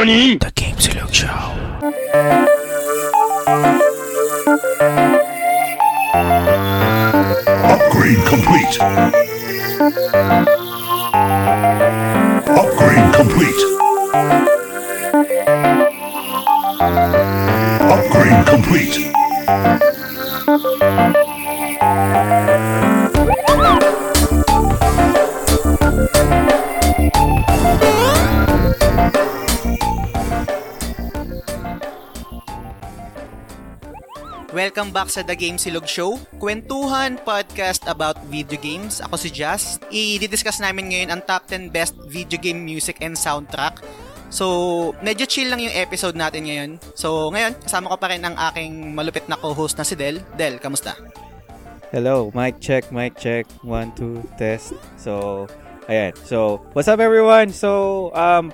NANI? The Game Silog Show. Upgrade complete. Upgrade complete. Upgrade complete. Welcome back sa The Game Silog Show, kwentuhan podcast about video games. Ako si Jazz. I-discuss namin ngayon ang top 10 best video game music and soundtrack. So, medyo chill lang yung episode natin ngayon. So, ngayon, kasama ko pa rin ang aking malupit na co-host na si Del. Del, kamusta? Hello, mic check, mic check. One, two, test. So, ayan. So, what's up everyone? So, um,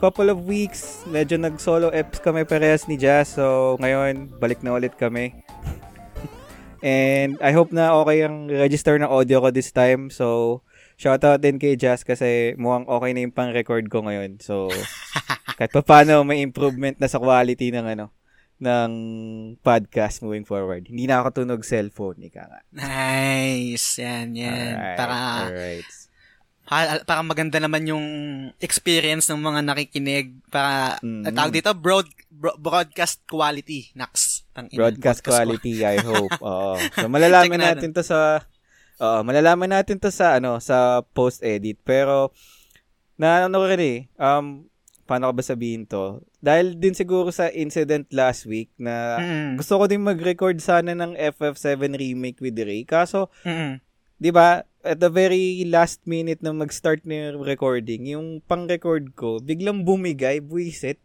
couple of weeks, medyo nag-solo eps kami parehas ni Jazz. So, ngayon, balik na ulit kami. And I hope na okay ang register ng audio ko this time. So, shoutout din kay Jazz kasi mukhang okay na yung pang-record ko ngayon. So, kahit pa paano may improvement na sa quality ng ano ng podcast moving forward. Hindi na ako tunog cellphone, ika nga. Nice. Yan, yan. Alright, para, alright. Para maganda naman yung experience ng mga nakikinig. Para, Mhm. tawag dito, broad, bro- broadcast quality. Naks. Tangina, Broadcast qua- quality, I hope. Oo. So, malalaman natin to sa Oo, malalaman natin to sa ano, sa post-edit. Pero na ano ko rin eh, um paano ko ba sabihin to? Dahil din siguro sa incident last week na Mm-mm. gusto ko din mag-record sana ng FF7 remake with Ray. Kaso, Mm-mm. 'di ba, at the very last minute na mag-start na yung recording, yung pang-record ko, biglang bumigay, buwisit.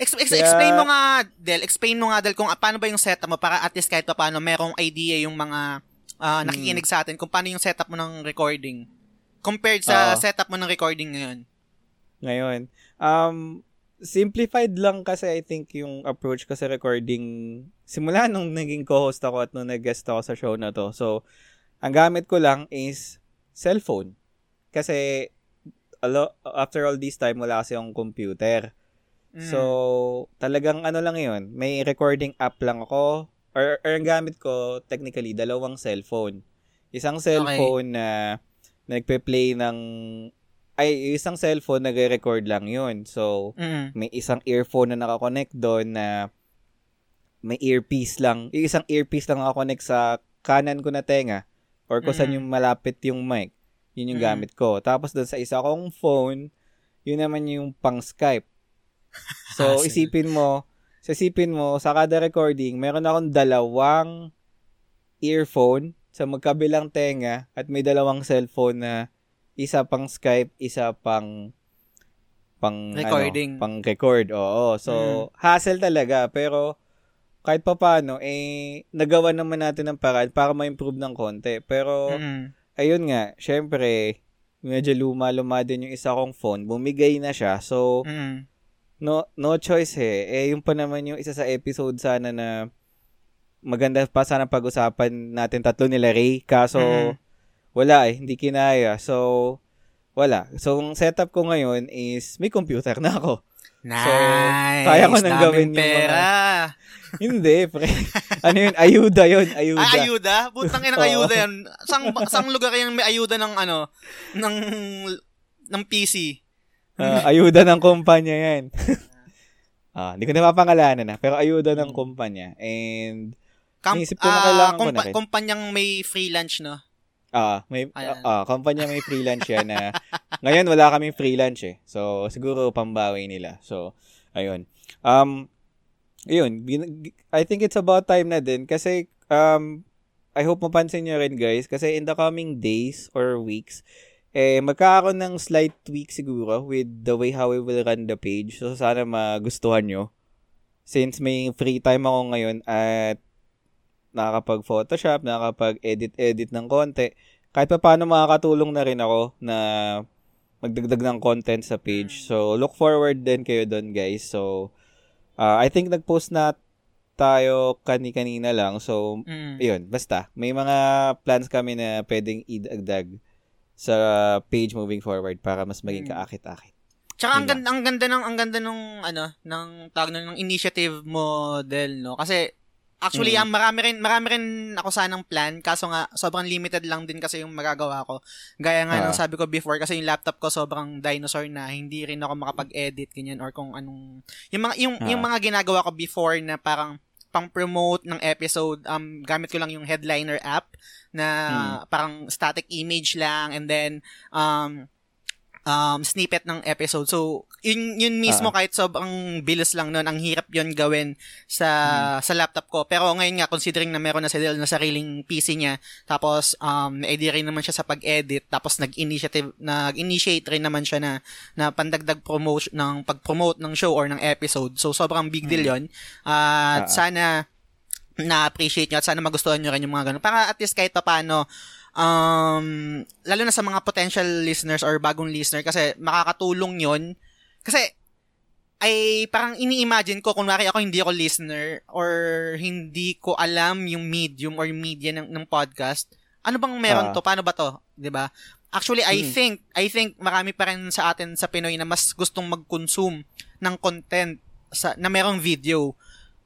Ex- ex- Kaya- explain mo nga, Del, explain mo nga, Del, kung ah, paano ba yung setup mo para at least kahit pa paano merong idea yung mga ah, nakikinig sa atin kung paano yung setup mo ng recording compared sa Oo. setup mo ng recording ngayon. Ngayon, um, simplified lang kasi I think yung approach ko sa recording simula nung naging co-host ako at nung nag-guest ako sa show na to. So, ang gamit ko lang is cellphone. Kasi, alo, after all this time, wala kasi yung computer. Mm. So, talagang ano lang yun, may recording app lang ako. Or, or ang gamit ko, technically, dalawang cellphone. Isang cellphone na nagpe-play ng ay isang cellphone nagre-record lang yun. So, Mm. may isang earphone na nakakonect doon na may earpiece lang. Yung isang earpiece lang nakakonect sa kanan ko na tenga or kung saan Mm. yung malapit yung mic. Yun yung Mm. gamit ko. Tapos doon sa isa kong phone, yun naman yung pang Skype. So, Hassle. isipin mo, sa isipin mo, sa kada recording, meron akong dalawang earphone sa magkabilang tenga at may dalawang cellphone na isa pang Skype, isa pang pang Recording. ano, pang record. Oo. So, hassle talaga pero kahit pa paano eh nagawa naman natin ng paraan para ma-improve ng konti. Pero Mm. ayun nga, syempre medyo luma-luma din yung isa kong phone. Bumigay na siya. So, Mm. no no choice eh. Eh yung pa naman yung isa sa episode sana na maganda pa sana pag-usapan natin tatlo nila Ray. Kaso Mhm. wala eh, hindi kinaya. So wala. So ang setup ko ngayon is may computer na ako. Nice. kaya ko nang Daming gawin yung pera. hindi, pre. ano yun? Ayuda yun. Ayuda. Ay, ayuda? Butang Oo. ayuda yan. Sang, sang lugar yung may ayuda ng ano, ng, ng PC? Ah, ayuda ng kumpanya yan. ah, hindi ko na mapangalanan na. Pero ayuda ng kumpanya. And Kam- Naisip ko na ah, kailangan ko na rin. kumpanyang may free lunch, no? Ah, may Ayan. ah, kumpanya may freelance yan na ngayon wala kaming freelance eh. So siguro pambawi nila. So ayun. Um ayun, bin- I think it's about time na din kasi um I hope mapansin niyo rin guys kasi in the coming days or weeks eh magkakaroon ng slight tweak siguro with the way how we will run the page. So sana magustuhan nyo. Since may free time ako ngayon at nakakapag-photoshop, nakakapag-edit-edit ng konti, kahit pa paano makakatulong na rin ako na magdagdag ng content sa page. So, look forward din kayo doon, guys. So, uh, I think nag-post na tayo kani-kanina lang. So, Mm. yun, basta. May mga plans kami na pwedeng idagdag sa page moving forward para mas maging Mm. kaakit-akit. Tsaka ang Yun ganda, ang ganda ng ang ganda nung ano ng na ng initiative model no kasi actually Mm. ang marami rin marami rin ako sanang plan kaso nga sobrang limited lang din kasi yung magagawa ko. Gaya nga ng Ah. sabi ko before kasi yung laptop ko sobrang dinosaur na hindi rin ako makapag-edit ganyan or kung anong yung mga yung, yung Ah. mga ginagawa ko before na parang pang-promote ng episode um gamit ko lang yung headliner app na parang static image lang and then um um, snippet ng episode. So, yun, yun mismo Ah. kahit sobrang bilis lang nun, ang hirap yun gawin sa Hmm. sa laptop ko. Pero ngayon nga, considering na meron na si Del na sariling PC niya, tapos um, na-idea rin naman siya sa pag-edit, tapos nag-initiative, nag-initiate rin naman siya na, na pandagdag promotion, ng pag-promote ng show or ng episode. So, sobrang big deal yun. At Ah. sana na-appreciate nyo at sana magustuhan nyo rin yung mga ganun. Para at least kahit pa paano, um, lalo na sa mga potential listeners or bagong listener kasi makakatulong yon Kasi, ay parang ini-imagine ko, kunwari ako hindi ako listener or hindi ko alam yung medium or media ng, ng podcast, ano bang meron Ah. to? Paano ba to? 'Di ba? Actually, I Hmm. think, I think marami pa rin sa atin sa Pinoy na mas gustong mag-consume ng content sa, na merong video.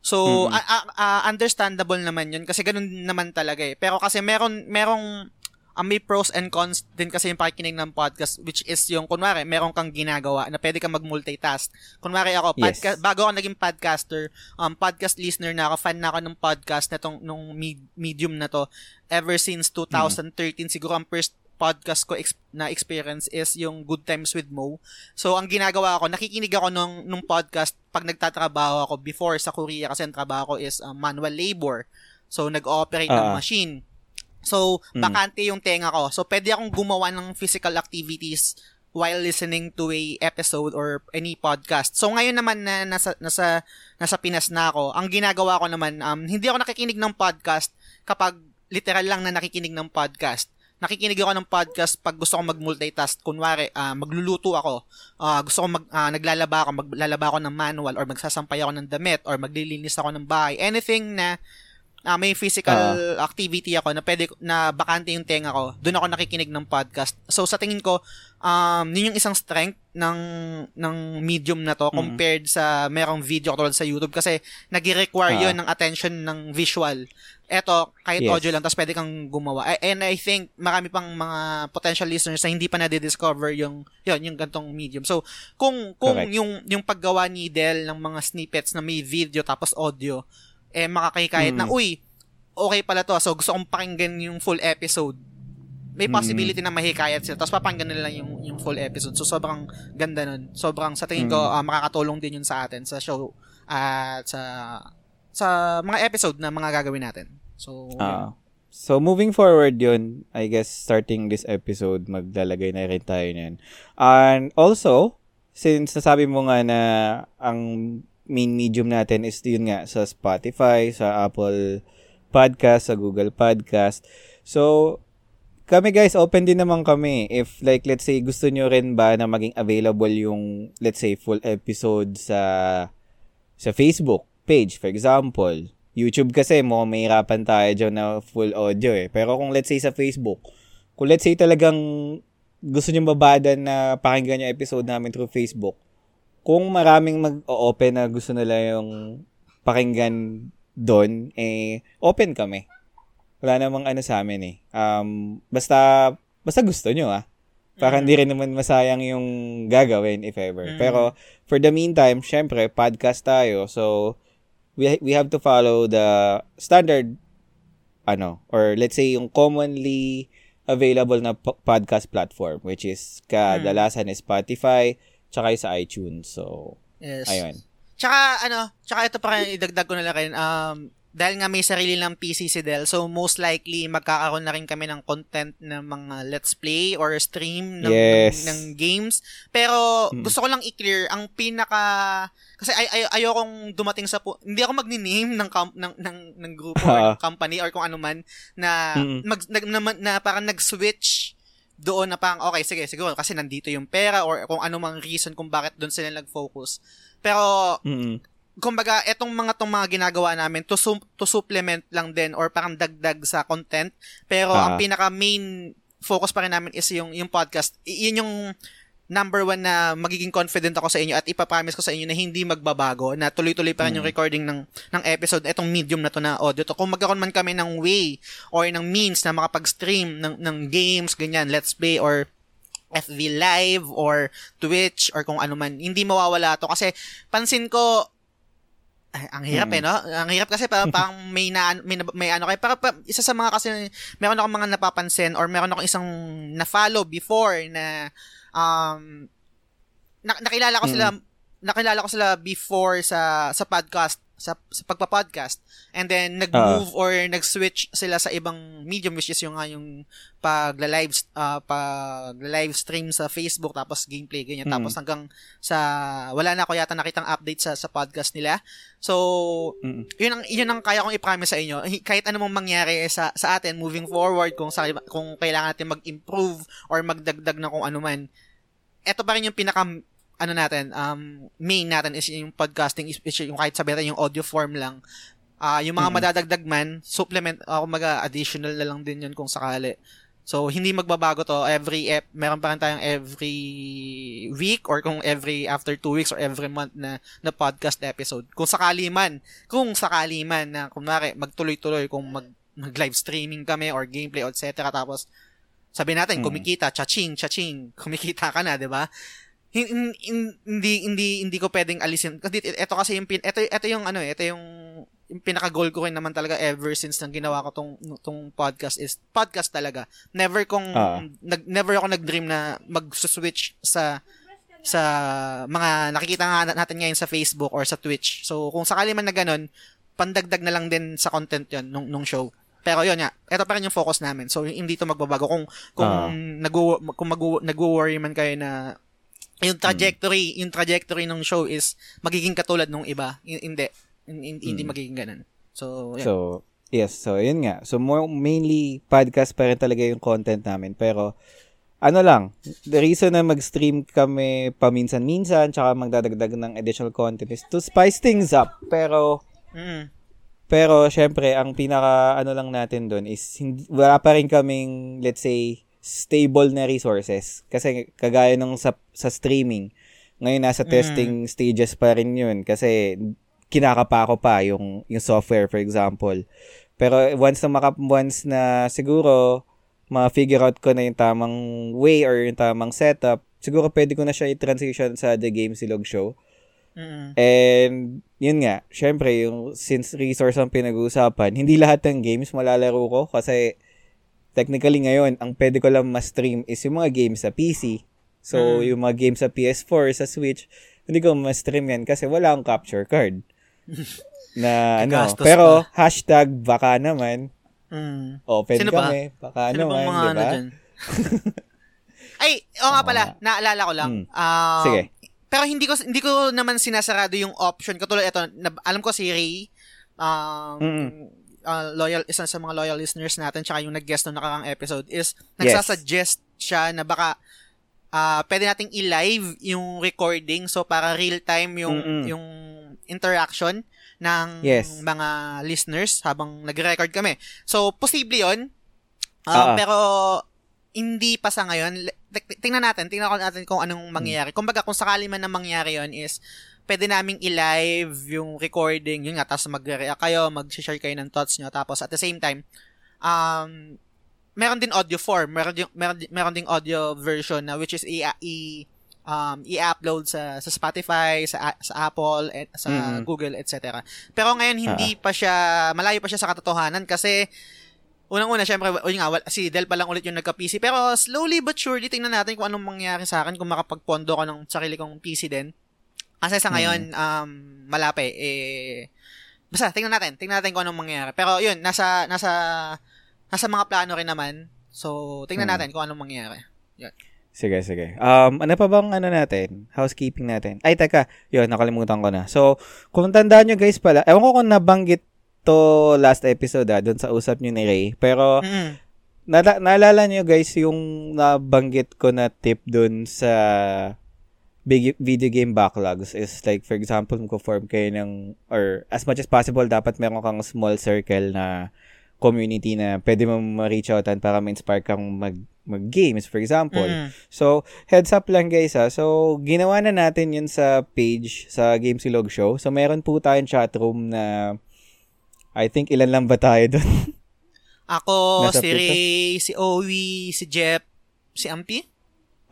So, Mm. a- a- a- understandable naman yun kasi ganun naman talaga eh. Pero kasi meron, merong, ah, may pros and cons din kasi yung pakikinig ng podcast which is yung, kunwari, meron kang ginagawa na pwede kang mag-multitask. Kunwari ako, Yes. podca- bago ako naging podcaster, um, podcast listener na ako, fan na ako ng podcast na tong, nung med- medium na to. Ever since 2013, siguro ang first podcast ko ex- na experience is yung Good Times with Mo. So, ang ginagawa ko, nakikinig ako nung, nung podcast pag nagtatrabaho ako before sa Korea kasi ang trabaho ko is um, manual labor. So, nag-ooperate ng Ah. machine. So, Mm. bakante yung tenga ko. So, pwede akong gumawa ng physical activities while listening to a episode or any podcast. So, ngayon naman na nasa, nasa, nasa Pinas na ako, ang ginagawa ko naman, um, hindi ako nakikinig ng podcast kapag literal lang na nakikinig ng podcast. Nakikinig ako ng podcast pag gusto ko mag-multitask. Kunwari, ah, magluluto ako. Ah, gusto ko mag, ah, naglalaba ako, maglalaba ako ng manual or magsasampay ako ng damit or maglilinis ako ng bahay. Anything na ah, may physical activity ako na pwede na bakante yung tenga ko, doon ako nakikinig ng podcast. So sa tingin ko, um, yun yung isang strength ng ng medium na to Mhm. compared sa merong video katulad sa YouTube kasi nag-require Ah. yun ng attention ng visual. Eto, kahit Yes. audio lang, tapos pwede kang gumawa. And I think marami pang mga potential listeners na hindi pa na-discover yung, yun, yung gantong medium. So, kung, kung Correct. yung, yung paggawa ni Del ng mga snippets na may video tapos audio, eh makakahikayat na, Mm. uy, okay pala to. So, gusto kong pakinggan yung full episode. May Mm. possibility na mahikayat sila. Tapos papakinggan nila lang yung, yung full episode. So, sobrang ganda nun. Sobrang, sa tingin ko, Mm. ah, makakatulong din yun sa atin, sa show, at sa, sa mga episode na mga gagawin natin. So, yun. Ah. so, moving forward yun, I guess, starting this episode, maglalagay na rin tayo niyan. And also, since nasabi mo nga na ang main medium natin is yun nga sa Spotify, sa Apple Podcast, sa Google Podcast. So, kami guys, open din naman kami. If like, let's say, gusto nyo rin ba na maging available yung, let's say, full episode sa sa Facebook page, for example. YouTube kasi mo mahirapan tayo dyan na full audio eh. Pero kung let's say sa Facebook, kung let's say talagang gusto nyo babada na pakinggan yung episode namin through Facebook, kung maraming mag-open na gusto nila yung pakinggan doon, eh, open kami. Wala namang ano sa amin eh. Um, basta, basta gusto nyo ah. Para hindi rin naman masayang yung gagawin if ever. Mm. Pero for the meantime, syempre, podcast tayo. So, we, we have to follow the standard, ano, or let's say yung commonly available na po- podcast platform, which is kadalasan is Spotify, tsaka sa iTunes. So, yes. ayun. Tsaka, ano, tsaka ito pa rin, idagdag ko na lang rin, um, dahil nga may sarili ng PC si Del, so most likely magkakaroon na rin kami ng content ng mga let's play or stream ng, Yes. ng, ng games. Pero Mm. gusto ko lang i-clear, ang pinaka, kasi ay, ay, ayokong dumating sa, pu- hindi ako magni-name ng, com- ng, ng, ng grupo or ng company or kung ano man, na, Mm. mag, nag, na, na parang nag-switch doon na parang, okay, sige, siguro kasi nandito yung pera or kung ano mang reason kung bakit doon sila nag-focus. Pero, Mm-mm. Kumbaga, etong mga tong mga ginagawa namin to, sum- to supplement lang din or parang dagdag sa content. Pero Ah. ang pinaka main focus pa rin namin is yung yung podcast. I- yun yung number one na magiging confident ako sa inyo at ipapromise ko sa inyo na hindi magbabago, na tuloy-tuloy pa rin yung recording ng, ng episode, itong medium na to na audio to. Kung magkaroon man kami ng way or ng means na makapag-stream ng, ng games, ganyan, let's play or FV Live or Twitch or kung ano man, hindi mawawala to. Kasi pansin ko, ang hirap Mm. eh, no? Ang hirap kasi parang, parang may, na, may, may ano kayo. Pero pa, isa sa mga kasi, meron akong mga napapansin or meron akong isang na-follow before na um, na, nakilala ko sila nakilala ko sila before sa sa podcast sa, sa pagpa-podcast. And then nag-move or nag-switch sila sa ibang medium which is yung nga yung pag-live uh, pag-live stream sa Facebook tapos gameplay ganyan. Mm. tapos hanggang sa wala na ako yata nakitang update sa sa podcast nila. So Mm. yun ang yun ang kaya kong i-promise sa inyo. Kahit ano mong mangyari sa sa atin moving forward kung sa kung kailangan natin mag-improve or magdagdag ng kung ano man eto pa rin yung pinaka ano natin um main natin is yung podcasting is, is yung kahit sabihin natin yung audio form lang Ah, yung mga Mhm. madadagdag man supplement ako maga additional na lang din yun kung sakali So, hindi magbabago to. Every, ep, meron pa rin tayong every week or kung every after two weeks or every month na, na podcast episode. Kung sakali man, kung sakali man na, kunwari, magtuloy-tuloy kung mag, mag-live streaming kami or gameplay, etc. Tapos, sabi natin, Mm. kumikita, chaching, chaching, kumikita ka na, di ba? Hin- hin- Hindi, hindi, hindi ko pwedeng alisin. Kasi ito kasi yung, pin, ito, ito yung, ano eh, ito yung, yung pinaka-goal ko rin naman talaga ever since nang ginawa ko tong, tong podcast is podcast talaga. Never kong, Ah. nag, never ako nag-dream na mag-switch sa sa mga nakikita nga natin ngayon sa Facebook or sa Twitch. So, kung sakali man na ganun, pandagdag na lang din sa content yon nung, nung show. Pero yun nga, ito pa rin yung focus namin. So, hindi to magbabago. Kung, kung, Ah. nag- kung mag- nag-worry man kayo na yung trajectory, yung trajectory ng show is magiging katulad nung iba. Hin- Hindi. Hin- Hindi Mm. magiging ganun. So, yun. So, yes. So, yun nga. So, more, mainly, podcast pa rin talaga yung content namin. Pero, ano lang, the reason na mag-stream kami paminsan-minsan, tsaka magdadagdag ng additional content is to spice things up. Pero, Mm. pero, syempre, ang pinaka, ano lang natin doon is, hindi, wala pa rin kaming, let's say, stable na resources. Kasi, kagaya nung sa, sa streaming, ngayon nasa Mm. testing stages pa rin yun. Kasi, kinakapa ko pa yung, yung software, for example. Pero once na maka, once na siguro ma-figure out ko na yung tamang way or yung tamang setup, siguro pwede ko na siya i-transition sa The Game Silog Show. Mm. And yun nga, syempre yung since resource ang pinag-uusapan, hindi lahat ng games malalaro ko kasi technically ngayon, ang pwede ko lang ma-stream is yung mga games sa PC. So, Mm. yung mga games sa PS4, sa Switch, hindi ko ma-stream yan kasi wala akong capture card. na ano, pero hashtag baka naman, Mm. open Sino ba? kami, baka Sino naman, mga di ano ba? Ay, oo nga Oo pala, nga. naalala ko lang. Hmm. Um, Sige. Pero hindi ko hindi ko naman sinasarado yung option. Katulad ito, na, alam ko si Ray, um, Mm. Uh, loyal, isa sa mga loyal listeners natin, tsaka yung nag-guest nung nakarang episode, is Yes. nagsasuggest siya na baka ah pwede nating i-live yung recording so para real time yung Mm-mm. yung interaction ng Yes. mga listeners habang nagre-record kami. So posible 'yon. Ah, ah. pero hindi pa sa ngayon. Tingnan natin, tingnan natin kung anong mangyayari. Kumbaga kung sakali man na mangyari 'yon is pwede naming i-live yung recording, yun nga, tapos magre-react kayo, mag-share kayo ng thoughts nyo, tapos at the same time, um, meron din audio form, meron din, meron, din- meron ding audio version na which is i, i um, i-upload sa sa Spotify, sa sa Apple, et, sa Mm. Google, etc. Pero ngayon hindi pa siya malayo pa siya sa katotohanan kasi unang-una syempre yun nga si Del pa lang ulit yung nagka-PC pero slowly but surely tingnan natin kung anong mangyayari sa akin kung makapagpondo ko ng sarili kong PC din. Kasi sa ngayon um malapit eh basta tingnan natin, tingnan natin kung anong mangyayari. Pero yun, nasa nasa nasa mga plano rin naman. So, tingnan Hmm. natin kung anong mangyayari. Sige, sige. Um, ano pa bang ano natin? Housekeeping natin. Ay, teka. Yun, nakalimutan ko na. So, kung tandaan nyo guys pala, ewan ko kung nabanggit to last episode ah, dun sa usap nyo ni Ray. Pero, Mm. nala- naalala nyo guys yung nabanggit ko na tip dun sa big video game backlogs is like for example, kung form kayo ng or as much as possible dapat meron kang small circle na community na pwede mo ma-reach outan para ma-inspire kang mag mag-games, for example. Mm. So, heads up lang guys ha. So, ginawa na natin yun sa page, sa Game Silog Show. So, meron po tayong chatroom na I think ilan lang ba tayo doon? Ako, Nasa si Ray, si Owie, si Jeff, si Ampi.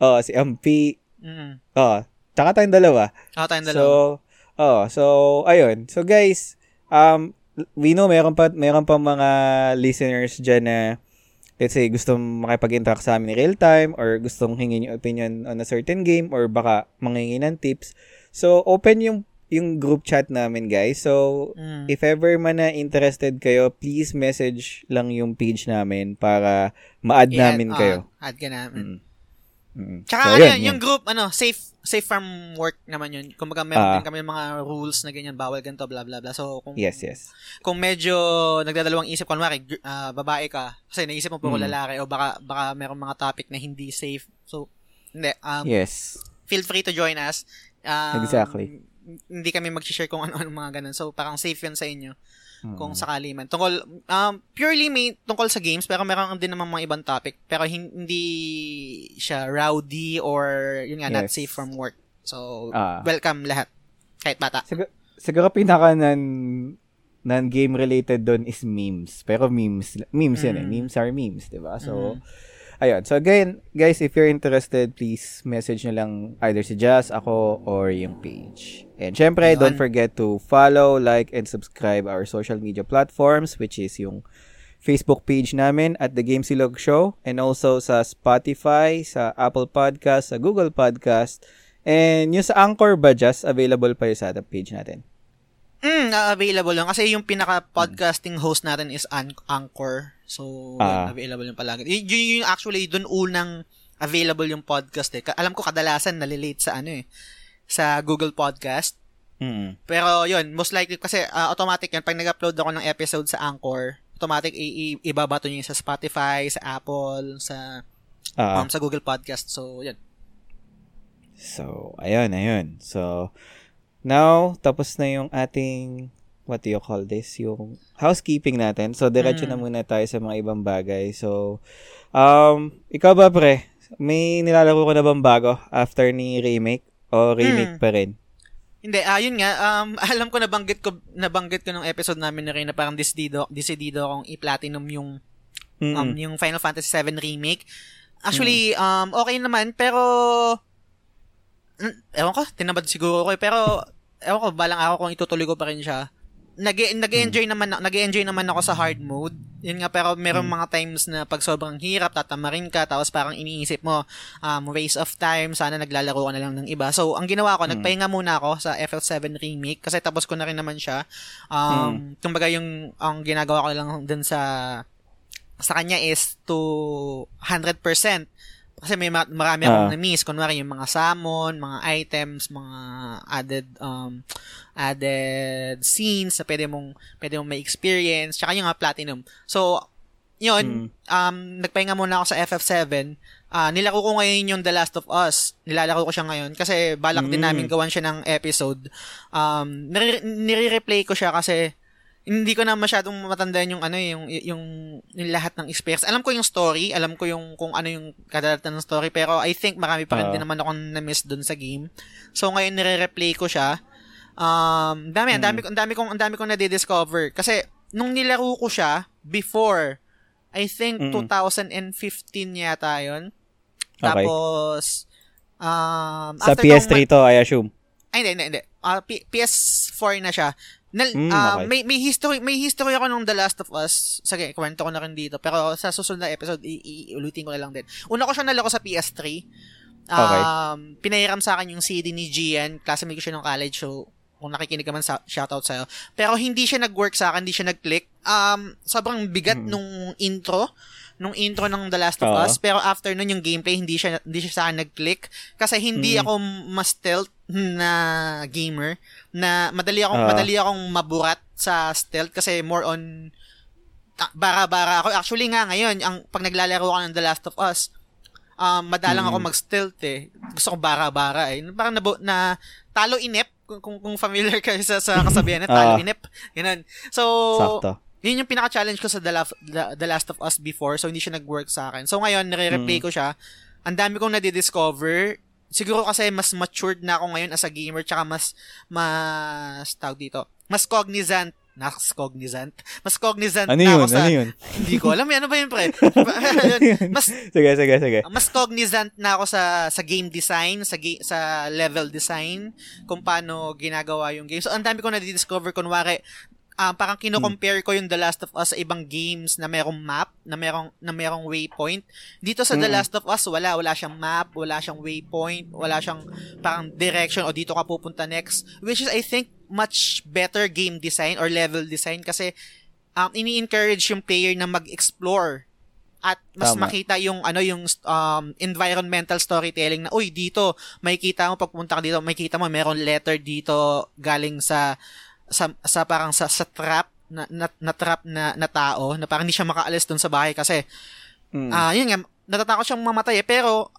oh, si Ampi. Mm. Oh, tsaka tayong dalawa. Ako tayong dalawa. So, oh, so ayun. So guys, um we know meron pa meron pa mga listeners diyan na let's say gustong makipag-interact sa amin in real time or gustong hingin yung opinion on a certain game or baka mangingi ng tips. So, open yung yung group chat namin, guys. So, Mm. if ever man na interested kayo, please message lang yung page namin para ma-add I-add- namin ah, kayo. add ka namin. Mm. Mm. Tsaka So, ano yun, yun, yun. yung group, ano, safe safe from work naman yun. Kumbaga meron Ah. din kami mga rules na ganyan, bawal ganito, bla bla bla. So, kung, Yes, yes. kung medyo nagdadalawang isip, kunwari, gr- ah, babae ka, kasi naisip mo puro Mm. lalaki, o baka, baka meron mga topic na hindi safe. So, hindi, um, Yes. feel free to join us. Um, Exactly. Hindi kami mag-share kung ano-ano mga ganun. So, parang safe yun sa inyo Mm. kung sakali man. Tungkol, um, purely may, tungkol sa games, pero meron din naman mga ibang topic. Pero hin- hindi siya rowdy or, yun nga, not Yes. safe from work. So, Ah. welcome lahat. Kahit bata. Siguro, siguro pinaka nan non-game related doon is memes. Pero memes, memes yan eh. Mm. Memes are memes, di ba? So, Mhm. Ayun. So, again, guys, if you're interested, please message nyo lang either si Jazz, ako, or yung page. And syempre, Ayun. don't forget to follow, like, and subscribe our social media platforms, which is yung Facebook page namin at The Game Silog Show, and also sa Spotify, sa Apple Podcast, sa Google Podcast, and yung sa Anchor ba, Jazz, available pa yun sa ating page natin. Mm, available lang. Kasi yung pinaka-podcasting host natin is An- Anchor. So, yun, available yung palagi. Y- yun yung actually, dun unang available yung podcast eh. Ka- Alam ko kadalasan nalilate sa ano eh, sa Google Podcast. Mm. Pero yun, most likely kasi ah, automatic yun. Pag nag-upload ako ng episode sa Anchor, automatic i- i- ibabato niya sa Spotify, sa Apple, sa Ah, um, sa Google Podcast. So, yun. so, ayun, ayun. So, now, tapos na yung ating, what do you call this? Yung housekeeping natin. So, diretso Mm. na muna tayo sa mga ibang bagay. So, um, ikaw ba, pre? May nilalaro ko na bang bago after ni remake? O remake Mm. pa rin? Hindi, ah, yun nga, um, alam ko nabanggit ko, nabanggit ko nung episode namin na rin na parang decidido, decidido akong i-platinum yung, um, yung Final Fantasy VII Remake. Actually, um, okay naman, pero, mm, ewan ko, tinamad siguro ko eh, pero, ewan ko, balang ako kung itutuloy ko pa rin siya. Nag nag-enjoy naman nag-enjoy naman ako sa hard mode. Yun nga pero meron mga times na pag sobrang hirap tatamarin ka tapos parang iniisip mo um waste of time, sana naglalaro ka na lang ng iba. So ang ginawa ko, nagpahinga muna ako sa FF7 remake kasi tapos ko na rin naman siya. Um kumbaga yung ang ginagawa ko lang dun sa sa kanya is to 100% kasi may ma- marami akong Ah. na-miss. Kunwari, yung mga summon, mga items, mga added, um, added scenes na pwede mong, pwede mong may experience, tsaka yung nga platinum. So, yun, um, nagpahinga muna ako sa FF7. Ah, nilaro ko ngayon yung The Last of Us. Nilalaro ko siya ngayon kasi balak din Mm. namin gawan siya ng episode. Um, nire- nire-replay ko siya kasi hindi ko na masyadong matandaan yung ano eh, yung, yung, yung lahat ng experience. Alam ko yung story, alam ko yung kung ano yung kadalatan ng story, pero I think marami pa rin Ah. din naman akong na-miss dun sa game. So ngayon nire-replay ko siya. Um, dami, ang dami, ang dami kong, ang dami kong na-discover. Kasi nung nilaro ko siya before, I think Mm. 2015 yata yun. Okay. Tapos, um, Sa after PS3 kong- to, I assume. ay, hindi, hindi, hindi. Ah, P- PS4 na siya. Na, Mm, ah, okay. may, may history may history ako nung The Last of Us. Sige, kwento ko na rin dito. Pero sa susunod na episode, iulitin ko na lang din. Una ko siya nalako sa PS3. Um, Pinahiram sa akin yung CD ni Gian. Classmate ko siya nung college. So, kung nakikinig ka man, sa, shoutout sa'yo. Pero hindi siya nag-work sa akin, hindi siya nag-click. Um, sobrang bigat Mm. nung intro nung intro ng The Last of Oo. Us pero after nun yung gameplay hindi siya hindi siya sa akin nag-click kasi hindi Mm. ako mas stealth na gamer na madali akong Oo. madali akong maburat sa stealth kasi more on ah, bara-bara ako actually nga ngayon ang pag naglalaro ako ng The Last of Us um, madalang Mm. ako mag-stealth eh gusto ko bara-bara eh parang nabu- na talo inep kung, kung, kung familiar kayo sa, sa kasabihan na talo Ah. inep ganun so Sakto. Yun yung pinaka-challenge ko sa The, Last, The, The Last of Us before, so hindi siya nag-work sa akin. So ngayon, nire-replay Mm. ko siya. Ang dami kong nadidiscover. Siguro kasi mas matured na ako ngayon as a gamer, tsaka mas, mas, tawag dito, mas cognizant, nas cognizant, mas cognizant Ano na yun? ako sa, Ano yun? hindi ko alam, eh, ano ba yun, pre? mas, sige, sige, sige. mas cognizant na ako sa sa game design, sa ga- sa level design, kung paano ginagawa yung game. So ang dami ko na discover kunwari ah, parang kino-compare ko yung The Last of Us sa ibang games na merong map, na merong na merong waypoint. Dito sa The Mm. Last of Us wala, wala siyang map, wala siyang waypoint, wala siyang parang direction o dito ka pupunta next, which is I think much better game design or level design kasi um, ini-encourage yung player na mag-explore at mas Tama. makita yung ano yung um, environmental storytelling na uy dito makikita mo pagpunta ka dito makikita mo meron letter dito galing sa sa, sa parang sa, sa trap na, na, na trap na, na tao na parang hindi siya makaalis dun sa bahay kasi Mm. ah yun nga natatakot siyang mamatay eh pero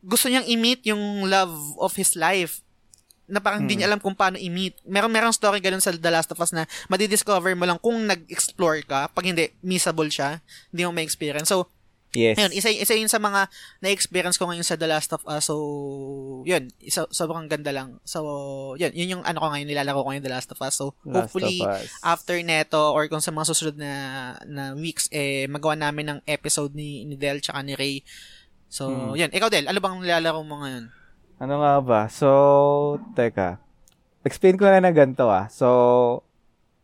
gusto niyang i-meet yung love of his life na parang hindi Mm. niya alam kung paano i-meet. Meron merong story ganun sa The Last of Us na madidiscover mo lang kung nag-explore ka. Pag hindi, missable siya. Hindi mo ma-experience. So, yes. Ayun, isa, isa yun sa mga na-experience ko ngayon sa The Last of Us. So, yun, isa, sobrang ganda lang. So, yun, yun yung ano ko ngayon, nilalaro ko ngayon The Last of Us. So, Last hopefully, after neto or kung sa mga susunod na, na weeks, eh, magawa namin ng episode ni, ni Del tsaka ni Ray. So, Hmm. yun. Ikaw, Del, ano bang nilalaro mo ngayon? Ano nga ba? So, teka. Explain ko na na ganito ah. So,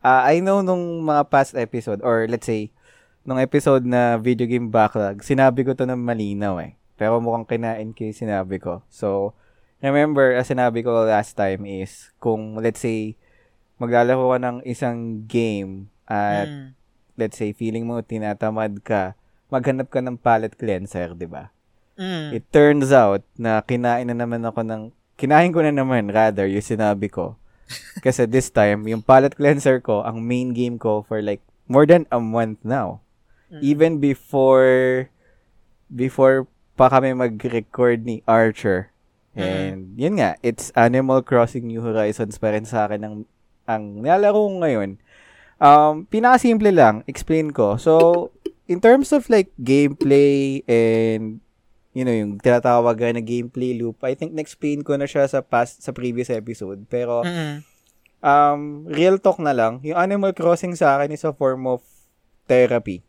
ah, I know nung mga past episode or let's say, nung episode na video game backlog, sinabi ko to ng malinaw eh. Pero mukhang kinain ko sinabi ko. So, remember, as sinabi ko last time is, kung let's say, maglalaro ka ng isang game at Hmm. let's say, feeling mo tinatamad ka, maghanap ka ng palette cleanser, di ba? Mm. It turns out na kinain na naman ako ng kinain ko na naman rather yung sinabi ko. Kasi this time, yung palette cleanser ko, ang main game ko for like more than a month now. Mm. Even before before pa kami mag-record ni Archer. And yun nga, it's Animal Crossing New Horizons pa rin sa akin ang ang nilalaro ko ngayon. Um, pinakasimple lang, explain ko. So, in terms of like gameplay and you know, yung tinatawag na gameplay loop, I think na-explain ko na siya sa past, sa previous episode. Pero, Mm-mm. um, real talk na lang, yung Animal Crossing sa akin is a form of therapy.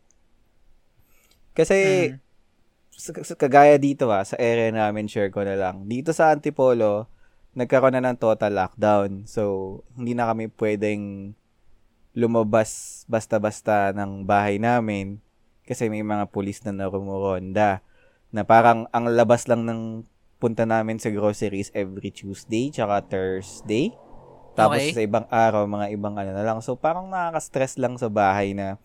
Kasi, Mm. kagaya dito ah, sa area namin, share ko na lang. Dito sa Antipolo, nagkaroon na ng total lockdown. So, hindi na kami pwedeng lumabas basta-basta ng bahay namin kasi may mga pulis na narumuronda na parang ang labas lang ng punta namin sa groceries every Tuesday tsaka Thursday. Tapos Okay. sa ibang araw, mga ibang ano na lang. So parang nakaka-stress lang sa bahay na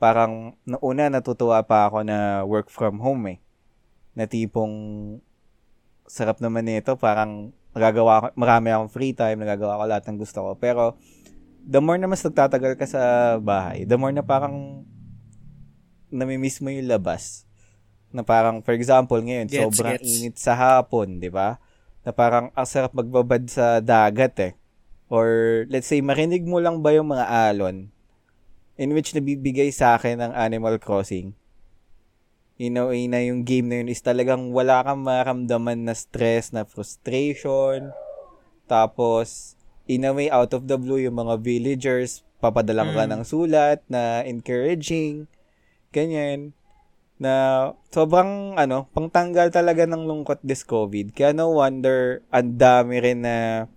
parang nauna natutuwa pa ako na work from home eh. Na tipong sarap naman nito, parang nagagawa ko, marami akong free time, nagagawa ko lahat ng gusto ko. Pero the more na mas nagtatagal ka sa bahay, the more na parang namimiss mo yung labas. Na parang, for example, ngayon, Gets, sobrang gets. init sa hapon, di ba? Na parang ang sarap magbabad sa dagat eh. Or, let's say, marinig mo lang ba yung mga alon in which nabibigay sa akin ng Animal Crossing? In a way na yung game na yun is talagang wala kang maramdaman na stress, na frustration. Tapos, in a way, out of the blue, yung mga villagers, papadalang ka Mm. ng sulat na encouraging. Ganyan. Na sobrang, ano, pangtanggal talaga ng lungkot this COVID. Kaya no wonder, ang dami rin na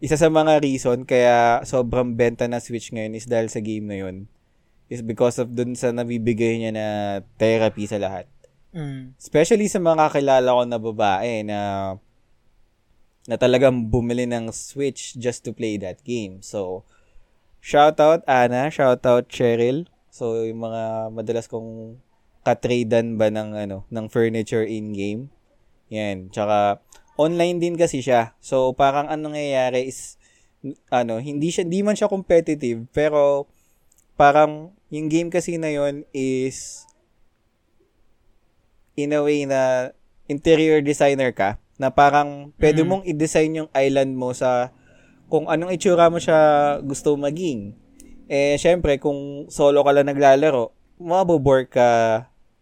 isa sa mga reason kaya sobrang benta na Switch ngayon is dahil sa game na yun. Is because of dun sa nabibigay niya na therapy sa lahat. Mm. Especially sa mga kakilala ko na babae na na talagang bumili ng Switch just to play that game. So, shout out Ana, shout out Cheryl. So, yung mga madalas kong katradean ba ng ano, ng furniture in game. Yan, tsaka online din kasi siya. So, parang anong nangyayari is ano, hindi siya hindi man siya competitive, pero parang yung game kasi na yon is in a way na interior designer ka na parang pwede Mm. mong i-design yung island mo sa kung anong itsura mo siya gusto maging. Eh, syempre, kung solo ka lang naglalaro, mabobore ka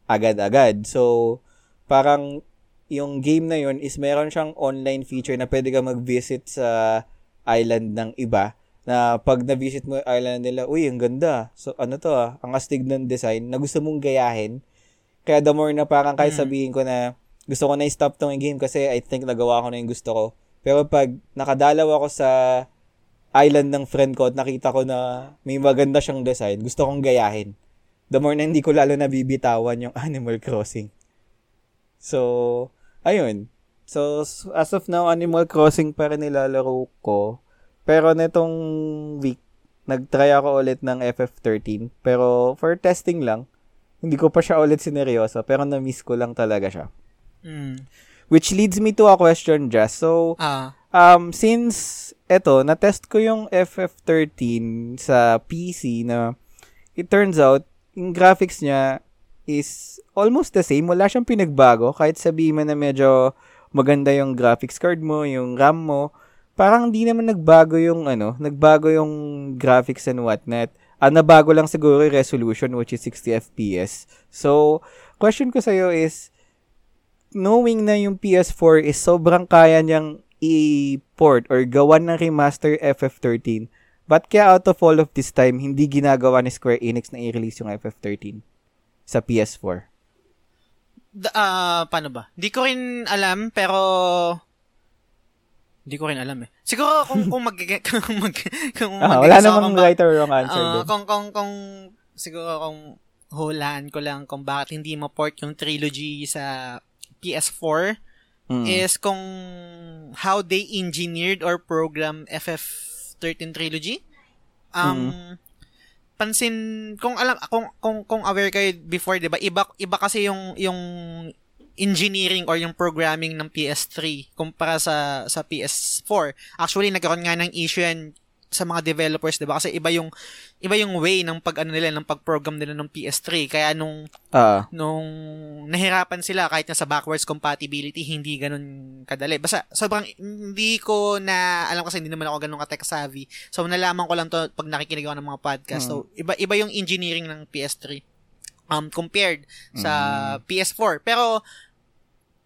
agad-agad. So, parang yung game na yun is meron siyang online feature na pwede ka mag-visit sa island ng iba na pag na-visit mo yung island nila, uy, ang ganda. So, ano to ah, ang astig ng design na gusto mong gayahin. Kaya the more na parang kahit Mm. sabihin ko na gusto ko na i-stop tong game kasi I think nagawa ko na yung gusto ko. Pero pag nakadalaw ako sa island ng friend ko at nakita ko na may maganda siyang design, gusto kong gayahin. The more na hindi ko lalo nabibitawan yung Animal Crossing. So, ayun. So, as of now, Animal Crossing pa rin nilalaro ko. Pero netong week, nag-try ako ulit ng FF13. Pero for testing lang, hindi ko pa siya ulit sineryoso. Pero na-miss ko lang talaga siya. Mm. Which leads me to a question, Jess. So, Ah. um, since eto, na-test ko yung FF13 sa PC na it turns out, yung graphics niya is almost the same. Wala siyang pinagbago. Kahit sabihin mo na medyo maganda yung graphics card mo, yung RAM mo, parang hindi naman nagbago yung ano, nagbago yung graphics and whatnot. Ah, nabago lang siguro yung resolution which is 60 FPS. So, question ko sa'yo is, knowing na yung PS4 is sobrang kaya niyang i-port or gawan ng remaster FF13, ba't kaya out of all of this time, hindi ginagawa ni Square Enix na i-release yung FF13 sa PS4? Da- ah, paano ba? Hindi ko rin alam, pero... Hindi ko rin alam eh. Siguro kung kung mag kung mag kung Ah, mag- wala isa namang ba- right or wrong answer Ah, doon. kung kung kung siguro kung hulaan ko lang kung bakit hindi ma-port yung trilogy sa PS4 Mm. is kung how they engineered or program FF13 trilogy. Um pansin kung alam kung kung kung aware kayo before 'di ba iba iba kasi yung yung engineering or yung programming ng PS3 kumpara sa sa PS4. Actually nagkaroon nga ng issue yan sa mga developers 'di ba kasi iba yung iba yung way ng pag ano nila ng pag-program nila ng PS3 kaya nung Ah, nung nahirapan sila kahit na sa backwards compatibility hindi ganun kadali. Basta sobrang hindi ko na alam kasi hindi naman ako ganun ka-tech savvy. So nalaman ko lang to pag nakikinig ako ng mga podcast. So iba iba yung engineering ng PS3 um compared sa PS4. Pero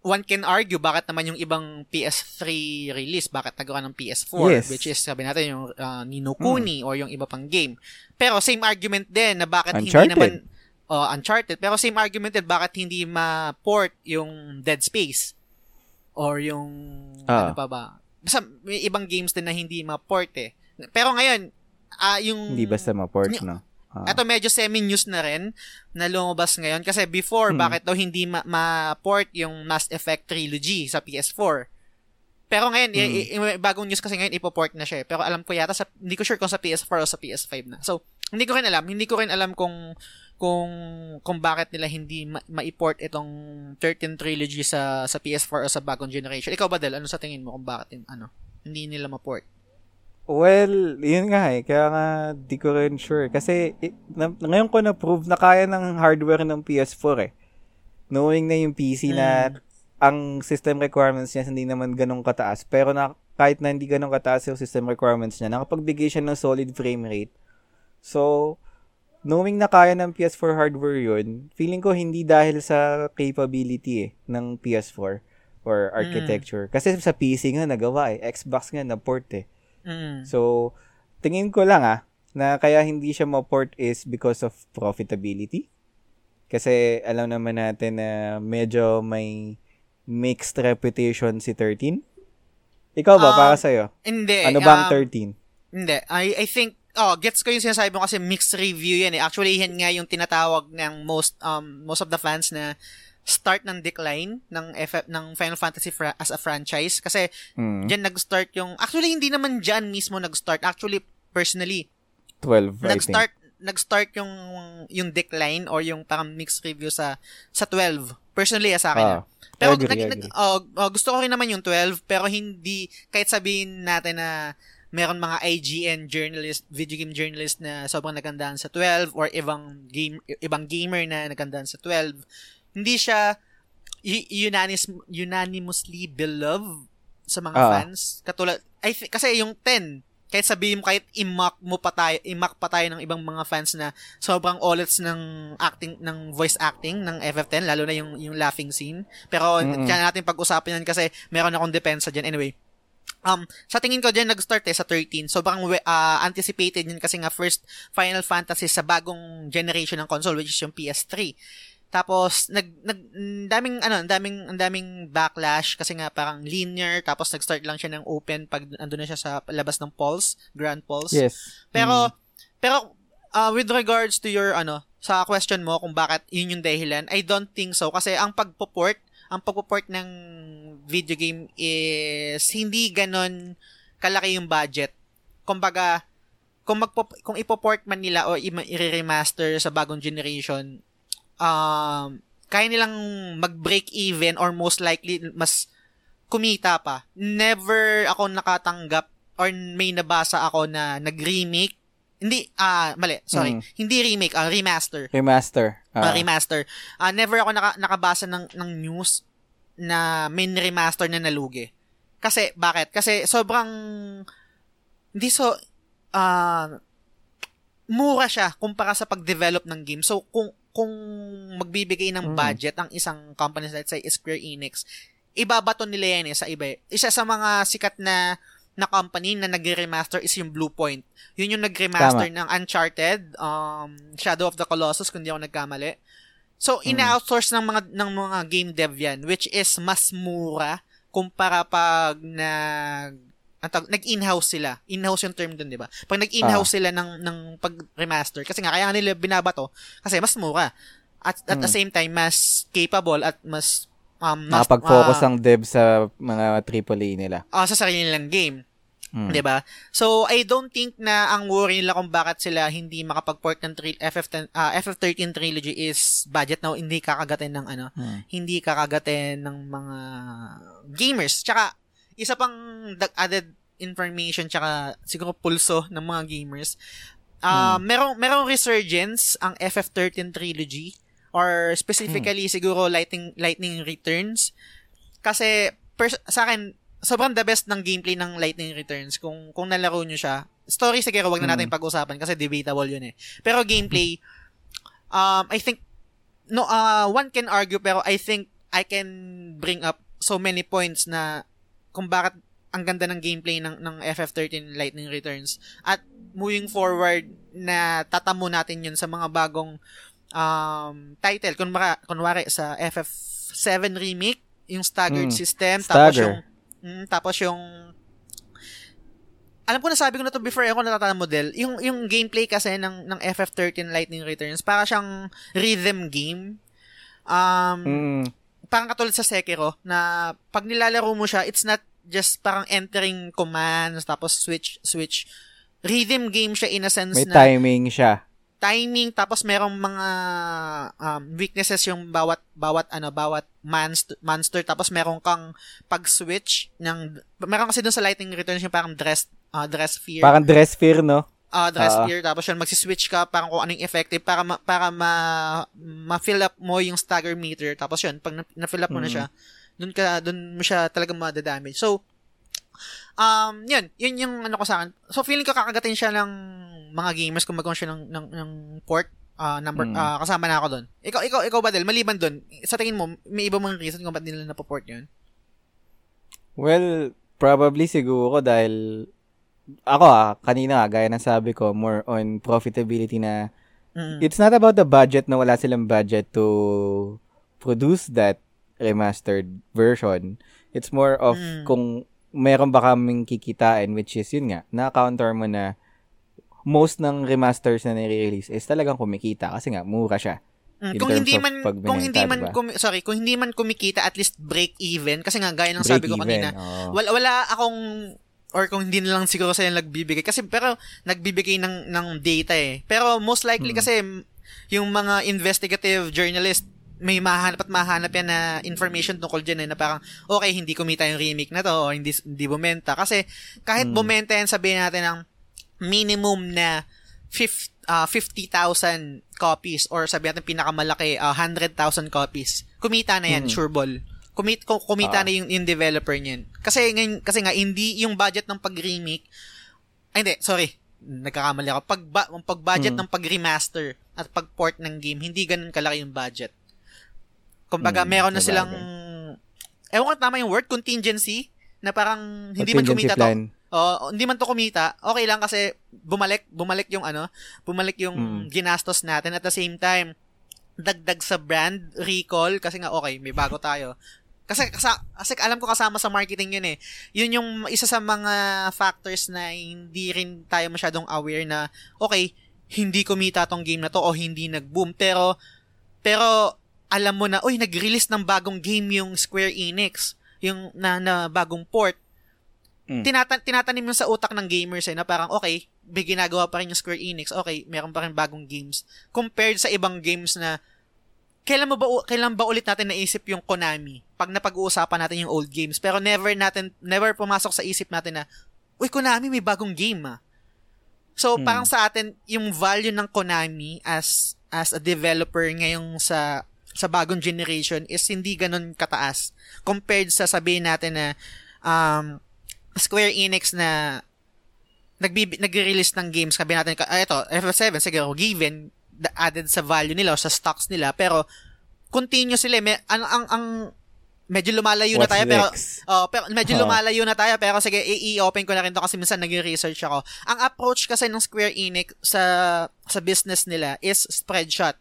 one can argue bakit naman yung ibang PS3 release, bakit nagawa ng PS4, Yes. which is sabi natin yung uh, Nino Kuni or yung iba pang game. Pero same argument din na bakit Uncharted. hindi naman uh, Uncharted. Pero same argument din, bakit hindi ma-port yung Dead Space? Or yung, Ah. ano pa ba? Basta may ibang games din na hindi ma-port eh. Pero ngayon, ah yung... hindi basta ma-port, no? Ah. Ito medyo semi-news na rin na lumabas ngayon. Kasi before, Hmm. bakit daw hindi ma- ma-port yung Mass Effect Trilogy sa PS4? Pero ngayon, Hmm. i- i- bagong news kasi ngayon, ipoport na siya. eh. Pero alam ko yata, sa, hindi ko sure kung sa PS4 o sa PS5 na. So, hindi ko rin alam. Hindi ko rin alam kung kung kung bakit nila hindi ma- ma-port itong 13 trilogy sa sa PS4 o sa bagong generation. Ikaw ba, Del? Ano sa tingin mo kung bakit ano, hindi nila ma-port? Well, yun nga eh. Kaya nga, di ko rin sure. Kasi, i- na, ngayon ko na-prove na kaya ng hardware ng PS4 eh. Knowing na yung PC na ang system requirements niya hindi naman ganun kataas. Pero na, kahit na hindi ganun kataas yung system requirements niya, nakapagbigay siya ng solid frame rate. So, knowing na kaya ng PS4 hardware yun, feeling ko hindi dahil sa capability eh, ng PS4 or architecture. Kasi sa PC nga nagawa eh. Xbox nga na-port eh. Mm. So, tingin ko lang ah, na kaya hindi siya ma-port is because of profitability. Kasi alam naman natin na medyo may mixed reputation si 13. Ikaw ba, Ah, para sa'yo? Hindi. Ano ba ang um, 13? Hindi. I, I think, oh, gets ko yung sinasabi mo kasi mixed review yan eh. Actually, yan nga yung tinatawag ng most, um, most of the fans na start ng decline ng FF, ng Final Fantasy fra- as a franchise. Kasi, Hmm, dyan nag-start yung, actually, hindi naman dyan mismo nag-start. Actually, personally, 12, I think. nag-start, nag-start yung, yung decline or yung parang mixed review sa, sa 12. Personally, ah, sa akin. Ah, ah. Pero agree, nag, agree. nag- oh, oh, gusto ko rin naman yung 12 pero hindi kahit sabihin natin na meron mga IGN journalist, video game journalist na sobrang nagandaan sa 12 or ibang game ibang gamer na nagandaan sa 12. Hindi siya unanimous, unanimously beloved sa mga Ah. fans. Katulad I thi- kasi yung 10 kahit sabihin mo, kahit i-mock mo pa tayo, i-mock pa tayo ng ibang mga fans na sobrang olets ng acting, ng voice acting ng FF10, lalo na yung, yung laughing scene. Pero, Mm-mm. kaya natin pag-usapan yan kasi meron akong depensa dyan. Anyway, Um, sa tingin ko dyan nag-start eh sa 13. Sobrang uh, anticipated yun kasi nga first Final Fantasy sa bagong generation ng console which is yung PS3. Tapos nag nag daming ano, daming ang daming backlash kasi nga parang linear tapos nag-start lang siya ng open pag andun na siya sa labas ng Pulse, Grand Pulse. Yes. Pero pero uh, with regards to your ano sa question mo kung bakit yun yung dahilan, I don't think so kasi ang pagpo-port, ang pagpo-port ng video game is hindi ganon kalaki yung budget. Kumbaga, kung magpo kung ipo-port man nila o i-remaster sa bagong generation, um kaya nilang mag-break even or most likely mas kumita pa. Never ako nakatanggap or may nabasa ako na nag-remake. Hindi, ah, mali, sorry. Mm. Hindi remake, ah, remaster. Remaster. Ah, Ah. remaster. Ah, never ako naka, nakabasa ng, ng news na may remaster na nalugi. Kasi, bakit? Kasi sobrang, hindi so, ah, mura siya kumpara sa pag-develop ng game. So, kung, kung magbibigay ng Mm. budget ang isang company, let's say Square Enix, ibabato nila yan eh sa iba. eh. Isa sa mga sikat na na company na nag-remaster is yung Bluepoint. Yun yung nag-remaster ng Uncharted, um, Shadow of the Colossus, kung di ako nagkamali. So, Mm. ina-outsource ng mga, ng mga game dev yan, which is mas mura kumpara pag nag ang tawag- nag-in-house sila. In-house yung term dun, di ba? Pag nag-in-house sila ng, ng pag-remaster, kasi nga, kaya nila binabato, kasi mas mura. At, at the Mm. same time, mas capable at mas um, mas, Nakapag-focus ah, ang dev sa mga AAA nila. ah, sa sarili nilang game. Mm. 'Di ba? So I don't think na ang worry nila kung bakit sila hindi makapag-port ng tri- FF10 ah, FF13 trilogy is budget na hindi kakagatin ng ano, Mm. hindi kakagatin ng mga gamers. Tsaka isa pang added information tsaka siguro pulso ng mga gamers. Ah, merong merong resurgence ang FF13 trilogy or specifically siguro Lightning Lightning Returns kasi pers- sa akin sobrang the best ng gameplay ng Lightning Returns kung kung nalaro nyo siya. Story siguro wag na natin pag-usapan kasi debatable yun eh. Pero gameplay um I think no uh one can argue pero I think I can bring up so many points na kung bakit ang ganda ng gameplay ng ng FF13 Lightning Returns at moving forward na tatamo natin yun sa mga bagong um title kunwari, kunwari sa FF7 remake yung staggered Mm. system tapos Stagger. yung mm, tapos yung alam ko na sabi ko na to before ako natatanda model yung yung gameplay kasi ng ng FF13 Lightning Returns para siyang rhythm game um Mm. Parang katulad sa Sekiro na pag nilalaro mo siya, it's not just parang entering commands tapos switch switch rhythm game siya in a sense May na timing siya. timing tapos merong mga um, weaknesses yung bawat bawat ano bawat monster, monster tapos meron kang pag-switch ng meron kasi dun sa Lightning Returns yung parang dress uh, dress fear Parang dress fear, no? Uh, dress Ah. fear tapos yun magsi-switch ka parang kung anong effective para ma, para ma ma-fill up mo yung stagger meter tapos yun pag na- na-fill up mo na Mm. siya dun ka dun mo siya talaga madadamage so um yun yun yung ano ko sa akin so feeling ko kakagatin siya ng mga gamers kung magawa siya ng ng, ng port ah, number Mm. ah, kasama na ako doon ikaw ikaw ikaw ba Del maliban doon sa tingin mo may iba mga reason kung ba't nila na-port yun Well, probably siguro dahil ako ah, kanina nga, gaya ng sabi ko, more on profitability na mm. it's not about the budget na wala silang budget to produce that remastered version. It's more of Mm. kung meron ba kaming kikitain which is yun nga, na-counter mo na most ng remasters na nire-release is talagang kumikita kasi nga mura siya. Mm, kung hindi man kung hindi man diba? kumi- sorry, kung hindi man kumikita at least break even kasi nga gaya ng Break sabi ko even, kanina, oo. wala wala akong or kung hindi na lang siguro sila nagbibigay kasi pero nagbibigay ng ng data eh. Pero most likely Hmm. kasi yung mga investigative journalist may mahanap at mahanap yan na information tungkol dyan eh, na parang, okay, hindi kumita yung remake na to, o hindi, hindi bumenta. Kasi, kahit Hmm. bumenta yan, sabihin natin ng minimum na 50, ah, 50,000 copies or sabi natin pinakamalaki ah, 100,000 copies. Kumita na yan, Mm. sure ball. Kumit, ku- kumita Ah. na yung, yung developer niyan. Kasi ngayon, kasi nga hindi yung budget ng pag-remake Ay, hindi, sorry. Nagkakamali ako. Pag, ang pag-budget Hmm. ng pag-remaster at pag-port ng game, hindi ganun kalaki yung budget. Kumbaga, Hmm, meron na silang, ewan ko tama yung word, contingency, na parang hindi man kumita to. plan. Oh, hindi man to kumita, okay lang kasi bumalik, bumalik yung ano, bumalik yung Mm. ginastos natin at the same time dagdag sa brand recall kasi nga okay, may bago tayo. Kasi, kasi, kasi alam ko kasama sa marketing yun eh. Yun yung isa sa mga factors na hindi rin tayo masyadong aware na okay, hindi kumita tong game na to o hindi nag-boom pero pero alam mo na, uy, nag-release ng bagong game yung Square Enix, yung na, na bagong port Mm. tinata- tinatanim yung sa utak ng gamers eh, na parang, okay, may ginagawa pa rin yung Square Enix, okay, meron pa rin bagong games. Compared sa ibang games na, kailan mo ba, kailan ba ulit natin naisip yung Konami? Pag napag-uusapan natin yung old games. Pero never natin, never pumasok sa isip natin na, uy, Konami, may bagong game ah. So, Hmm. parang sa atin, yung value ng Konami as as a developer ngayong sa sa bagong generation is hindi ganun kataas compared sa sabihin natin na um, Square Enix na nagbi- nagre-release ng games, sabi natin, ah, ito, FF7, siguro, given, added sa value nila o sa stocks nila, pero, continue sila, eh. may, ang, ang, ang, medyo lumalayo na What's tayo, pero, next? oh, pero medyo Oh. lumalayo na tayo, pero sige, i-open ko na rin to kasi minsan nag-research ako. Ang approach kasi ng Square Enix sa, sa business nila is spread shot.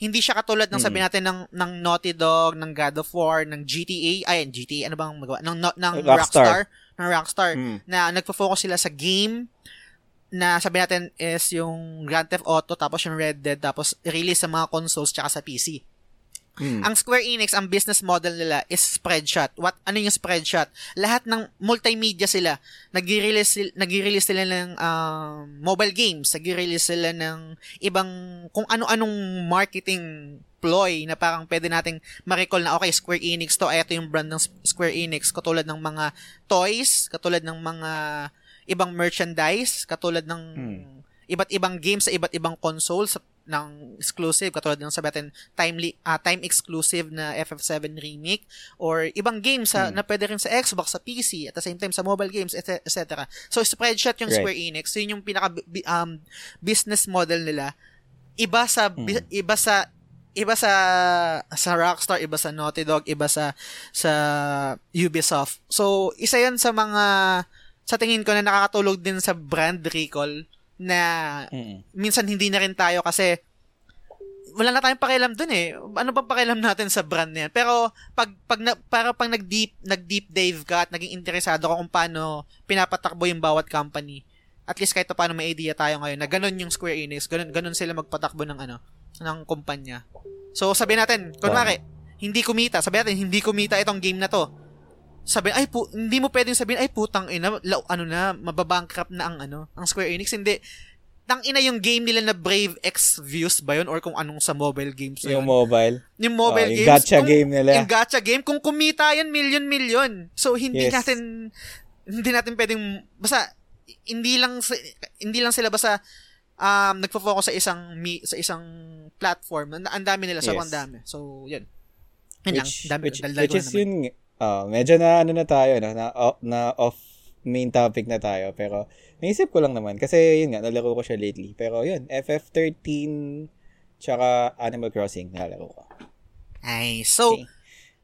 Hindi siya katulad ng Mm. sabi natin ng, ng Naughty Dog, ng God of War, ng GTA, ay, GTA, ano bang magawa? Ng, no- ng Rockstar. Rockstar, ng Rockstar, Mm. na nagfo-focus sila sa game, na sabi natin is yung Grand Theft Auto, tapos yung Red Dead, tapos release sa mga consoles tsaka sa PC. Mm. Ang Square Enix, ang business model nila is spread shot. What ano yung spread shot? Lahat ng multimedia sila. Nagre-release nagre-release sila ng um, mobile games, nagre-release sila ng ibang kung ano-anong marketing ploy na parang pwede nating ma-recall na okay, Square Enix to, ay ito yung brand ng Square Enix, katulad ng mga toys, katulad ng mga ibang merchandise, katulad ng Hmm. iba't ibang games sa iba't ibang consoles ng exclusive katulad ng sabi natin timely ah, time exclusive na FF7 remake or ibang games sa Hmm. na pwede rin sa Xbox sa PC at the same time sa mobile games et- etc. So spread shot yung Right. Square Enix yun yung pinaka um, business model nila iba sa bi- Hmm. iba sa iba sa sa Rockstar, iba sa Naughty Dog, iba sa sa Ubisoft. So, isa 'yan sa mga sa tingin ko na nakakatulog din sa brand recall na Mm. minsan hindi na rin tayo kasi wala na tayong pakialam dun eh. Ano bang pakialam natin sa brand na yan? Pero pag pag na, para pag nag-deep nag-deep dive ka at naging interesado ka kung paano pinapatakbo yung bawat company. At least kahit pa paano may idea tayo ngayon na ganun yung Square Enix, ganun ganun sila magpatakbo ng ano ng kumpanya. So sabi natin, kunwari, hindi kumita, sabi natin hindi kumita itong game na to. Sabi, ay pu- hindi mo pwedeng sabihin, ay putang ina, la- ano na, mababankrupt na ang ano, ang Square Enix. Hindi, tang ina yung game nila na Brave X Views ba yun or kung anong sa mobile games na Yung yun. mobile. Yung mobile Oh, yung games. gacha kung- game nila. Yung gacha game, kung kumita yan, million-million. So, hindi Yes. natin, hindi natin pwedeng, basta, hindi lang, hindi lang sila basta, um, nagfo-focus sa isang, sa isang platform. Ang, ang dami nila, sobrang Yes. dami. So, yun. Yun lang. Dami, which, daldal which is na naman. yun, uh, medyo na ano na tayo, no? na, off, na off main topic na tayo. Pero, naisip ko lang naman. Kasi, yun nga, nalaro ko siya lately. Pero, yun, FF13, tsaka Animal Crossing, nalaro ko. Ay, so, Okay.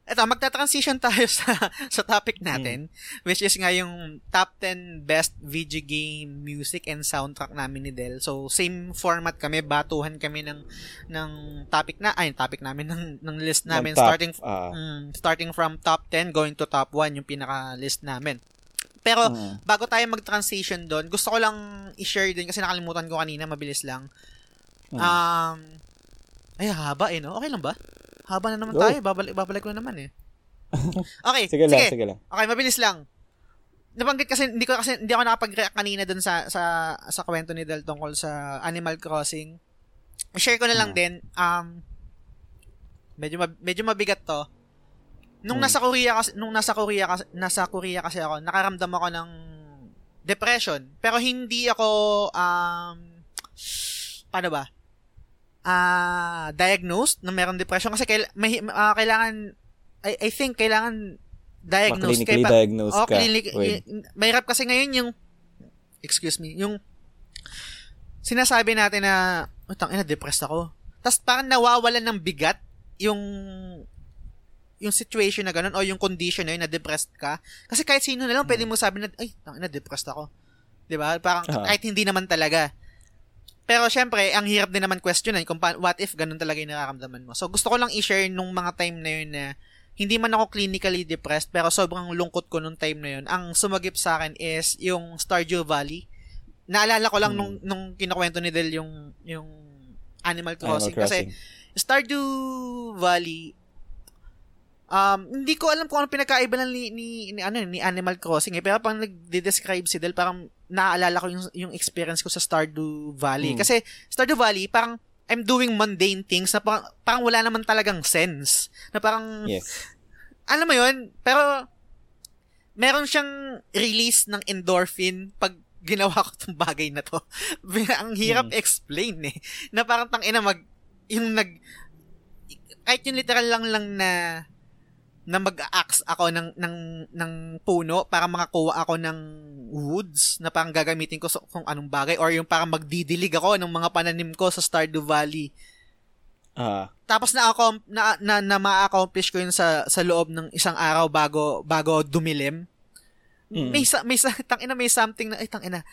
Eto, magta-transition tayo sa sa topic natin, Hmm. which is nga yung top 10 best video game music and soundtrack namin ni Del. So, same format kami, batuhan kami ng ng topic na, ay, topic namin, ng, ng list namin, Ng top, starting ah. mm, starting from top 10 going to top 1, yung pinaka-list namin. Pero, Mm. bago tayo mag-transition doon, gusto ko lang i-share din kasi nakalimutan ko kanina, mabilis lang. Mm. Um, ay, haba eh, no? Okay lang ba? Haba na naman Go. tayo. Babalik, babalik ko na naman eh. Okay, Sige lang, sige lang. Okay, mabilis lang. Nabanggit kasi hindi ko kasi hindi ako nakapag-react kanina dun sa sa sa kwento ni Del tungkol sa Animal Crossing. I-share ko na lang Hmm. din um medyo mab- medyo mabigat to. Nung Hmm. nasa Korea kasi nung nasa Korea kasi nasa Korea kasi ako, nakaramdam ako ng depression. Pero hindi ako um paano ba? Ah, diagnosed na meron depression kasi kail- may, ah, kailangan I, I think kailangan diagnosed Ma-clinically pa- diagnosed Oh, ka clinic, y- mahirap kasi ngayon yung excuse me, yung sinasabi natin na, utang ina, depressed ako. Tapos parang nawawalan ng bigat yung yung situation na ganun o yung condition na yun na depressed ka. Kasi kahit sino na lang pwede mo sabi na, ay, tangina, depressed ako. 'Di ba? Parang Ah. kahit hindi naman talaga. Pero syempre, ang hirap din naman questionan kung pa- what if ganun talaga yung nararamdaman mo. So gusto ko lang i-share nung mga time na yun na hindi man ako clinically depressed pero sobrang lungkot ko nung time na yun. Ang sumagip sa akin is yung Stardew Valley. Naalala ko lang Hmm. nung nung kinukwento ni Del yung yung Animal Animal Crossing, kasi Crossing. Stardew Valley um hindi ko alam kung ano pinagkaiba lang ni, ni, ni ano ni Animal Crossing eh pero pang nagde-describe si Del parang naaalala ko yung yung experience ko sa Stardew Valley Mm. kasi Stardew Valley parang I'm doing mundane things na parang, parang wala naman talagang sense na parang Yes. alam mo yun, pero meron siyang release ng endorphin pag ginawa ko tong bagay na to. Ang hirap Mm. explain eh. Na parang tang ina mag yung nag kahit yung literal lang lang na na mag-axe ako ng ng ng puno para makakuha ako ng woods na parang gagamitin ko sa kung anong bagay or yung parang magdidilig ako ng mga pananim ko sa Stardew Valley Ah, tapos na ako na na, na ma-accomplish ko yun sa sa loob ng isang araw bago bago dumilim. Mm. May may sa, tangina may something na ay tangina.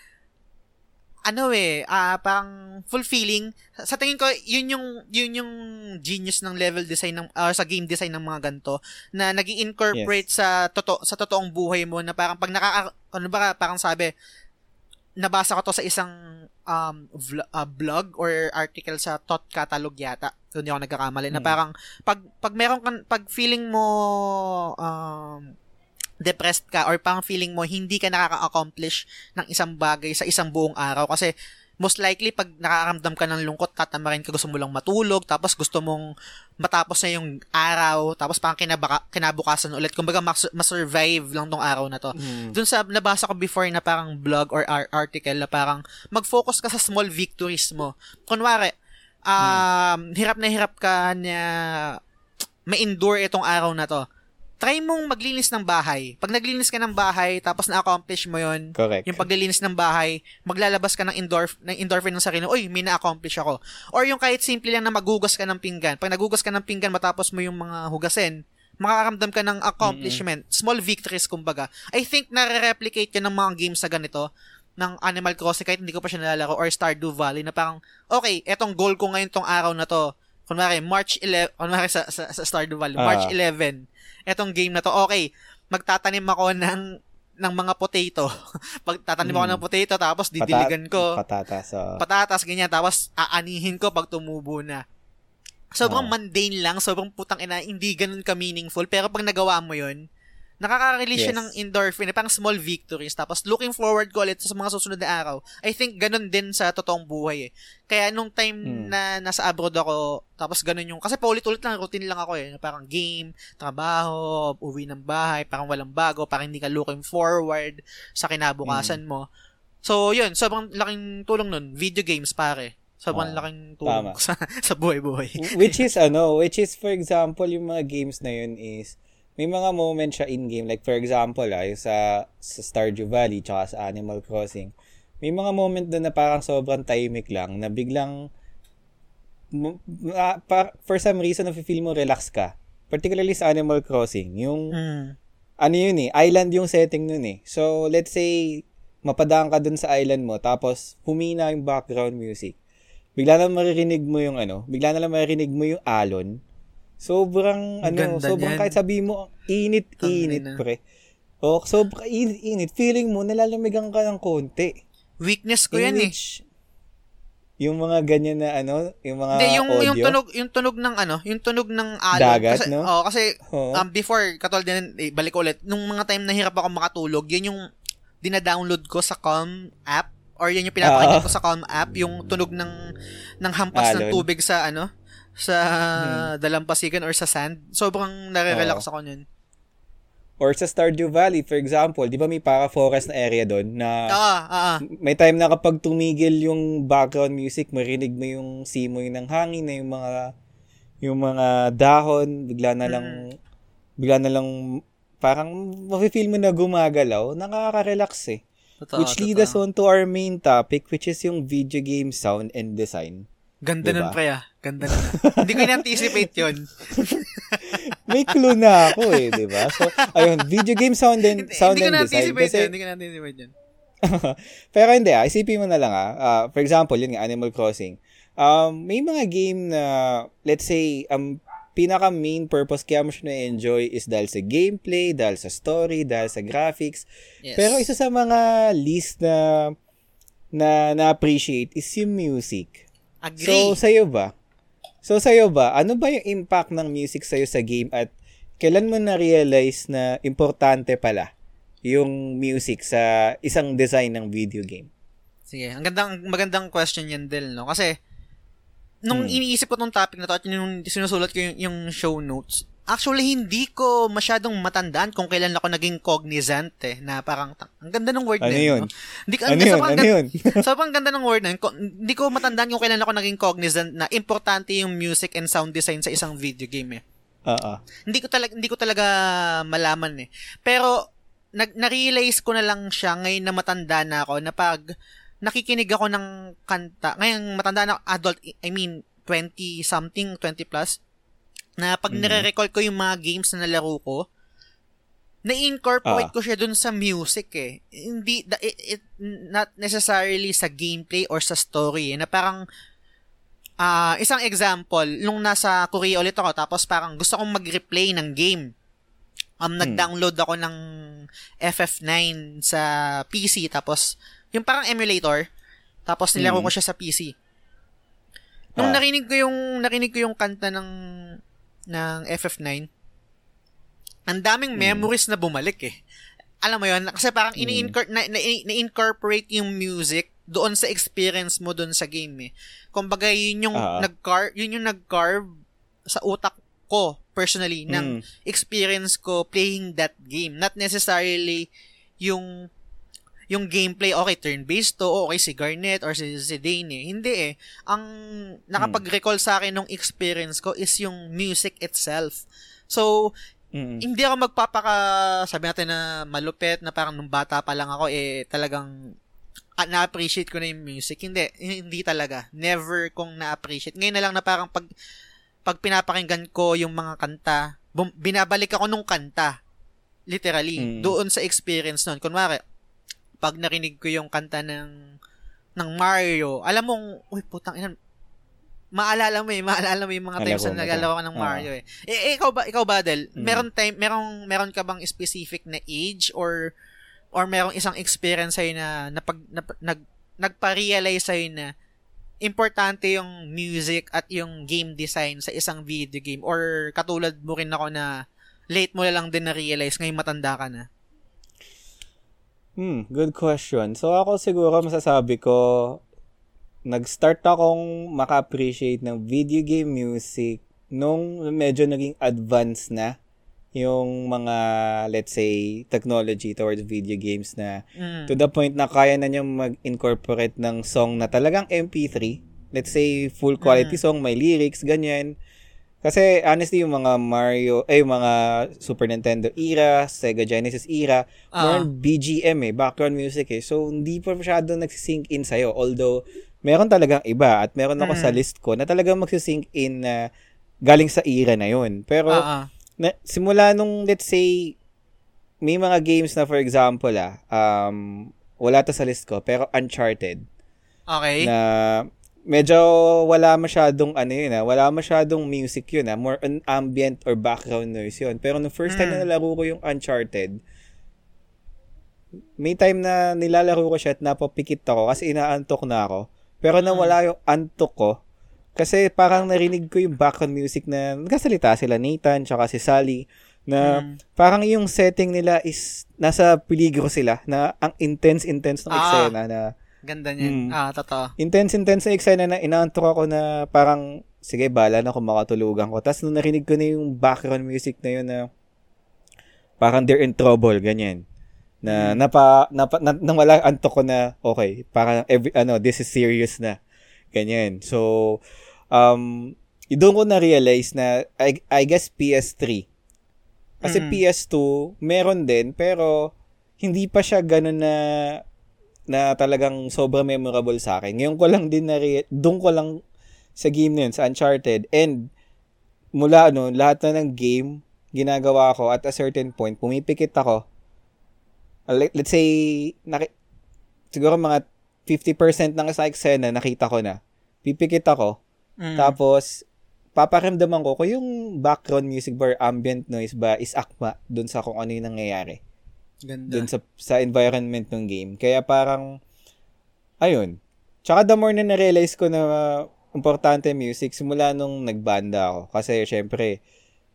Ano eh, ah parang fulfilling. Sa tingin ko yun yung yun yung genius ng level design ng or sa game design ng mga ganto na nag-incorporate sa toto sa totoong buhay mo na parang pag nakaka ano ba parang sabi nabasa ko to sa isang um, vl- uh, blog or article sa Tot Catalog yata. Kung hindi ako nagkakamali. Na Mm. parang, pag, pag meron kan, pag feeling mo, um, depressed ka or parang feeling mo hindi ka nakaka-accomplish ng isang bagay sa isang buong araw kasi most likely pag nakakaramdam ka ng lungkot tatamarin ka gusto mo lang matulog tapos gusto mong matapos na yung araw tapos parang kinabaka, kinabukasan ulit kumbaga mas- masurvive lang tong araw na to Mm. dun sa nabasa ko before na parang blog or ar- article na parang mag-focus ka sa small victories mo. Kunwari, um, hirap na hirap ka na ma-endure itong araw na to. Try mong maglinis ng bahay. Pag naglinis ka ng bahay, tapos na-accomplish mo yon Correct. yung paglilinis ng bahay, maglalabas ka ng, endorph, ng endorphin ng sarili, uy, may na-accomplish ako. Or yung kahit simple lang na magugas ka ng pinggan. Pag nagugas ka ng pinggan matapos mo yung mga hugasin, makakaramdam ka ng accomplishment. Small victories, kumbaga. I think nare-replicate yun ng mga games na ganito ng Animal Crossing kahit hindi ko pa siya nalalaro or Stardew Valley na parang, okay, etong goal ko ngayon tong araw na to. Kunwari, March 11, kunwari sa, sa, sa Stardew Valley, March Ah. 11, etong game na to, okay, magtatanim ako ng ng mga potato. Pag tatanim ako Mm. ng potato, tapos didiligan ko Patatas. ah. patatas, ganyan, tapos aanihin ko pag tumubo na. Sobrang Oo. mundane lang, sobrang putang ina, hindi ganun ka-meaningful. Pero pag nagawa mo yun, nakaka-release siya Yes. ng endorphin, eh, parang small victories. Tapos looking forward ko ulit sa mga susunod na araw. I think ganun din sa totoong buhay eh. Kaya nung time Hmm. na nasa abroad ako, tapos ganun yung, kasi paulit-ulit lang, routine lang ako eh. Parang game, trabaho, uwi ng bahay, parang walang bago, parang hindi ka looking forward sa kinabukasan Hmm. mo. So, yun, sobrang laking tulong nun. Video games, pare. Sobrang Ah, laking tulong tama. sa, sa buhay-buhay. which is ano, which is for example, yung mga games na yun is may mga moment siya in-game. Like for example, ah, sa, sa Stardew Valley tsaka sa Animal Crossing. May mga moment doon na parang sobrang tahimik lang na biglang par- for some reason nafe-feel mo relax ka. Particularly sa Animal Crossing. Yung Mm. ano yun eh, island yung setting nun eh. So, let's say, mapadaan ka dun sa island mo, tapos humina yung background music. Bigla na maririnig mo yung ano, bigla na lang maririnig mo yung alon. Sobrang, Ang ano, ganda sobrang niyan. kahit sabi mo, init, init, pre. O, sobrang init, init. Feeling mo, nalalamigan ka ng konti. Weakness ko In yan eh. yung mga ganyan na ano, yung mga Hindi, yung, audio. yung tunog, yung tunog ng ano, yung tunog ng alon. Dagat, kasi, no? Oh, kasi Oo. um, before, katulad din, eh, balik ko ulit, nung mga time na hirap ako makatulog, yun yung dinadownload ko sa Calm app or yan yung pinapakinggan Ah. ko sa Calm app, yung tunog ng ng hampas ng Alon. tubig sa ano, sa dalampasigan or sa sand. Sobrang nare-relax ako nun. Or sa Stardew Valley, for example, di ba may para forest na area doon na Ah, ah, ah. may time na kapag tumigil yung background music, marinig mo yung simoy ng hangin na yung mga yung mga dahon, bigla na lang bigla na lang parang mafe-feel mo na gumagalaw, nakaka-relax eh. Totoo, which lead totoo. us on to our main topic, which is yung video game sound and design. Ganda Diba? nun, pre, ah. Ganda nun. Hindi ko in-anticipate yun. May clue na ako eh, di ba? So, ayun, video game sound and, sound hindi ko and design. Kasi, yun. Hindi ko na-anticipate yun. pero hindi ah, isipin mo na lang ah. Ah, for example, yun nga, Animal Crossing. Um, may mga game na, let's say, ang pinaka main purpose kaya mo siya na-enjoy is dahil sa gameplay, dahil sa story, dahil sa graphics. Yes. Pero isa sa mga list na na na-appreciate is yung music. Agree. So, sa'yo ba? So, sa'yo ba? Ano ba yung impact ng music sa'yo sa game at kailan mo na-realize na importante pala yung music sa isang design ng video game? Sige, ang gandang magandang question yan Del, no? Kasi nung Hmm. iniisip ko tong topic na to at yung sinusulat ko yung, yung show notes, actually hindi ko masyadong matandaan kung kailan ako naging cognizant eh, na parang ang ganda ng word Ano na yun? No? Hindi Ano yun? Ano ganda- yun? sobrang ganda ng word na yun. Hindi ko matandaan kung kailan ako naging cognizant na importante yung music and sound design sa isang video game eh. Oo. Hindi ko talaga hindi ko talaga malaman eh. Pero nag na-realize ko na lang siya ngayon na matanda na ako na pag nakikinig ako ng kanta, ngayon matanda na adult, I mean 20 something, 20 plus, na pag Mhm. nare-recall ko yung mga games na nalaro ko, na-incorporate Ah. ko siya dun sa music eh. Hindi, da- it, it, not necessarily sa gameplay or sa story eh, na parang Ah, isang example, nung nasa Korea ulit ako, tapos parang gusto kong mag-replay ng game. Um, nag-download ako ng FF9 sa PC, tapos, yung parang emulator, tapos nilaro Mm. ko siya sa PC. Nung Ah. narinig ko yung, narinig ko yung kanta ng, ng FF9, ang daming Mm. memories na bumalik eh. Alam mo yun, kasi parang Mm. na, na, na-incorporate yung music doon sa experience mo doon sa game eh. Kumbaga, yun yung Ah. nag-carve, yun yung nag-carve sa utak ko personally ng Mm. experience ko playing that game. Not necessarily yung yung gameplay, okay, turn-based to, okay, si Garnet or si, si Dane eh. Hindi eh. Ang nakapag-recall sa akin ng experience ko is yung music itself. So, Mm. hindi ako magpapaka, sabi natin na malupit, na parang nung bata pa lang ako, eh, talagang ah, na-appreciate ko na yung music. Hindi, hindi talaga. Never kong na-appreciate. Ngayon na lang na parang pag, pag pinapakinggan ko yung mga kanta, bum, binabalik ako nung kanta. Literally. Mm. Doon sa experience nun. Kunwari, pag narinig ko yung kanta ng ng Mario, alam mong, uy, putang ina, maalala mo eh, maalala mo yung mga times na to. ka ng. Mario eh. eh. eh, ikaw ba, ikaw ba, Del? Mm. Meron time, merong, meron ka bang specific na age or or merong isang experience sa'yo na, na pag, na, nag, nagpa-realize sa'yo na importante yung music at yung game design sa isang video game or katulad mo rin ako na late mo na lang din na-realize ngayon matanda ka na. Hmm, good question. So ako siguro masasabi ko nag-start akong maka-appreciate ng video game music nung medyo naging advanced na yung mga let's say technology towards video games na Mm. to the point na kaya na niyang mag-incorporate ng song na talagang MP3. Let's say full quality song, may lyrics, ganyan. Kasi honestly yung mga Mario, eh yung mga Super Nintendo era, Sega Genesis era, more Ah. on BGM eh, background music eh. So hindi pa masyado nagsisync in sa'yo. Although meron talagang iba at meron ako Mm. sa list ko na talagang magsisync in na galing sa era na yun. Pero ah. na, simula nung let's say may mga games na for example ah um wala to sa list ko pero Uncharted Okay. na medyo wala masyadong ano yun ah wala masyadong music yun ah more on ambient or background noise yun pero nung first time Mm. na nalaro ko yung Uncharted may time na nilalaro ko siya at napapikit ako kasi inaantok na ako pero nawala yung antok ko kasi parang narinig ko yung background music na nagkasalita sila Nathan tsaka si Sally na Mm. parang yung setting nila is nasa peligro sila na ang intense-intense ng Ah. eksena na Ganda niyan. Mm. Ah, totoo. intense-intense na eksena na inaantok ako na parang sige bala na kung makatulugan ko. Tapos nung narinig ko na yung background music na yun na parang they're in trouble, ganyan. Na napa, napa na, nang wala antok ko na okay, parang every ano, this is serious na. Ganyan. So um doon ko na realize na I, I guess PS3. Kasi Mm. PS2 meron din pero hindi pa siya ganun na na talagang sobrang memorable sa akin. Ngayon ko lang din na doon ko lang sa game na yun, sa Uncharted. And mula ano, lahat na ng game ginagawa ko at a certain point, pumipikit ako. Let's say, naki, siguro mga 50% ng sa eksena nakita ko na. Pipikit ako. Mm. Tapos, paparamdaman ko kung yung background music bar ambient noise ba is akma dun sa kung ano yung nangyayari. Ganda. Dun sa, sa environment ng game. Kaya parang, ayun. Tsaka the more na na-realize ko na importante music simula nung nagbanda ako. Kasi syempre,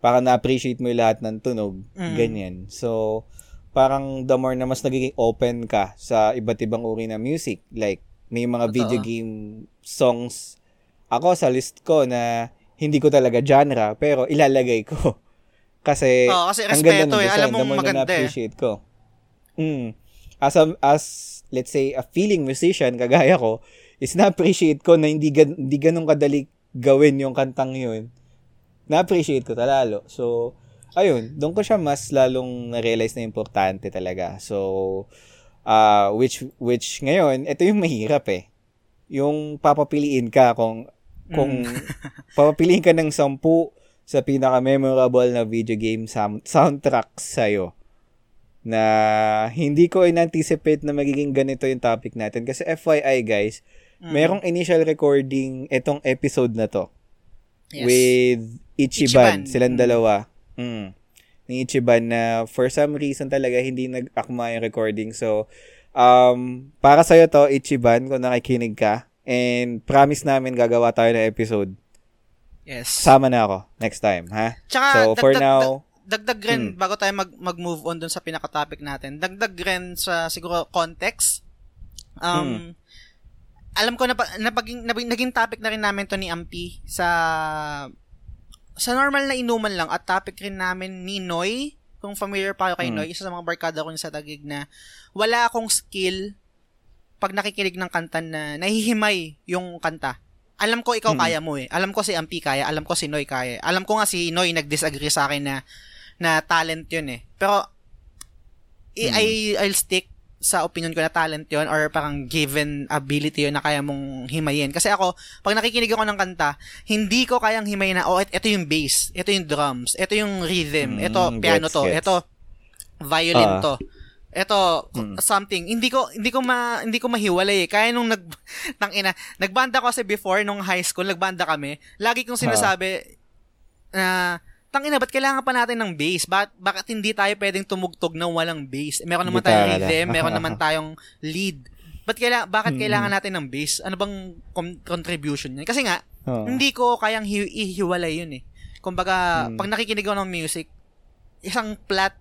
parang na-appreciate mo yung lahat ng tunog. Mm. Ganyan. So, parang the more na mas nagiging open ka sa iba't ibang uri ng music. Like, may mga Totoo. video game songs ako sa list ko na hindi ko talaga genre, pero ilalagay ko. Kasi, oh, kasi ang ganda eh. Alam mo maganda na appreciate ko. Mm. As, a, as, let's say, a feeling musician, kagaya ko, is na-appreciate ko na hindi, gan, hindi ganun kadali gawin yung kantang yun. Na-appreciate ko talalo. So, ayun, doon ko siya mas lalong na-realize na importante talaga. So, uh, which, which ngayon, ito yung mahirap eh. Yung papapiliin ka kung, kung mm. papapiliin ka ng sampu sa pinaka-memorable na video game sound, soundtrack sa'yo na hindi ko in-anticipate na magiging ganito yung topic natin. Kasi FYI guys, Mm. Merong initial recording itong episode na to. Yes. With Ichiban, Ichiban. silang mm. dalawa. Mm. Ni Ichiban na for some reason talaga hindi nag-akma yung recording. So, um, para sa'yo to, Ichiban, kung nakikinig ka. And promise namin gagawa tayo ng episode. Yes. Sama na ako next time, ha? Tsaka, so, for dag, now... Dag, dagdag rin, hmm. bago tayo mag, mag-move on dun sa pinaka-topic natin, dagdag rin sa siguro context. Um, hmm alam ko na, na, paging, na naging topic na rin namin to ni Ampi sa sa normal na inuman lang at topic rin namin ni Noy kung familiar pa kayo kay hmm. Noy isa sa mga barkada ko sa Tagig na wala akong skill pag nakikinig ng kanta na nahihimay yung kanta alam ko ikaw hmm. kaya mo eh alam ko si Ampi kaya alam ko si Noy kaya alam ko nga si Noy nag-disagree sa akin na na talent yun eh pero hmm. I, I'll stick sa opinion ko na talent yon or parang given ability yon na kaya mong himayin. Kasi ako, pag nakikinig ako ng kanta, hindi ko kayang himayin na, oh, ito yung bass, ito yung drums, ito yung rhythm, mm, ito piano gets, to, gets. ito violin uh, to. Ito mm. something hindi ko hindi ko ma hindi ko mahiwalay eh. Kaya nung nag tang ina, nagbanda ko kasi before nung high school, nagbanda kami. Lagi kong sinasabi na uh, tangina, ba't kailangan pa natin ng bass? Bakit, bakit hindi tayo pwedeng tumugtog ng walang bass? Meron naman tayong rhythm, meron naman tayong lead. Ba't kaila, bakit hmm. kailangan natin ng bass? Ano bang com- contribution niya? Kasi nga, oh. hindi ko kayang hi- ihiwalay yun eh. Kumbaga, hmm. pag nakikinig ako ng music, isang flat,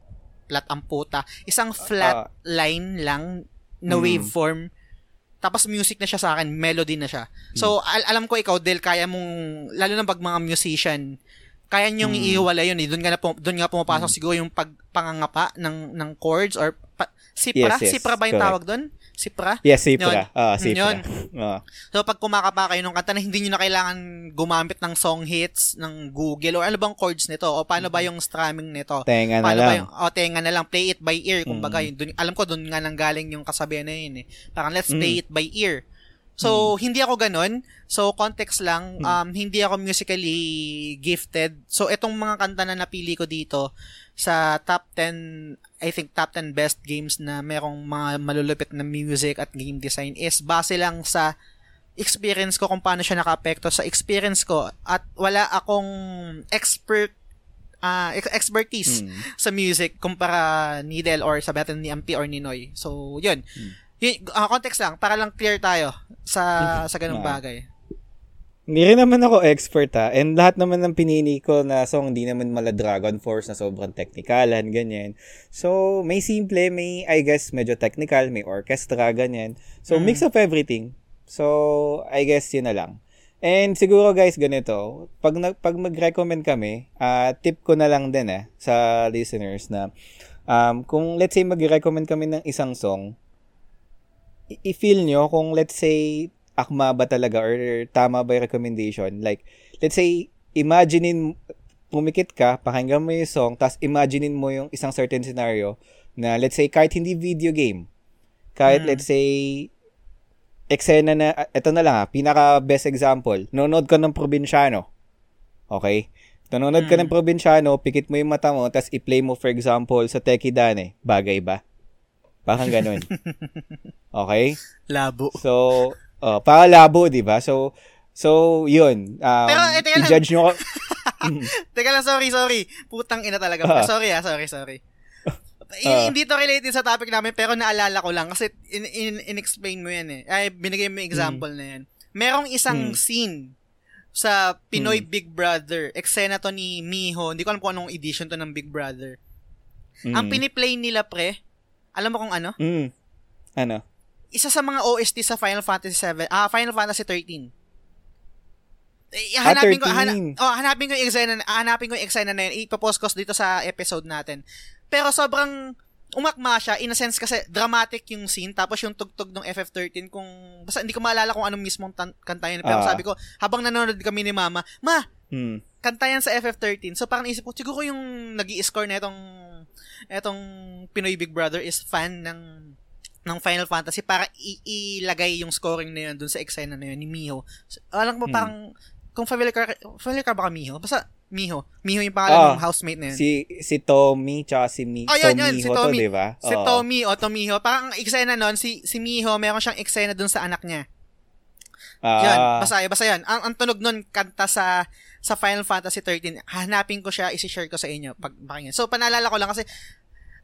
flat ang puta, isang flat uh, line lang na hmm. waveform, tapos music na siya sa akin, melody na siya. So, hmm. al- alam ko ikaw, Del, kaya mong, lalo na pag mga musician, kaya niyong mm. iiwalay yun eh. Doon nga, na po, doon nga pumapasok mm. siguro yung pagpangangapa ng, ng chords or pa, sipra? Yes, yes, Sipra ba yung correct. tawag doon? Sipra? Yes, Sipra. Ah, uh, Sipra. Yun. Uh. So, pag kumakapa kayo ng kanta na hindi niyo na kailangan gumamit ng song hits ng Google or ano bang chords nito o paano ba mm. yung strumming nito? Tenga na paano lang. Ba yung, o, tenga na lang. Play it by ear. Kumbaga, mm. yun, dun, alam ko doon nga nang galing yung kasabihan na yun eh. Parang let's mm. play it by ear. So, hmm. hindi ako ganun. So, context lang, hmm. um, hindi ako musically gifted. So, itong mga kanta na napili ko dito sa top 10, I think top 10 best games na merong mga malulupit na music at game design is base lang sa experience ko kung paano siya naka-apekto sa experience ko at wala akong expert uh, expertise hmm. sa music kumpara ni Del or sa battle ni MP or ni Noy. So, yun. Hmm. Y- uh, context lang, para lang clear tayo sa sa ganung bagay. Hindi rin naman ako expert ha. And lahat naman ng pinili ko na song, hindi naman mala Dragon Force na sobrang technicalan, ganyan. So, may simple, may, I guess, medyo technical, may orchestra, ganyan. So, mm. mix of everything. So, I guess yun na lang. And siguro guys, ganito, pag, pag mag-recommend kami, uh, tip ko na lang din eh, sa listeners na um, kung let's say mag-recommend kami ng isang song, i-feel nyo kung let's say akma ba talaga or tama ba yung recommendation. Like, let's say, imaginein, pumikit ka, pakinggan mo yung song, tapos imaginein mo yung isang certain scenario na let's say kahit hindi video game, Kahit Mm. let's say, eksena na, ito na lang ha, pinaka best example, nanonood ka ng probinsyano. Okay? Nanonood ka Mm. ng probinsyano, pikit mo yung mata mo, tapos i-play mo for example sa Tekidane. Bagay ba? Parang ganun. okay? Labo. So, uh, para labo, di ba? So, so, yun. Um, Pero, yan lang. i-judge nyo ko. Teka lang, sorry, sorry. Putang ina talaga. Ah. sorry ah, sorry, sorry. Ah. hindi to related sa topic namin, pero naalala ko lang kasi in, in, in-explain mo yan eh. Ay, binigay mo yung example na yan. Merong isang Mm. scene sa Pinoy Mm. Big Brother. Eksena to ni Miho. Hindi ko alam kung anong edition to ng Big Brother. Ang Mm. piniplay nila, pre, alam mo kung ano? Mm. Ano? Isa sa mga OST sa Final Fantasy 7, ah, Final Fantasy 13. Eh, Ah, hanapin ko 13. hana, oh, hanapin ko yung eksena hanapin ko yung eksena na yun ipopost ko dito sa episode natin pero sobrang umakma siya in a sense kasi dramatic yung scene tapos yung tugtog ng FF13 kung basta hindi ko maalala kung anong mismong tan- kanta yun pero Ah. sabi ko habang nanonood kami ni mama ma Mm. kanta yan sa FF13 so parang isip ko siguro yung nag score na itong etong Pinoy Big Brother is fan ng ng Final Fantasy para ilagay yung scoring na yun dun sa eksena na yun ni Miho. So, alam mo Hmm. parang kung familiar ka, familiar ka ba ka Miho? Basta Miho. Miho yung pangalan Ah, ng housemate na yun. Si si Tommy tsaka si Mi. Oh, yun, yun, si Tommy. to, di ba? Si Oo. Tommy o Tomiho. Parang ang eksena nun, si, si Miho, meron siyang eksena dun sa anak niya. Ah, Yan, basta, basta yan. Ang, ang tunog nun, kanta sa sa Final Fantasy 13. Hanapin ko siya, isi-share ko sa inyo pag pakinggan. So, panalala ko lang kasi,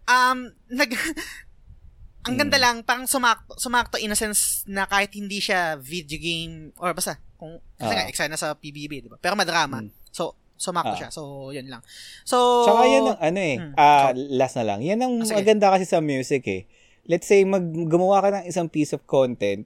um, nag, ang Mm. ganda lang, parang sumakto, sumakto in a sense na kahit hindi siya video game, or basta, kung, kasi Ah. nga, eksena sa PBB, di ba? Pero madrama. Mm. So, sumakto Ah. siya. So, yun lang. So, Tsaka yan ang ano eh, Hmm. ah, last na lang. Yan ang Ah, maganda kasi sa music eh. Let's say, mag, gumawa ka ng isang piece of content,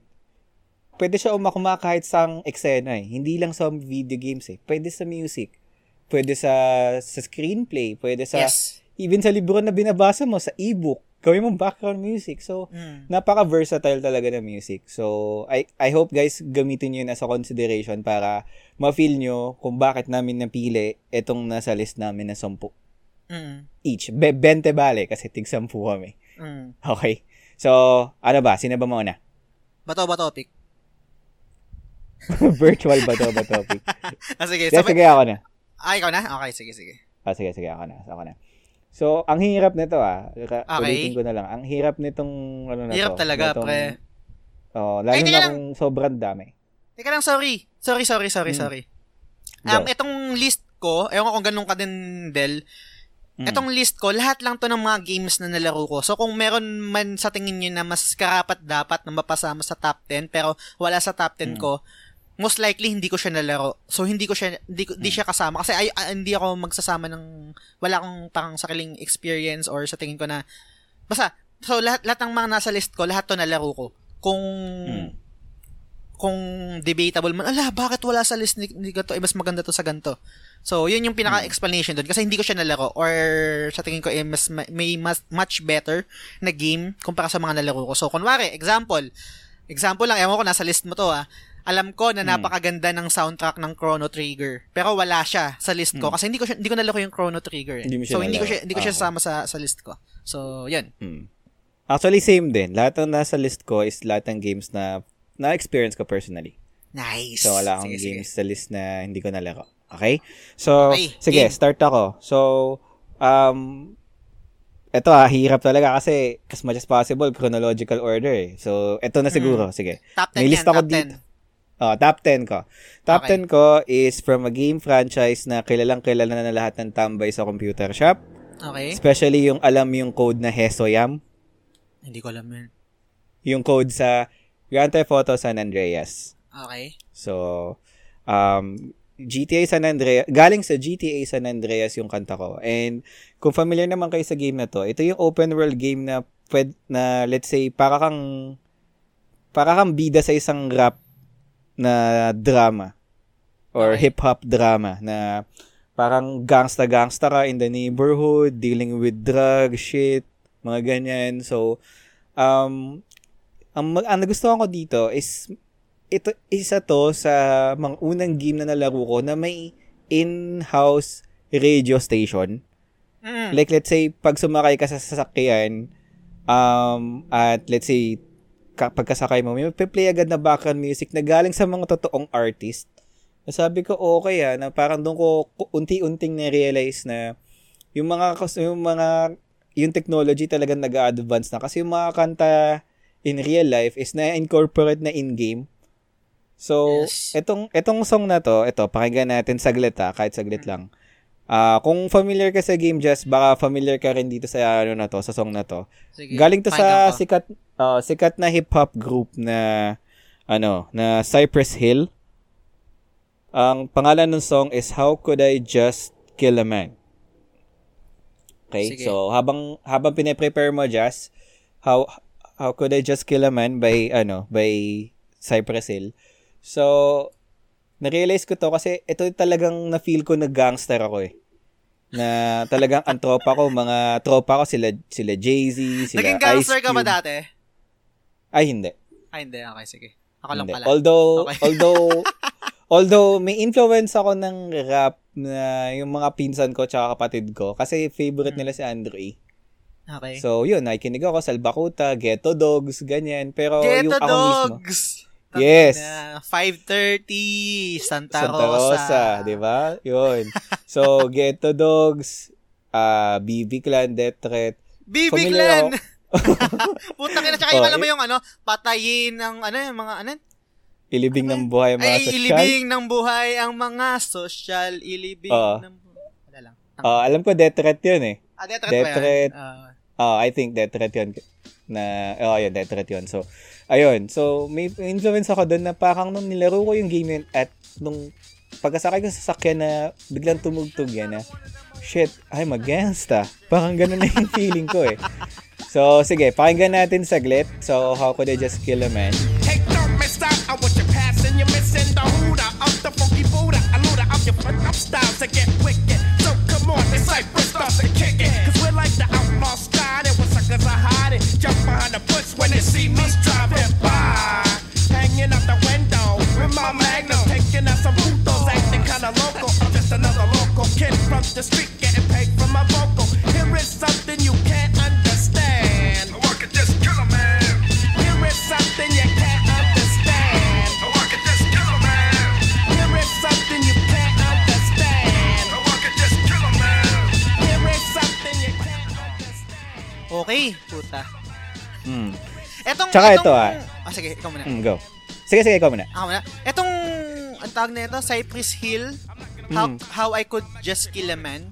pwede siya umakma kahit sa eksena eh. Hindi lang sa video games eh. Pwede sa music. Pwede sa, sa screenplay. Pwede sa, yes. even sa libro na binabasa mo, sa ebook. Gawin mo background music. So, Mm. napaka-versatile talaga ng music. So, I, I hope guys gamitin nyo yun as a consideration para ma-feel nyo kung bakit namin napili itong nasa list namin na 10 Mm. each. Be- 20 bale kasi tig 10 kami. Mm. Okay. So, ano ba? Sino ba mauna? Bato ba topic? Virtual ba to ba topic? Ah, sige. Yes, sabay- sige ako na. Ah, ikaw na? Okay, sige, sige. Ah, sige, sige ako na. Ako na. So, ang hirap nito ah. Ka- Okay. Ulitin ko na lang. Ang hirap nitong ano na Hirap to. talaga, nitong- pre. Oh, lalo Ay, na lang. kung sobrang dami. Teka lang, sorry. Sorry, sorry, sorry, Mm. sorry. Um, Go. itong list ko, ewan ko kung ganun ka din, Del. Mm. Itong list ko, lahat lang to ng mga games na nalaro ko. So, kung meron man sa tingin nyo na mas karapat dapat na mapasama sa top 10, pero wala sa top 10 Mm. ko, most likely hindi ko siya nalaro. So, hindi ko siya, hindi, ko, hindi Mm. siya kasama. Kasi ay, ay- hindi ako magsasama ng, wala akong parang sariling experience or sa tingin ko na, basta, so lahat, lahat ng mga nasa list ko, lahat to nalaro ko. Kung, Mm. kung debatable man, ala, bakit wala sa list ni, ni ganito? Eh, mas maganda to sa ganito. So, yun yung pinaka-explanation doon. Kasi hindi ko siya nalaro. Or, sa tingin ko, eh, mas, may mas, much better na game kumpara sa mga nalaro ko. So, kunwari, example. Example lang, ewan ko, nasa list mo to ah. Alam ko na Hmm. napakaganda ng soundtrack ng Chrono Trigger. Pero wala siya sa list ko. Hmm. Kasi hindi ko siya, hindi ko nalaro yung Chrono Trigger. Eh. Hindi so, hindi ko siya, hindi ko siya Ah, sasama sa, sa list ko. So, yun. Mm. Actually, same din. Lahat ng nasa list ko is lahat ng games na na-experience ko personally. Nice. So, wala akong Sige, sige. games sa list na hindi ko nalaro. Okay? So, Okay, sige, game. start ako. So, um, eto ah, hirap talaga kasi as much as possible, chronological order eh. So, eto na siguro. Sige. Top 10 May yan, list ako top 10. Oh, top 10 ko. Top Okay. 10 ko is from a game franchise na kilalang kilala na lahat ng tambay sa computer shop. Okay. Especially yung alam yung code na Hesoyam. Hindi ko alam yun. Yung code sa Grand Theft Auto San Andreas. Okay. So, um, GTA San Andreas, galing sa GTA San Andreas yung kanta ko. And kung familiar naman kayo sa game na to, ito yung open world game na pwed, na let's say para kang para kang bida sa isang rap na drama or hip-hop drama na parang gangsta-gangsta ka in the neighborhood, dealing with drug, shit, mga ganyan. So, um, ang, mag- ang nagustuhan ko dito is ito isa to sa mga unang game na nalaro ko na may in-house radio station. Mm. Like let's say pag sumakay ka sa sasakyan um at let's say pagkasakay mo, may play agad na background music na galing sa mga totoong artist. Sabi ko, okay ah, na parang doon ko unti-unting na-realize na yung mga, yung mga, yung technology talagang nag-advance na. Kasi yung mga kanta in real life is na-incorporate na in-game. So, Yes. etong, etong song na to, ito, pakinggan natin saglit ah, kahit saglit lang. Ah, kung familiar ka sa game just baka familiar ka rin dito sa ano na to, sa song na to. Sige, Galing to sa sikat uh, sikat na hip hop group na ano, na Cypress Hill. Ang pangalan ng song is How Could I Just Kill a Man. Okay? Sige. So, habang habang pine-prepare mo just How How Could I Just Kill a Man by ano, by Cypress Hill. So, na-realize ko to kasi ito talagang na-feel ko na gangster ako eh. Na talagang ang tropa ko, mga tropa ko sila sila Jay-Z, sila Naging Ice gangster ka ba dati? Ay, hindi. Ay, hindi. Okay, sige. Ako lang Hindi. pala. Although, Okay. although, although may influence ako ng rap na yung mga pinsan ko tsaka kapatid ko kasi favorite nila si Andre. Okay. So, yun, nakikinig ako, Salbakuta, Ghetto Dogs, ganyan. Pero yung Ghetto ako mismo, Dogs! Yes. Na 5.30, Santa, Santa Rosa, di ba? Yun. So, Ghetto Dogs, ah BB Clan, Death Threat. BB Clan! Putang ina, tsaka yung Oh, alam mo yung ano, patayin ng ano, yung mga ano, Ilibing ng buhay mga ay, sosyal. ilibing ng buhay ang mga social, ilibing Oo. ng buhay. Wala lang. Ah, alam ko Death Threat yun eh. Ah, death threat Death threat. Ah, Ah, I think Death Threat yun. Na, oh, yun, Death Threat yun. So, ayun. So, may influence ako doon na parang nung nilaro ko yung game yun at nung pagkasakay ko sa sasakyan na biglang tumugtog yan na, shit, I'm a gangsta. Parang ganun na yung feeling ko eh. So, sige, pakinggan natin saglit. So, how could I just kill a man? Hey, don't miss out on what you're passing. You're missing the hooter of the funky Buddha. A looter of your fuck up styles to get jump behind the bush when they see me driving by. Hanging out the window with my magnum. Taking out some putos, acting kinda local. I'm just another local kid from the street getting paid for my vocal. Here is something you can't understand. I could just kill a man. Here is something you can't understand. I could just kill a man. Here is something you can't understand. I could just kill a man. Here is something you can't understand. okay, puta. Hmm. Etong, Tsaka etong, ito, ah. Ah, sige, ikaw muna. Hmm, go. Sige, sige, ikaw muna. Ako muna. Etong, ang tawag na ito, Cypress Hill, how, Mm. how I Could Just Kill a Man.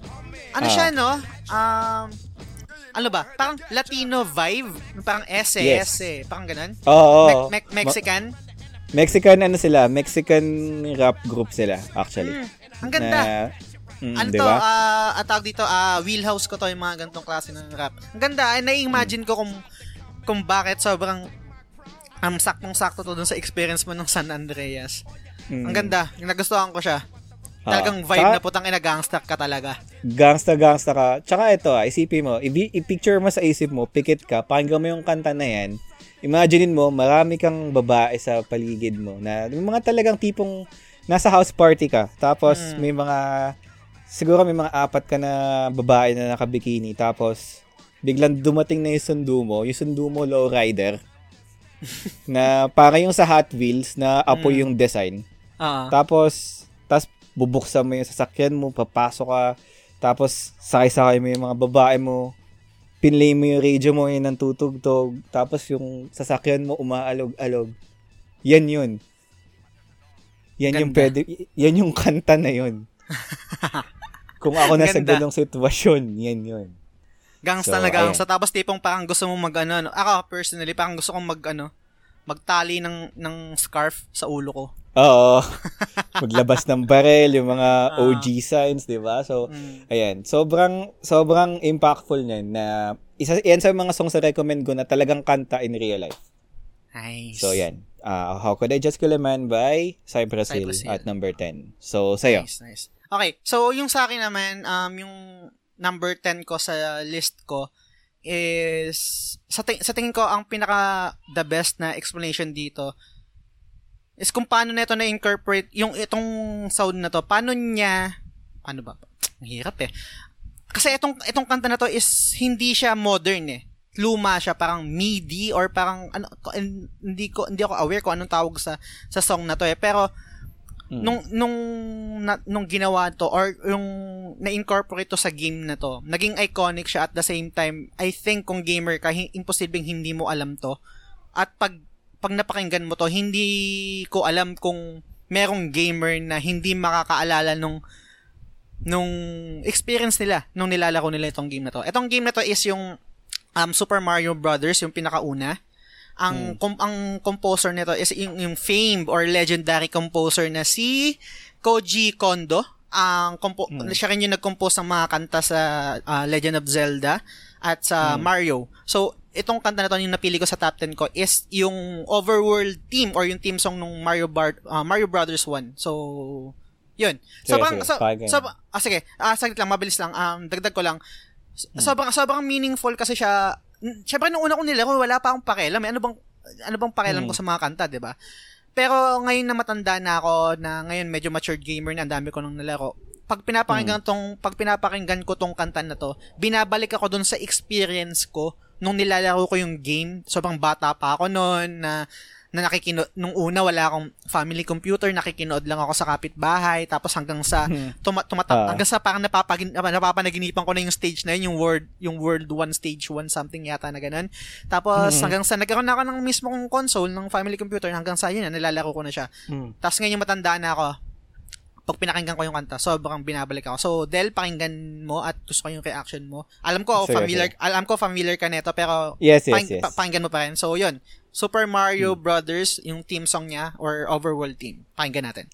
Ano Ah. siya, no? Um, ano ba? Parang Latino vibe. Parang ese, Yes. ese. Parang ganun. Oo. oo. Me- me- Mexican. Ma- Mexican ano sila? Mexican rap group sila, actually. Mm, ang ganda. Na, mm, ano di to, ba? ah, ang tawag dito, ah, wheelhouse ko to yung mga ganitong klase ng rap. Ang ganda, ay na-imagine ko kung kung bakit sobrang um, saktong-sakto to dun sa experience mo ng San Andreas. Mm. Ang ganda, nagustuhan ko siya. Ah. Talagang vibe Tsaka- na putang ina gangster ka talaga. Gangsta, gangsta ka. Tsaka ito, ah, isipin mo, i- i-picture mo sa isip mo, pikit ka, pakinggan mo yung kanta na yan, imaginein mo, marami kang babae sa paligid mo, na yung mga talagang tipong nasa house party ka, tapos Mm. may mga, siguro may mga apat ka na babae na nakabikini, tapos biglang dumating na yung sundo mo, yung sundo mo low rider, na para yung sa Hot Wheels na apoy Mm. yung design. Oo. Tapos, tapos bubuksan mo yung sasakyan mo, papasok ka, tapos sakay-sakay mo yung mga babae mo, pinlay mo yung radio mo yun ng tutugtog, tapos yung sasakyan mo umaalog-alog. Yan yun. Yan yung Ganda. pwede, y- yan yung kanta na yun. Kung ako nasa Ganda. ganong sitwasyon, yan yun. Gangsta So, na gangsta. Tapos tipong parang gusto mo mag ano, ano. Ako personally, parang gusto kong mag ano, magtali ng ng scarf sa ulo ko. Oo. Maglabas ng barel, yung mga Ah. OG signs, di ba? So, Mm. Ayan, sobrang sobrang impactful niyan na isa yan sa mga songs na recommend ko na talagang kanta in real life. Nice. So yan. Uh, How Could I Just Kill a Man by Cypress, Hill Cypress Hill. at number 10. So sa'yo. Nice, nice. Okay, so yung sa akin naman, um, yung number 10 ko sa list ko is, sa, ting- sa tingin ko, ang pinaka the best na explanation dito is kung paano nito na-incorporate yung itong sound na to, paano niya, paano ba? Ang hirap eh. Kasi itong, itong kanta na to is hindi siya modern eh. luma siya, parang MIDI or parang ano ko- hindi ko hindi ako aware kung anong tawag sa sa song na to eh. Pero Mm. nung nung na, nung ginawa to or yung na-incorporate to sa game na to, naging iconic siya at the same time, I think kung gamer ka, hi- imposibleng hindi mo alam to. At pag pag napakinggan mo to, hindi ko alam kung merong gamer na hindi makakaalala nung nung experience nila nung nilalaro nila itong game na to. Itong game na to is yung um, Super Mario Brothers, yung pinakauna. Ang kom- ang composer nito is yung, yung famed or legendary composer na si Koji Kondo. Ang compo- siya rin yung nag-compose ng mga kanta sa ah, Legend of Zelda at sa Mario. So, itong kanta na to yung napili ko sa top 10 ko is yung overworld team or yung team song ng Mario Bar- ah, Mario Brothers 1. So, yun. Sige, Sobrang, sige. so, Pakinggan. so, ah, sige, ah, saglit lang, mabilis lang. Um, dagdag ko lang. S- Sobrang, sobrang meaningful kasi siya. Siyempre, nung una ko nilaro, wala pa akong pakialam. Eh. Ano bang, ano bang pakialam ko sa mga kanta, di ba? Pero ngayon na matanda na ako, na ngayon medyo matured gamer na, ang dami ko nang nalaro. Pag pinapakinggan tong, pag pinapakinggan ko tong kanta na to, binabalik ako dun sa experience ko nung nilalaro ko yung game. Sobrang bata pa ako noon na na nakikinood nung una wala akong family computer nakikinood lang ako sa kapitbahay tapos hanggang sa tuma, tumata- Ah. hanggang sa parang napapagin, napapanaginipan ko na yung stage na yun yung world yung world 1 stage 1 something yata na ganun tapos hanggang sa nagkaroon na ako ng mismo kong console ng family computer hanggang sa yun na nilalaro ko na siya Mm. tapos ngayon matanda na ako pag pinakinggan ko yung kanta, sobrang binabalik ako. So, Del, pakinggan mo at gusto ko yung reaction mo. Alam ko, Sige, familiar, alam ko familiar ka nito, pero Yes, yes, Pang- yes. pa- pakinggan mo pa rin. So, yun. Super Mario Brothers, yung team song niya, or Overworld team. Pakinggan natin.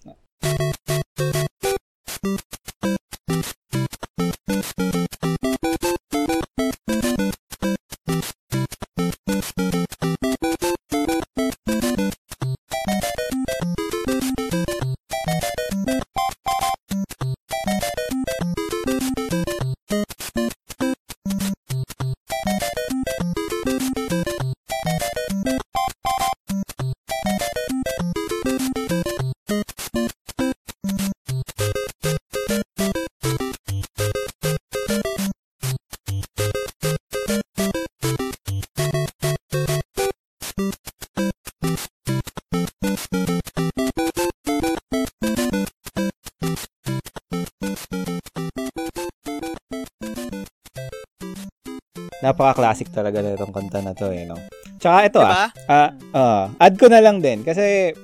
Napaka-classic talaga na itong kanta na to, eh, no? Tsaka ito, Diba? ah. ah, ah, add ko na lang din, kasi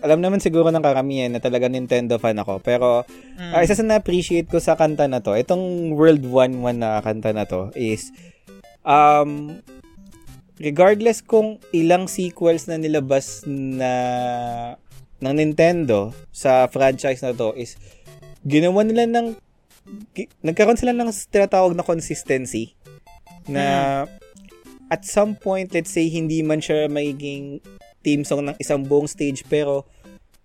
alam naman siguro ng karamihan na talaga Nintendo fan ako. Pero, Mm. ah, isa sa na-appreciate ko sa kanta na to, itong World 1-1 na kanta na to, is, um, regardless kung ilang sequels na nilabas na ng Nintendo sa franchise na to, is, ginawa nila ng, nagkaroon sila ng tinatawag na consistency na at some point, let's say, hindi man siya magiging theme song ng isang buong stage, pero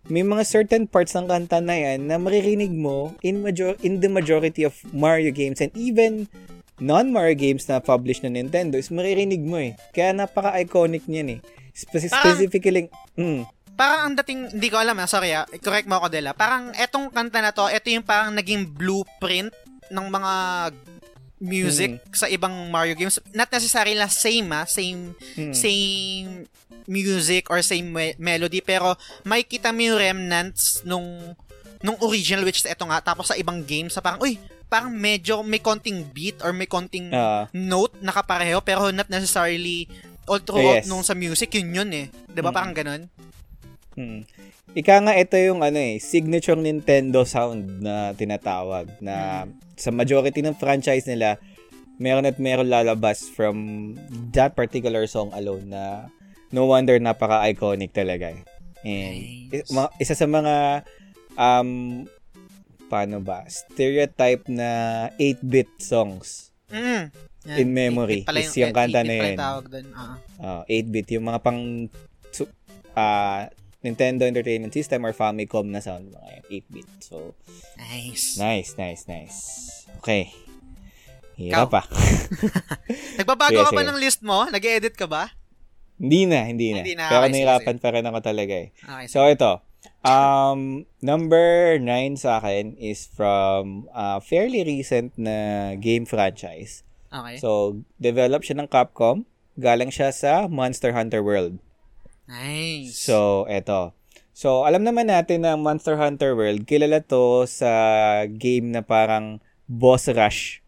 may mga certain parts ng kanta na yan na maririnig mo in, major- in the majority of Mario games and even non-Mario games na published na Nintendo is maririnig mo eh. Kaya napaka-iconic niyan eh. Spe- Parang- specifically, mm, Parang ang dating, hindi ko alam, ah, sorry ah, correct mo ako, Dela. Parang etong kanta na to, ito yung parang naging blueprint ng mga music sa ibang Mario games. Not necessarily na same ah, same, mm, same music or same me- melody, pero may kita mo yung remnants nung nung original which is ito nga tapos sa ibang games sa parang uy parang medyo may konting beat or may konting ah, note nakapareho pero not necessarily all throughout Yes. nung sa music yun yun eh 'di ba Mm. parang ganun mm. Ika nga ito yung ano eh, signature Nintendo sound na tinatawag na sa majority ng franchise nila meron at meron lalabas from that particular song alone na no wonder napaka-iconic talaga eh. And Nice. isa sa mga um paano ba stereotype na 8-bit songs mm. Yan. In memory 8-bit pala is yung kanta 8-bit na yun. yung dun. ah. uh, 8-bit yung mga pang ah, Nintendo Entertainment System or Famicom na sound mga yan, 8-bit so nice Nice, nice, nice. Okay. Hirap pa. nagbabago Sige, ka ba ng list mo nag-edit ka ba hindi na, hindi na. Hindi na, Pero okay, nahirapan pa rin ako talaga eh. okay So, ito. Um, number 9 sa akin is from uh, fairly recent na game franchise. Okay. So, develop siya ng Capcom. Galing siya sa Monster Hunter World. Nice. So, eto. So, alam naman natin na Monster Hunter World, kilala to sa game na parang boss rush.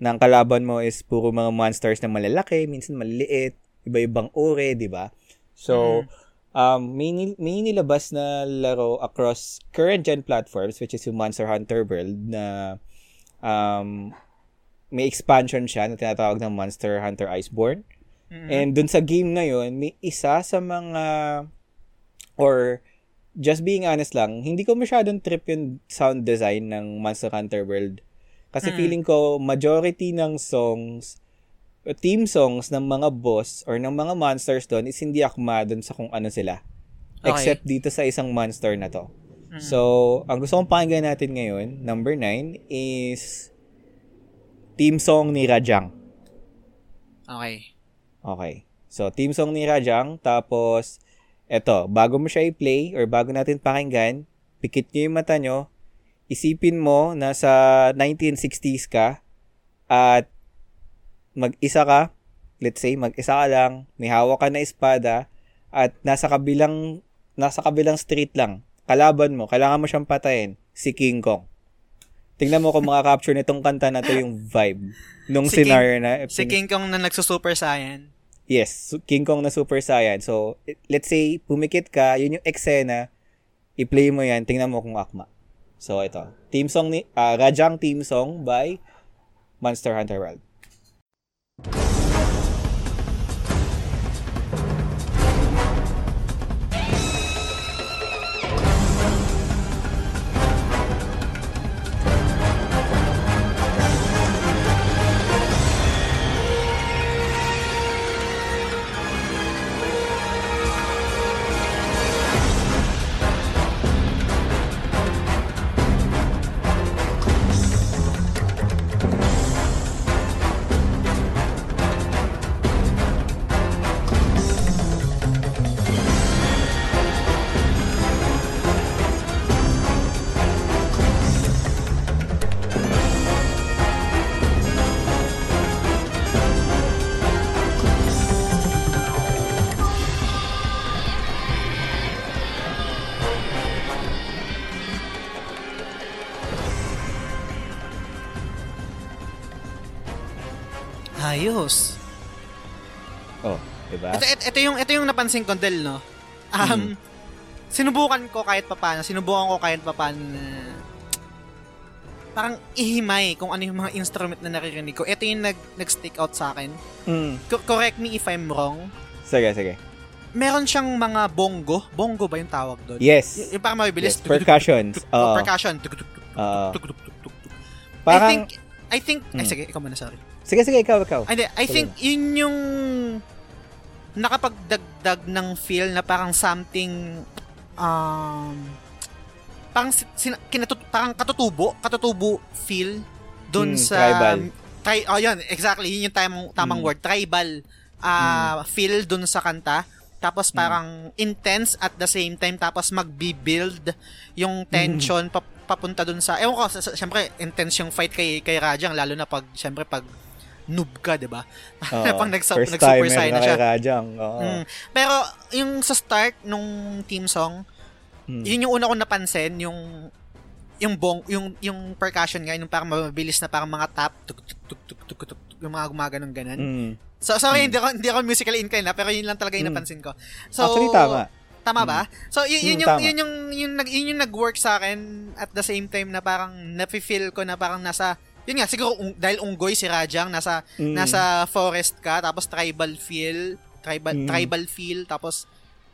Na ang kalaban mo is puro mga monsters na malalaki, minsan maliliit, iba-ibang uri, di ba? So, um, may, nil- may nilabas na laro across current gen platforms, which is yung Monster Hunter World, na um, may expansion siya na tinatawag ng Monster Hunter Iceborne. And dun sa game na yun, may isa sa mga or just being honest lang, hindi ko masyadong trip yung sound design ng Monster Hunter World. Kasi feeling ko majority ng songs team songs ng mga boss or ng mga monsters doon is hindi akma doon sa kung ano sila. Okay. Except dito sa isang monster na to. So, ang gusto kong pakinggan natin ngayon, number 9, is team song ni Rajang. Okay. Okay. So, team song ni Rajang. Tapos, eto, bago mo siya i-play or bago natin pakinggan, pikit nyo yung mata nyo, isipin mo na sa 1960s ka at mag-isa ka, let's say, mag-isa ka lang, may hawak ka na espada, at nasa kabilang, nasa kabilang street lang, kalaban mo, kailangan mo siyang patayin, si King Kong. Tingnan mo kung makaka-capture nitong kanta na to yung vibe nung Si King- scenario na Si King Kong na nagsusuper saiyan. Yes, King Kong na Super Saiyan. So, let's say, pumikit ka, yun yung eksena, i-play mo yan, tingnan mo kung akma. So, ito. Team song ni, ah, Rajang Team Song by Monster Hunter World. Ayos. Oh, diba? Ito, ito, ito yung ito yung napansin ko Del, no. Um sinubukan ko kahit papaano, sinubukan ko kahit papaano na parang ihimay kung ano yung mga instrument na naririnig ko. Ito yung nag, nag-stick out sa akin. Mm. Co- correct me if I'm wrong. Sige, sige. Meron siyang mga bongo. Bongo ba yung tawag doon? Yes. Y- yung parang mabilis. Yes, percussions. Oh, percussion. Oo. I parang, think, I think, ay Hmm. sige, ikaw muna, sorry. Sige, sige, ikaw, ikaw. Hindi, I Sige. think yun yung nakapagdagdag ng feel na parang something um parang si- sina, kinatut, parang katutubo, katutubo feel doon Mm, sa tribal. Tri, oh, yun, exactly, yun yung tamang tamang Mm. word, tribal ah feel doon sa kanta. Tapos Mm. parang intense at the same time tapos magbi-build yung tension pap- papunta dun sa ewan ko syempre intense yung fight kay kay Rajang lalo na pag syempre pag noob ka, 'di ba? Nag First nag-super saiyan na siya. kay Rajang. Oo. Mm. Pero yung sa start nung team song, Mm. yun yung una ko napansin, yung yung bong yung yung percussion nga yung parang mabilis na parang mga tap tuk tuk tuk tuk tuk, tuk, tuk, yung mga gumaganon ganun. Mm. So sorry hindi ako hindi ako musically inclined na pero yun lang talaga yung Mm. napansin ko. So Actually, tama. Tama ba? So yun, yun Mm, yung yun yung yun, nag yun yung nag-work sa akin at the same time na parang nafi-feel ko na parang nasa yun nga siguro ung, dahil unggoy si Rajang nasa Mm. nasa forest ka tapos tribal feel tribal Mm. tribal feel tapos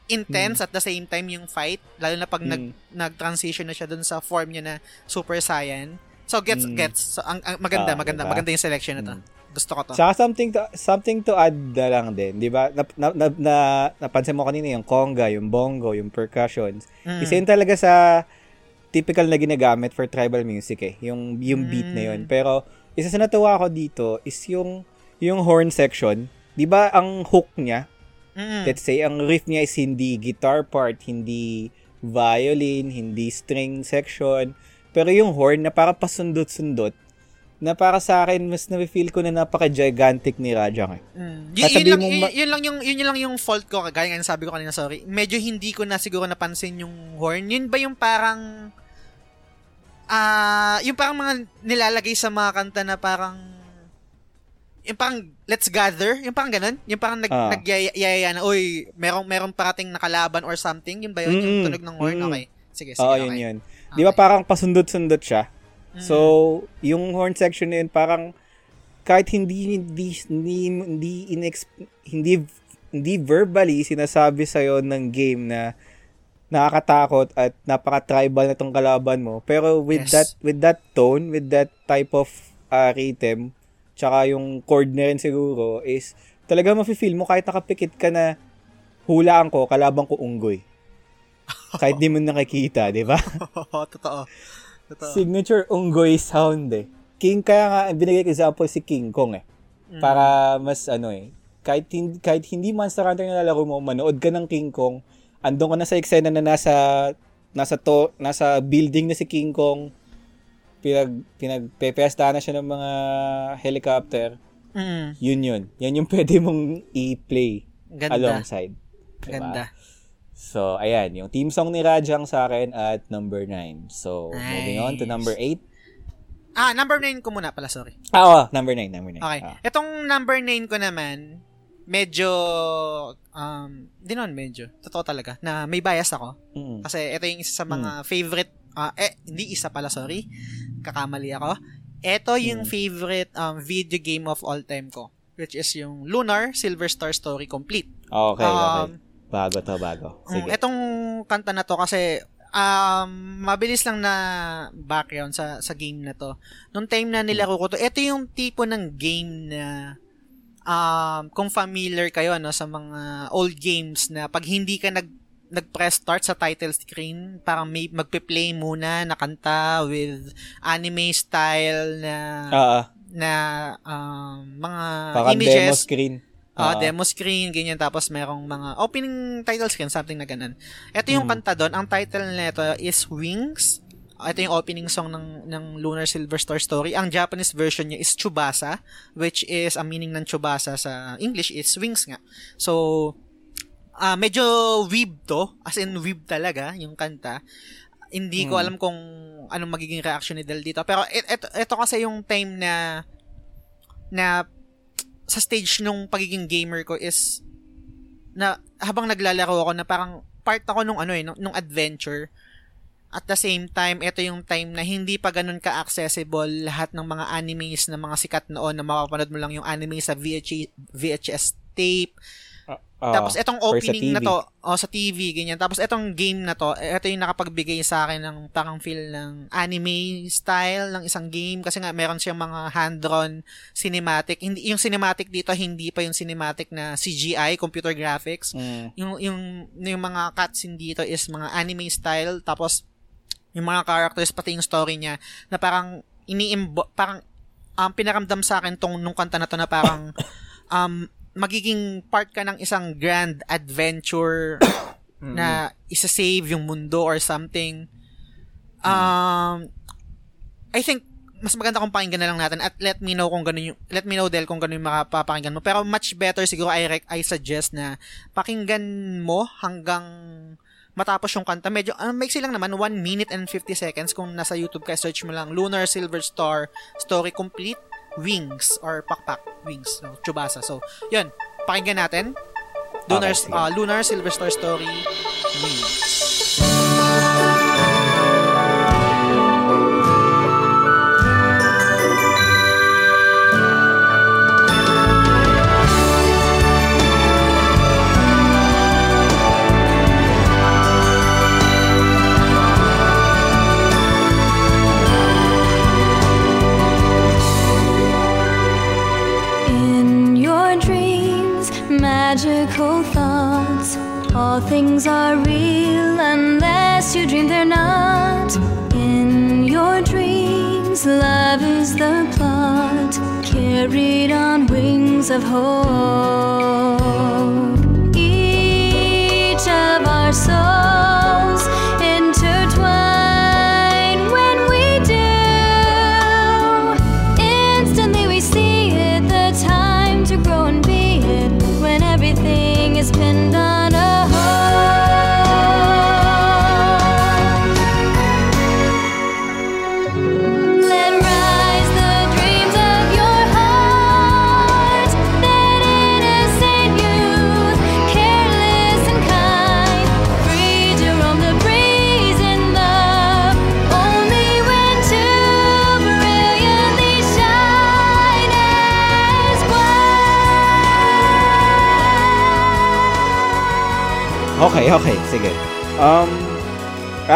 intense at the same time yung fight lalo na pag nag Mm. nag-transition na siya dun sa form niya na Super Saiyan. So gets Mm. gets so, ang, ang maganda Ah, maganda diba? maganda yung selection na to. Mm. Gusto ko to. Saka something to, something to add na lang din, di ba? Na, na, na, na, napansin mo kanina yung conga, yung bongo, yung percussions. Mm. Isa yun talaga sa typical na ginagamit for tribal music eh. Yung, yung beat na yun. Mm. Pero, isa sa natuwa ko dito is yung, yung horn section. Di ba ang hook niya, Mm. let's say, ang riff niya is hindi guitar part, hindi violin, hindi string section. Pero yung horn na parang pasundot-sundot, na para sa akin, mas na-feel ko na napaka-gigantic ni Rajang eh. Mm. Y- yun, lang, ma- yun lang yung yun, lang yung fault ko kagaya ng sabi ko kanina sorry. Medyo hindi ko na siguro napansin yung horn. Yun ba yung parang ah yung parang mga nilalagay sa mga kanta na parang yung parang let's gather, yung parang ganun, yung parang nag Ah. nagyayaya na oy, merong merong parating na kalaban or something, yun ba yun yung Mm-mm. tunog ng horn? Mm-mm. Okay. Sige, sige. Oo, okay. yun yun. Di ba parang pasundot-sundot siya? Mm. So, yung horn section na yun, parang kahit hindi hindi hindi hindi inex, hindi hindi verbally sinasabi sa ng game na nakakatakot at napaka-tribal na tong kalaban mo. Pero with Yes. that with that tone, with that type of uh, rhythm, tsaka yung chord na rin siguro is talaga mafe-feel mo kahit nakapikit ka na hulaan ko, kalaban ko unggoy. Kahit di mo nakikita, di ba? Totoo. Totoo. Signature unggoy sound eh. King, kaya nga, binigay ko example si King Kong eh. Mm. Para mas ano eh, kahit, hindi, kahit hindi Monster Hunter na lalaro mo, manood ka ng King Kong, andun ka na sa eksena na nasa, nasa to, nasa building na si King Kong, pinag, pinagpepesta na siya ng mga helicopter, Mm. yun yun. Yan yung pwede mong i-play Ganda. alongside. Diba? Ganda. So, ayan, yung team song ni Rajang sa akin at number 9. So, moving on to Nice. number 8. Ah, number 9 ko muna pala, sorry. Ah, oh, number 9, number 9. Okay. Ah. Itong number 9 ko naman, medyo, um, di naman medyo, totoo talaga, na may bias ako. Mm. Kasi ito yung isa sa mga favorite, ah, eh, hindi isa pala, sorry. Kakamali ako. Ito yung Mm. favorite um, video game of all time ko. Which is yung Lunar Silver Star Story Complete. Okay, okay. Bago to, bago. Mm, Sige. Etong kanta na to kasi um, mabilis lang na background sa sa game na to. Nung time na nilaro ko to, ito yung tipo ng game na um, kung familiar kayo no sa mga old games na pag hindi ka nag nag-press start sa title screen, parang may magpe-play muna na kanta with anime style na ah. na um, mga parang images. demo screen. Ah, Ah. demo screen, ganyan. Tapos merong mga opening title screen, something na ganun. Ito yung Mm. kanta doon. Ang title nito is Wings. Ito yung opening song ng, ng Lunar Silver Star Story. Ang Japanese version niya is Tsubasa, which is, ang meaning ng Tsubasa sa English is wings nga. So, ah medyo weeb to, as in weeb talaga, yung kanta. Hindi ko Mm. alam kung anong magiging reaction ni Del dito. Pero et- eto, eto kasi yung time na na sa stage nung pagiging gamer ko is na habang naglalaro ako na parang part ako nung ano eh nung, nung adventure. At the same time ito yung time na hindi pa ganun ka-accessible lahat ng mga animes na mga sikat noon na mapapanood mo lang yung anime sa VH, VHS tape Ah, tapos sa opening na to, oh, sa TV, ganyan. Tapos itong game na to, ito yung nakapagbigay sa akin ng parang feel ng anime style ng isang game kasi nga meron siyang mga hand-drawn cinematic. Hindi yung cinematic dito hindi pa yung cinematic na CGI, computer graphics. Mm. Yung yung yung mga cutscene dito is mga anime style tapos yung mga characters pati yung story niya na parang ini parang um, pinaramdam sa akin tong nung kanta na to na parang um magiging part ka ng isang grand adventure na isa-save yung mundo or something. Um, I think mas maganda kung pakinggan na lang natin at let me know kung ganun yung let me know Del kung ganun yung makapapakinggan mo. Pero much better siguro I rec- I suggest na pakinggan mo hanggang matapos yung kanta. Medyo, uh, maiksi lang naman, 1 minute and 50 seconds. Kung nasa YouTube ka, search mo lang Lunar Silver Star Story Complete Wings or Pakpak Wings. So, Chubasa. So, yun. Pakinggan natin. Lunar, Okay, sige. uh, Lunar Silver Star Story Wings.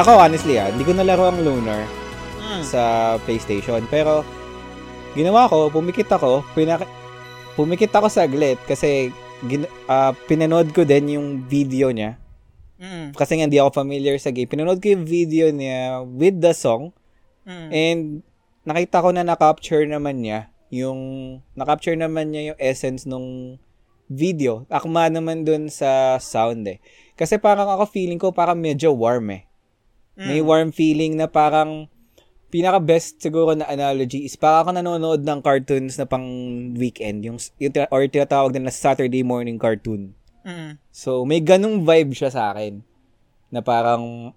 Ako honestly ah, hindi ko nalaro ang Lunar Mm. sa PlayStation. Pero, ginawa ko, pumikit ako, pinak pumikit ako saglit kasi gin- ah, pinanood ko din yung video niya. Mm. Kasi nga hindi ako familiar sa game. Pinanood ko yung video niya with the song Mm. and nakita ko na na-capture naman niya yung na-capture naman niya yung essence nung video. Akma naman dun sa sound eh. Kasi parang ako feeling ko parang medyo warm eh. May Mm. warm feeling na parang pinaka-best siguro na analogy is parang ako nanonood ng cartoons na pang weekend, yung, yung or tinatawag din na Saturday morning cartoon. Mm. So, may ganung vibe siya sa akin. Na parang,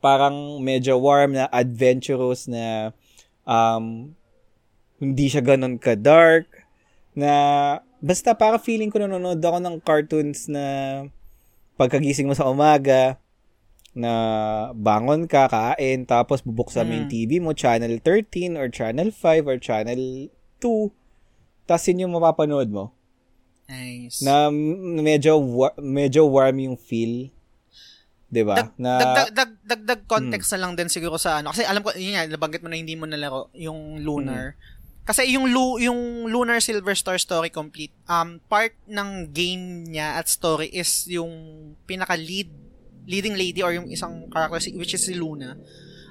parang medyo warm na adventurous na um, hindi siya ganun ka-dark. Na, basta parang feeling ko nanonood ako ng cartoons na pagkagising mo sa umaga, na bangon ka, kain, tapos bubuksan mo yung Mm. TV mo, channel 13 or channel 5 or channel 2, tapos yun yung mapapanood mo Nice. na medyo medyo warm yung feel. 'Di ba? Dag, na dagdag, dag, dagdag context na lang din siguro sa ano. Kasi alam ko, yun nga, nabanggit mo na hindi mo nalaro yung Lunar. Kasi yung Lu, yung Lunar Silver Star Story Complete, um, part ng game niya at story is yung pinaka-lead, leading lady or yung isang character, si- which is si Luna.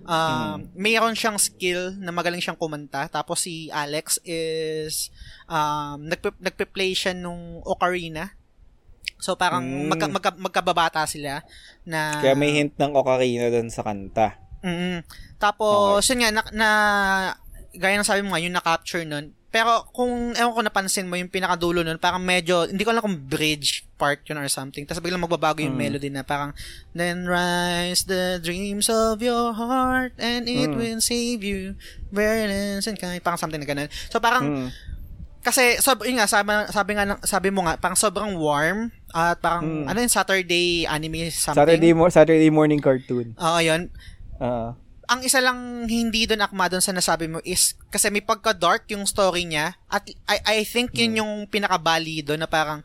Um, Mayroon siyang skill na magaling siyang kumanta. Tapos si Alex is um, nagpe- nagpe-play siya nung Ocarina. So parang Mm. magka, magka, magkababata sila na kaya may hint ng ocarina doon sa kanta. Mm. Tapos, yun nga, na, na, gaya ng sabi mo nga, yung na-capture nun. Pero kung, ewan ko napansin mo, yung pinakadulo nun, parang medyo, hindi ko alam kung bridge part yun or something. Tapos biglang magbabago yung Mm. melody na parang, Then rise the dreams of your heart and it Mm. will save you. Burdens and kind. Parang something na ganun. So parang, Mm. kasi, sob, yun nga, sabi, sabi nga, ng- sabi mo nga, parang sobrang warm. At parang, Mm. ano yung Saturday anime something. Saturday mo Saturday morning cartoon. Oo, yun. Ah. Ang isa lang hindi doon akma doon sa nasabi mo is kasi may pagka-dark yung story niya at I, I think yun Hmm. yung pinakabali doon na parang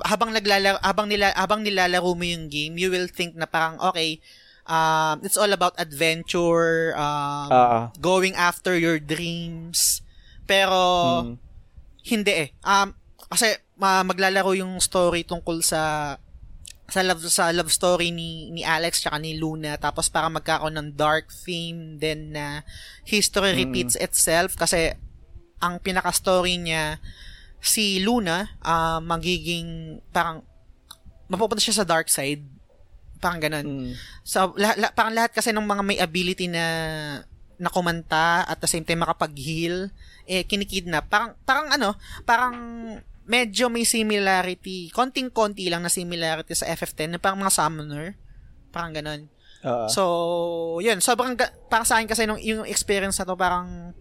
habang naglalaro habang nila habang nilalaro mo yung game you will think na parang okay um it's all about adventure um ah. going after your dreams pero Mm. hindi eh um kasi ma- maglalaro yung story tungkol sa sa love sa love story ni ni Alex tsaka ni Luna tapos para magkakaroon ng dark theme then na history Mm. repeats itself kasi ang pinaka story niya si Luna ah, magiging parang mapupunta siya sa dark side parang ganun Mm. So, lahat, la- parang lahat kasi ng mga may ability na na kumanta at the same time makapag-heal, eh, kinikidnap. Parang, parang ano, parang medyo may similarity, konting-konti lang na similarity sa FF10, na parang mga summoner. Parang ganun. Ah. So, yun. Sobrang, ga- para sa akin kasi nung, yung experience na to, parang,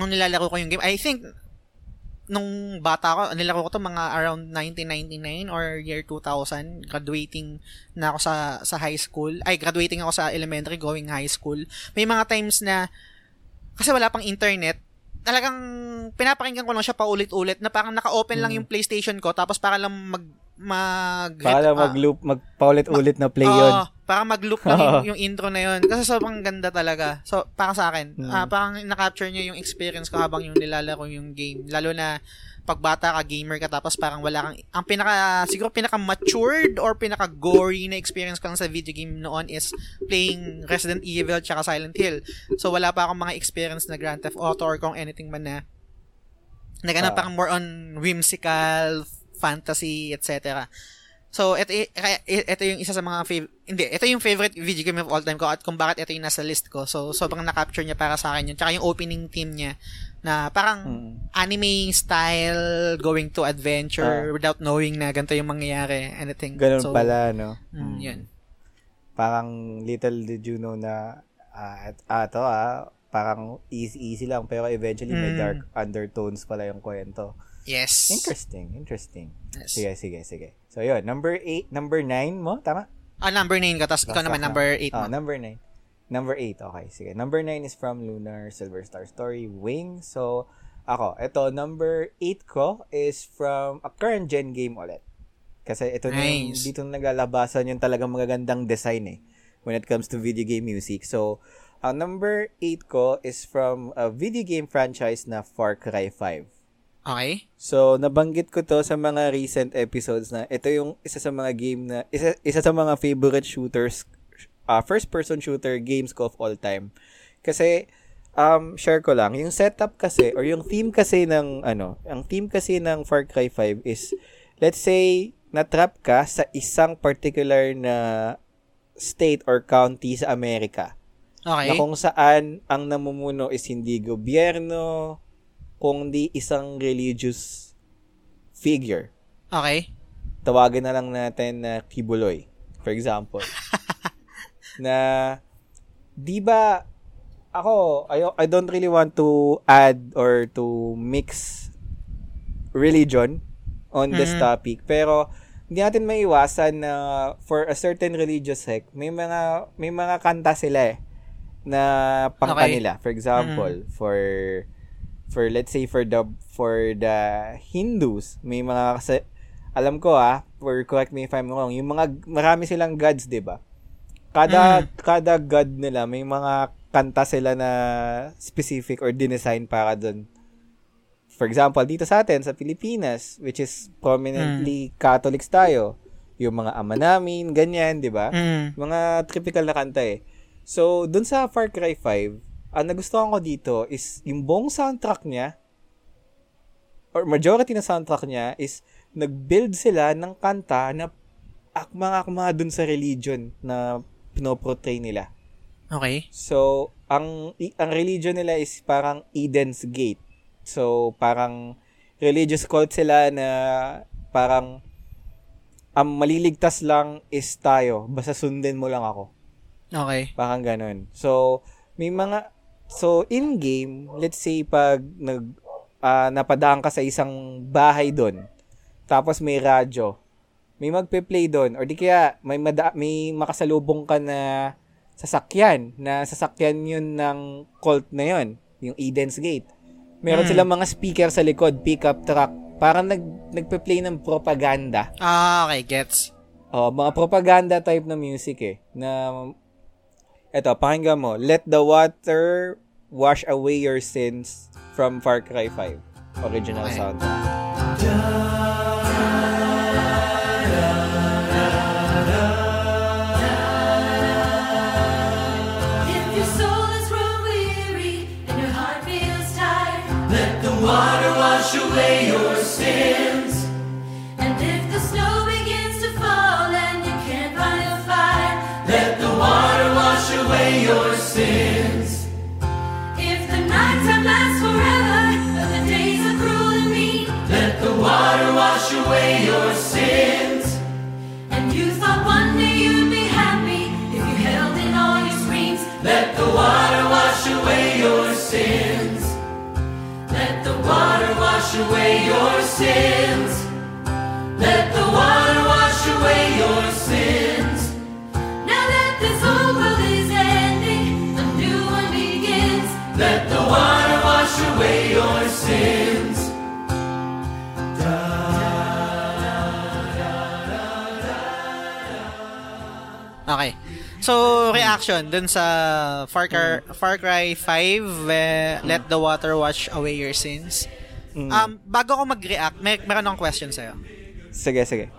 nung nilalaro ko yung game, I think, nung bata ko, nilaro ko to mga around 1999 or year 2000, graduating na ako sa sa high school. Ay, graduating ako sa elementary, going high school. May mga times na, kasi wala pang internet, talagang pinapakinggan ko lang siya paulit-ulit na parang naka-open lang yung PlayStation ko tapos para lang mag mag Para ah, mag-loop, magpaulit-ulit na play Oo, yun. para mag-loop lang yung, yung intro na yun. Kasi sobrang ganda talaga. So, para sa akin, Mm. ah, parang na-capture niya yung experience ko habang yung nilalaro yung game. Lalo na pag bata ka, gamer ka, tapos parang wala kang, ang pinaka, siguro pinaka-matured or pinaka-gory na experience ko lang sa video game noon is playing Resident Evil tsaka Silent Hill. So, wala pa akong mga experience na Grand Theft Auto or kung anything man na na ganun, Ah. parang more on whimsical, fantasy, etc. So, ito, y- kaya- i- ito yung isa sa mga fav- hindi, ito yung favorite video game of all time ko at kung bakit ito yung nasa list ko. So, sobrang na-capture niya para sa akin yun. Tsaka yung opening theme niya na parang Mm. anime style going to adventure without knowing na ganito yung mangyayari, anything. Ganun so, pala, no? Mm, yun. Parang little did you know na ah, at ah, to ah, parang easy easy lang pero eventually may Mm. dark undertones pala yung kwento. Yes. Interesting, interesting. Yes. Sige, sige, sige. So yun, number 8, number 9 mo, tama? Ah, number 9 ka, tapos ikaw naman number 8 Ah, mo. number 9. Number 8, okay. Sige. Number 9 is from Lunar Silver Star Story, Wing. So, ako, ito, number 8 ko is from a current gen game ulit. Kasi ito na yung, Nice. dito na naglalabasan yung talagang magagandang design eh when it comes to video game music. So, ang number 8 ko is from a video game franchise na Far Cry 5. Okay? So, nabanggit ko to sa mga recent episodes na ito yung isa sa mga game na, isa, isa sa mga favorite shooters, uh, first-person shooter games ko of all time. Kasi, um, share ko lang, yung setup kasi, or yung theme kasi ng, ano, ang theme kasi ng Far Cry 5 is, let's say, natrap ka sa isang particular na state or county sa Amerika Okay. na kung saan ang namumuno is hindi gobyerno, kundi isang religious figure. Okay. Tawagin na lang natin na Kibuloy, for example. na, di ba, ako, I, I don't really want to add or to mix religion on this Mhm. topic, pero hindi natin maiwasan na for a certain religious sect, may mga may mga kanta sila eh na pang Okay. For example, for for let's say for the for the Hindus, may mga kasi alam ko ah, or correct me if I'm wrong, yung mga marami silang gods, 'di ba? Kada kada god nila may mga kanta sila na specific or dinesign para doon. For example, dito sa atin sa Pilipinas, which is prominently Catholics tayo, yung mga ama namin, ganyan, 'di ba? Mm. Mga typical na kanta eh. So, dun sa Far Cry 5, ang nagustuhan ko dito is yung buong soundtrack niya, or majority na soundtrack niya is nag-build sila ng kanta na akma-akma dun sa religion na pinoportray nila. Okay. So, ang ang religion nila is parang Eden's Gate. So, parang religious cult sila na parang ang maliligtas lang is tayo. Basta sundin mo lang ako. Okay. Parang ganun. So, may mga so in game, let's say pag nag ah, napadaan ka sa isang bahay doon. Tapos may radyo. May magpe-play doon or di kaya may mada- may makasalubong ka na sasakyan na sasakyan yun ng cult na yun, yung Eden's Gate. Meron Hmm. silang mga speaker sa likod, pickup truck. Parang nag nagpe-play ng propaganda. Ah, okay. Gets. Oh, mga propaganda type na music eh. Na, eto, pakinggan mo. Let the water wash away your sins from Far Cry 5. Original Okay. soundtrack. And if the snow begins to fall and you can't find a fire, let the water wash away your sins. If the nighttime lasts forever, but the days are cruel and mean, let the water wash away your sins. And you thought one day you'd be happy if you held in all your screams. Let the water wash away your sins. Let the water wash away your sins. Let the water wash away your sins. Now that this old world is ending, a new one begins. Let the water wash away your sins. Okay. So, reaction dun sa Far Cry, Far Cry 5, eh, Let the Water Wash Away Your Sins. Um, bago ako mag-react, may, meron akong question sa'yo. Sige, sige.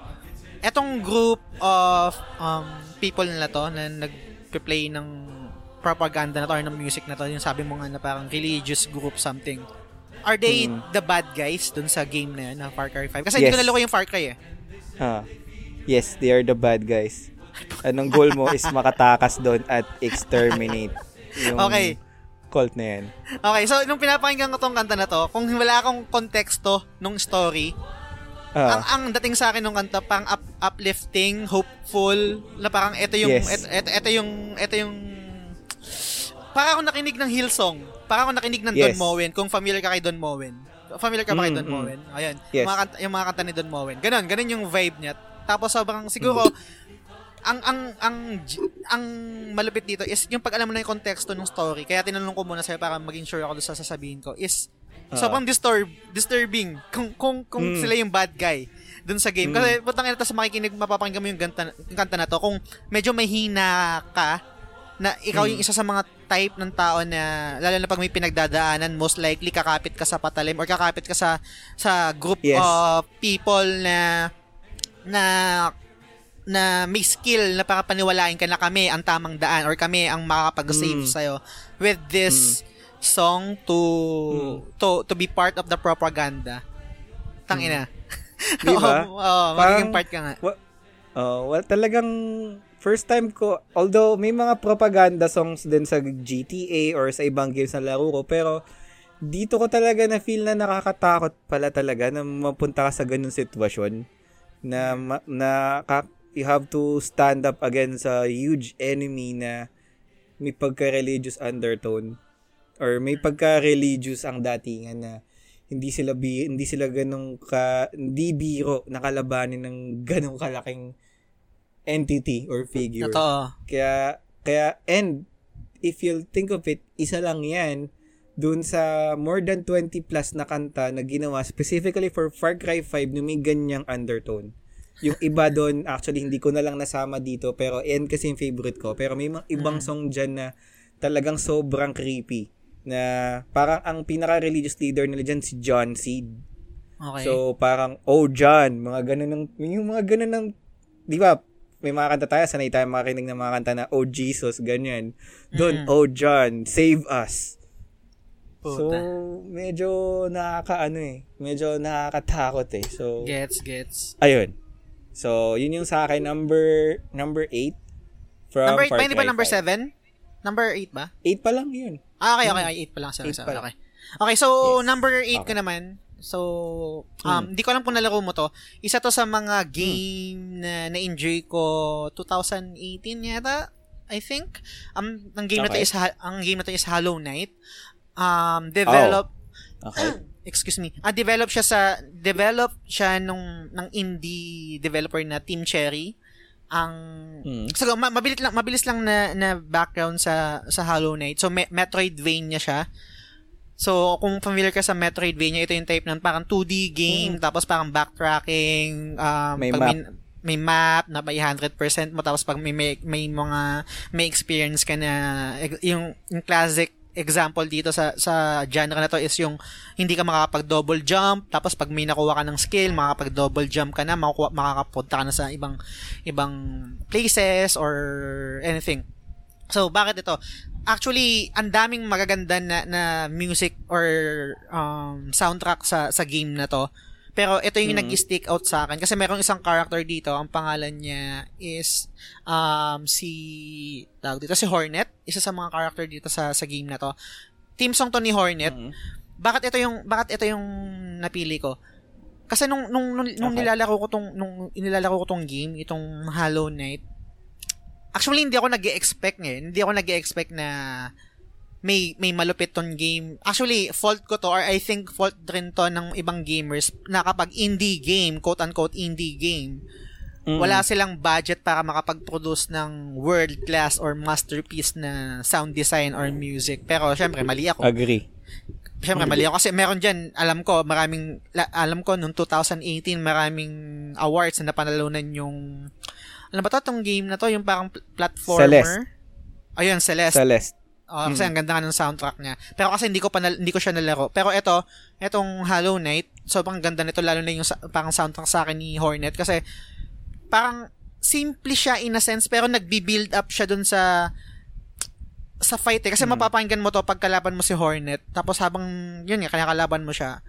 Etong group of um, people nila to na nag-play ng propaganda na to or ng music na to, yung sabi mo nga na parang religious group something. Are they the bad guys dun sa game na yun, na Far Cry 5? Kasi hindi ko Yes. naloko yung Far Cry eh. Ah. Yes, they are the bad guys. Anong goal mo is makatakas doon at exterminate yung Okay. cult na yan. Okay, so nung pinapakinggan ko tong kanta na to, kung wala akong konteksto nung story, ang Ah, ang dating sa akin nung kanta pang up, uplifting, hopeful, na parang ito yung Yes. ito, ito, ito yung ito yung para ako nakinig ng Hillsong. Para ako nakinig ng Don Yes. Moen, kung familiar ka kay Don Moen. Familiar ka ba kay Mm, Don mm. Moen? Ayun. Yes. Yung, mga kanta, yung mga kanta ni Don Moen. Ganon, ganon yung vibe niya. Tapos sobrang siguro ang ang ang ang malupit dito is yung pag alam mo na yung konteksto ng story. Kaya tinanong ko muna sa'yo para maging sure ako sa sasabihin ko is Ah. sobrang disturb disturbing kung kung kung Mm. sila yung bad guy dun sa game. Kasi putang ina, tapos makikinig, mapapakinggan mo yung, ganta, yung kanta na to. Kung medyo may hina ka, na ikaw yung isa sa mga type ng tao na lalo na pag may pinagdadaanan most likely kakapit ka sa patalim or kakapit ka sa sa group Yes. of people na na na may skill na para paniwalain ka na kami ang tamang daan or kami ang makakapag-save Mm. sa'yo with this song to to to be part of the propaganda. Tangina. Di ba? Oo, magiging Parang- part ka nga. Wa- oh, well, talagang first time ko, although may mga propaganda songs din sa GTA or sa ibang games na laro ko, pero dito ko talaga na feel na nakakatakot pala talaga na mapunta ka sa ganung sitwasyon na na ka- you have to stand up against a huge enemy na may pagka-religious undertone or may pagka-religious ang datingan na hindi sila bi hindi sila ganong ka hindi biro nakalabanin ng ganong kalaking entity or figure. Totoo. Kaya kaya and if you'll think of it, isa lang 'yan dun sa more than 20 plus na kanta na ginawa specifically for Far Cry 5 na may ganyang undertone. Yung iba doon, actually, hindi ko na lang nasama dito, pero yan kasi yung favorite ko. Pero may mga ibang song dyan na talagang sobrang creepy. Na parang ang pinaka-religious leader nila dyan si John Seed. Okay. So, parang, oh, John, mga ganun ng, yung mga ganun ng, di ba, may mga kanta tayo, sanay tayo makinig ng mga kanta na, oh, Jesus, ganyan. Doon, Mm. oh, John, save us. So, Puta. medyo nakakaano eh. Medyo nakakatakot eh. So, Gets, gets. ayun. So, yun yung sa akin, number, number 8. From Number 8 Far ba? Hindi ba number 5. 7? Number 8 ba? 8 pa lang yun. Ah, okay, okay. okay. 8 pa lang. Sorry, Eight sorry. Okay. Okay, so Yes. number 8 ko Okay. naman. So, um, Hmm. hindi ko alam kung nalaro mo to. Isa to sa mga game na na-enjoy ko 2018 yata, I think. Um, ang game na to Okay. is ha- ang game na to is Hollow Knight. Um, develop Okay. excuse me. Ah, develop siya sa develop siya nung ng indie developer na Team Cherry. Ang Hmm. So, ma- mabilis lang mabilis lang na, na background sa sa Hollow Knight. So, me- Metroidvania siya. So, kung familiar ka sa Metroidvania, ito yung type ng parang 2D game, tapos parang backtracking, um, May pag map. May, may map na may 100% mo, tapos pag may, may, may mga, may experience ka na, ex- yung, yung classic example dito sa sa genre na to is yung hindi ka makakapag double jump tapos pag may nakuha ka ng skill makakapag double jump ka na makukuha, makakapunta ka na sa ibang ibang places or anything So, bakit ito? Actually, ang daming magaganda na, na music or um, soundtrack sa, sa game na to. Pero ito yung Mhm. nag-stick out sa akin. Kasi merong isang character dito, ang pangalan niya is um, si, tawag dito, si Hornet. Isa sa mga character dito sa, sa game na to. Team song to ni Hornet. Mhm. Bakit ito yung, bakit ito yung napili ko? Kasi nung, nung, nung, nung Okay. nilalaro ko tong, nung inilalaro ko tong game, itong Hollow Knight, Actually, hindi ako nag expect eh. Hindi ako nag expect na may may malupit ton game. Actually, fault ko to or I think fault rin to ng ibang gamers na kapag indie game, quote-unquote indie game, Mhm. wala silang budget para makapag-produce ng world-class or masterpiece na sound design or music. Pero syempre, mali ako. Agree. Siyempre, mali ako. Kasi meron dyan, alam ko, maraming, la- alam ko, noong 2018, maraming awards na napanalunan yung, ano ba to, tong game na to, yung parang pl- platformer. Celeste. Ayun, Celeste. Celeste. Oh, kasi ang ganda nga ng soundtrack niya. Pero kasi hindi ko pa hindi ko siya nalaro. Pero ito, etong Hollow Knight, sobrang ganda nito lalo na yung sa- parang soundtrack sa akin ni Hornet kasi parang simple siya in a sense pero nagbi-build up siya dun sa sa fight eh. Kasi mapapakinggan mo to pag kalaban mo si Hornet. Tapos habang, yun nga, kaya kalaban mo siya,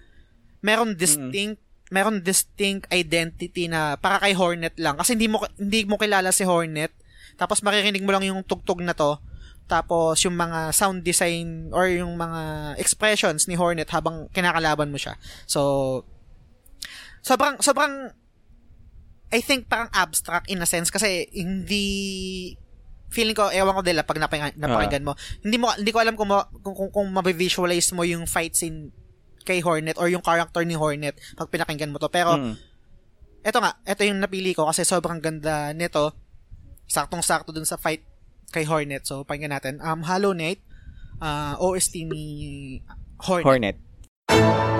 meron distinct, meron distinct identity na para kay Hornet lang. Kasi hindi mo, hindi mo kilala si Hornet. Tapos maririnig mo lang yung tugtog na to. Tapos yung mga sound design or yung mga expressions ni Hornet habang kinakalaban mo siya. So, sobrang, sobrang, I think parang abstract in a sense kasi hindi feeling ko ewan ko dila pag napakinggan, napakinggan mo hindi mo hindi ko alam kung ma- kung, kung, kung mabivisualize mo yung fight scene kay Hornet or yung character ni Hornet pag pinakinggan mo to pero Mhm. eto nga eto yung napili ko kasi sobrang ganda nito saktong-sakto dun sa fight kay Hornet. So pakinggan natin. Um Hollow Knight uh, OST ni Hornet. Hornet.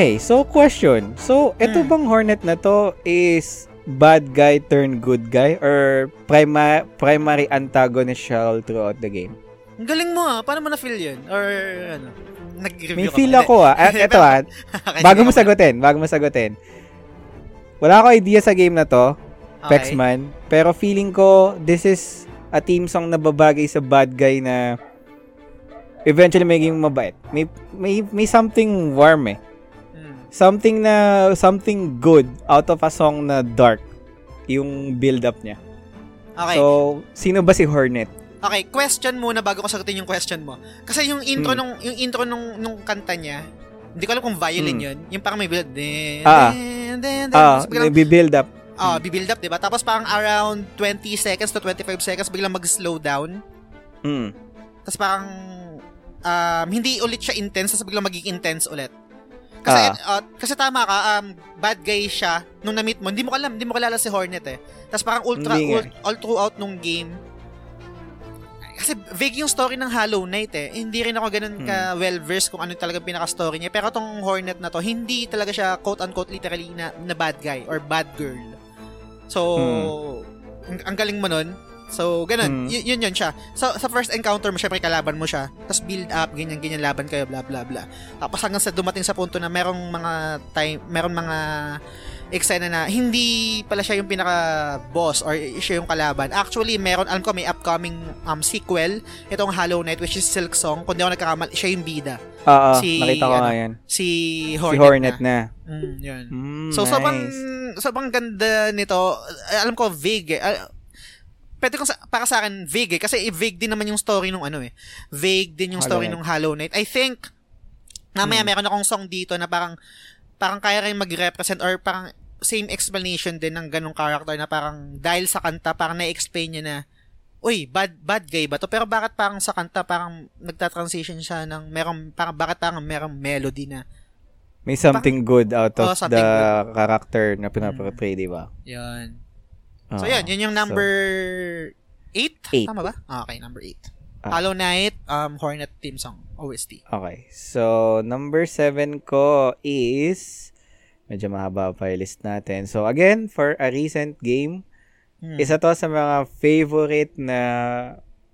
Okay, so question. So, ito Hmm. bang Hornet na to is bad guy turn good guy or prima- primary antagonist siya throughout the game? Ang galing mo ah. Paano mo na-feel yun? Or ano? Nag-review May ka feel ba? ako ah. At Hindi. ito ah, Okay, bago mo sige, sagutin, bago mo sagutin. Wala ako idea sa game na to, okay. Pexman, pero feeling ko this is a team song na babagay sa bad guy na eventually maging mabait. May may may something warm eh. Something na something good out of a song na dark yung build up niya. Okay. So, sino ba si Hornet? Okay, question muna bago ko sagutin yung question mo. Kasi yung intro Hmm. nung yung intro nung nung kanta niya, hindi ko alam kung violin Hmm. yun. Yung parang may build. Din, Ah. din, din. Ah, nagbi-build up. ah, bibuild up, 'di ba? Tapos parang around 20 seconds to 25 seconds biglang mag-slow down. Mm. Tapos parang um, hindi ulit siya intense, tapos biglang magiging intense ulit. Kasi uh, kasi tama ka, um, bad guy siya nung na-meet mo. Hindi mo alam, hindi mo kilala si Hornet eh. Tapos parang ultra Hindi nga. ul- all throughout nung game. Kasi vague yung story ng Hollow Knight eh. Hindi rin ako ganun Hmm. ka well-versed kung ano talaga pinaka-story niya. Pero tong Hornet na to, hindi talaga siya quote-unquote literally na, na bad guy or bad girl. So, ang, ang galing mo nun. So, ganun. Hmm. Y- yun yun siya. So, sa first encounter mo, syempre kalaban mo siya. Tapos build up, ganyan, ganyan, laban kayo, bla, bla, bla. Tapos hanggang sa dumating sa punto na merong mga time, merong mga eksena na hindi pala siya yung pinaka-boss or siya yung kalaban. Actually, meron, alam ko, may upcoming um, sequel. Itong Hollow Knight, which is Silk Song. Kung di ako nagkakamali, siya yung bida. Oo, Si, nakita ko ano, nga yan. Si Si Hornet, Hornet na. na. Mm, yun. Mm, So, sobrang, nice. sobrang ganda nito. Alam ko, vague eh. Ah, Pwede kong, sa, para sa akin, vague eh. Kasi vague din naman yung story nung ano eh. Vague din yung story nung Hollow Knight. I think, namaya Hmm. meron akong song dito na parang, parang kaya rin mag-represent or parang same explanation din ng ganong character na parang dahil sa kanta, parang na-explain niya na, uy, bad, bad guy ba to? Pero bakit parang sa kanta, parang nagta-transition siya ng, merong, parang bakit parang merong melody na, May something good out Oh, of something the good. character na pinaportray, di ba? yun. So, yun. Yun yung So, number 8? Eight. Tama ba? Ah, okay, number 8. Ah. Hollow Knight, um, Hornet theme song, OST. Okay. So, number seven ko is, medyo mahaba pa yung list natin. So, again, for a recent game, Hmm. isa to sa mga favorite na,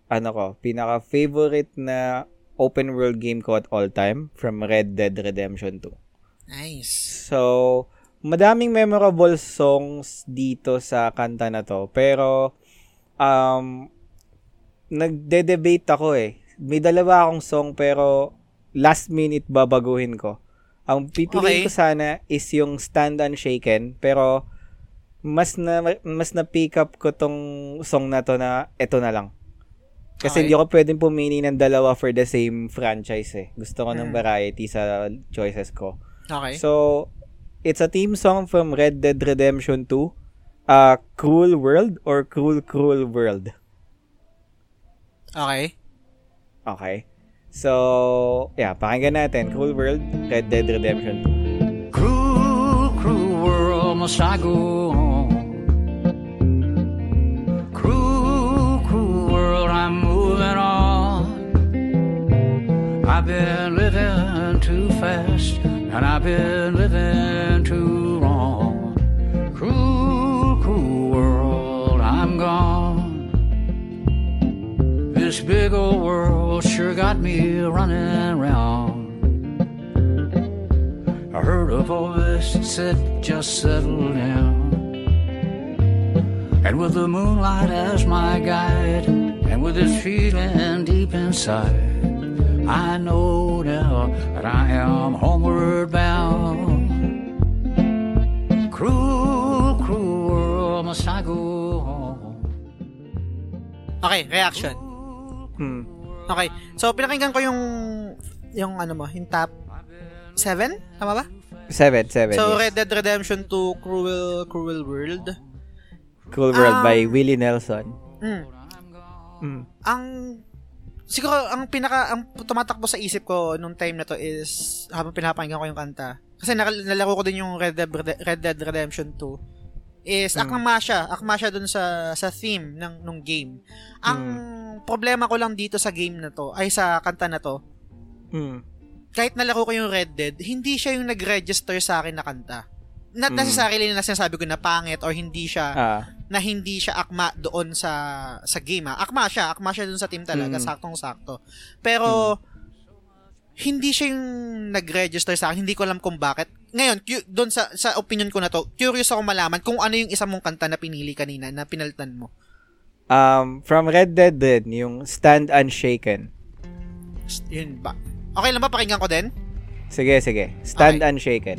ano ko, pinaka-favorite na open world game ko at all time from Red Dead Redemption 2. Nice. So, madaming memorable songs dito sa kanta na to. Pero, um, nagde-debate ako eh. May dalawa akong song pero last minute babaguhin ko. Ang Okay. pipiliin ko sana is yung Stand Unshaken pero mas na mas na pick up ko tong song na to na eto na lang. Kasi Okay. hindi ako pwedeng pumili ng dalawa for the same franchise eh. Gusto ko ng Hmm. variety sa choices ko. Okay. So, it's a theme song from Red Dead Redemption 2. Uh, Cruel World or Cruel Cruel World. okay. Okay. So, yeah, pakinggan natin. Cruel World, Red Dead Redemption 2. Cruel, cruel world, must I go on? Cruel, cruel world, I'm moving on. I've been living too fast, and I've been living too long. Cruel, cruel world, I'm gone. This big old world sure got me running round. I heard a voice that said, just settle down. And with the moonlight as my guide, and with this feeling deep inside, I know now that I am homeward bound. Cruel, cruel world, must I go home? Okay, reaction. Hmm. Okay. So, pinakinggan ko yung, yung ano mo, yung top 7? Tama ba? Seven, seven. So, yes. Red Dead Redemption 2, Cruel, Cruel World. Cruel World by Um, Willie Nelson. Mm. Mm. Ang siguro ang pinaka ang tumatakbo sa isip ko nung time na to is habang pinapakinggan ko yung kanta. Kasi nalaro ko din yung Red Dead, Red Dead Redemption 2 is Mm. akma siya, akma siya dun sa sa theme ng nung game. Ang problema ko lang dito sa game na to ay sa kanta na to Mm. kahit nalaro ko yung Red Dead, hindi siya yung nag-register sa akin na kanta. Not Mm. necessarily na sinasabi ko na pangit or hindi siya Ah, na hindi siya akma doon sa sa game. ah. Akma siya, akma siya doon sa team talaga, Mm. saktong-sakto. Pero hindi siya yung nag-register sa akin. Hindi ko alam kung bakit. Ngayon, cu- doon sa sa opinion ko na to, curious ako malaman kung ano yung isa mong kanta na pinili kanina na pinalitan mo. um, from Red Dead din, yung Stand Unshaken. Yun ba? Okay lang ba pakinggan ko din? Sige, sige. Stand Okay. Unshaken.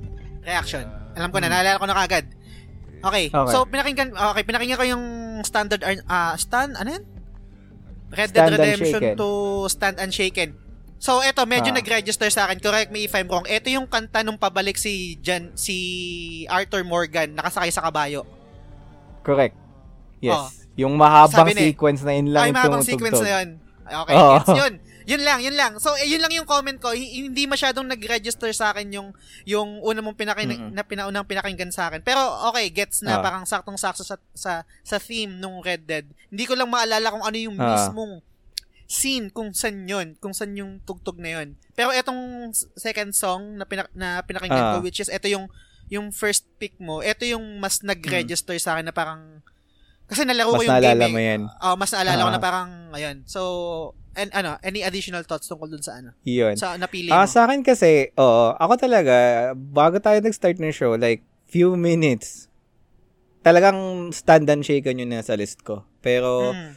Reaction. Alam ko na, naalala ko na kagad. Okay. Okay. So, pinakinggan, okay, pinakinggan ko yung standard, ah, stand, ano yan? Red Dead Stand Redemption to Stand Unshaken. So, eto, medyo Ah. nag-register sa akin. Correct me if I'm wrong. Ito yung kanta nung pabalik si Jan, si Arthur Morgan, nakasakay sa kabayo. Correct. Yes. Oh. Yung mahabang Sabi sequence na yun lang Ay, mahabang tumutugtog. sequence na yun. Okay, Oo. gets yun. Yun lang, yun lang. So, eh, yun lang yung comment ko. Hi- Hindi masyadong nag-register sa akin yung yung una mong pinakin Mm-mm. na pinaunang pinakinggan sa akin. Pero okay, gets na Ah. parang saktong-sakto sa, sa sa theme nung Red Dead. Hindi ko lang maalala kung ano yung Ah. mismong scene kung saan yun, kung saan yung tugtog na yun. Pero etong second song na, pinak- na pinakinggan Ah. ko, which is eto yung yung first pick mo, eto yung mas nag-register sa akin na parang kasi nalaro ko Mas yung naalala game eh. mo yan. Oh, mas naalala ko Ah. na parang ayun. So, and ano, any additional thoughts tungkol dun sa ano? Yun. Sa napili Ah, mo? sa akin kasi, oo, ako talaga, bago tayo nag-start ng show, like, few minutes, talagang stand and shaken yun nasa list ko. Pero, Mm.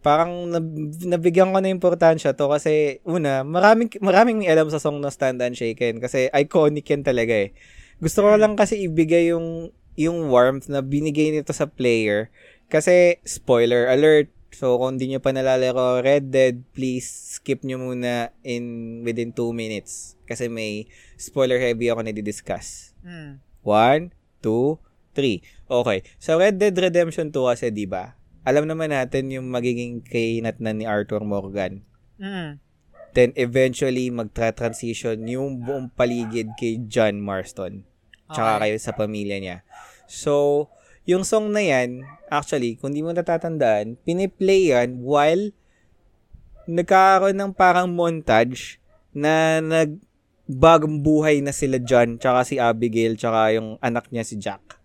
parang nab- nabigyan ko na importansya to kasi, una, maraming, maraming may alam sa song na stand and shaken kasi iconic yan talaga eh. Gusto ko lang kasi ibigay yung, yung warmth na binigay nito sa player kasi, spoiler alert, So, kung di nyo pa nalalaro Red Dead, please skip nyo muna in within 2 minutes. Kasi may spoiler heavy ako na di-discuss. Mm. 1, 2, 3. Okay. So, Red Dead Redemption 2 kasi, di ba? Alam naman natin yung magiging kainat na ni Arthur Morgan. Mm. Then, eventually, magtra-transition yung buong paligid kay John Marston. Tsaka Okay. kayo sa pamilya niya. So, yung song na yan, actually, kung di mo natatandaan, piniplay yan while nagkakaroon ng parang montage na nagbagong buhay na sila John, tsaka si Abigail, tsaka yung anak niya si Jack.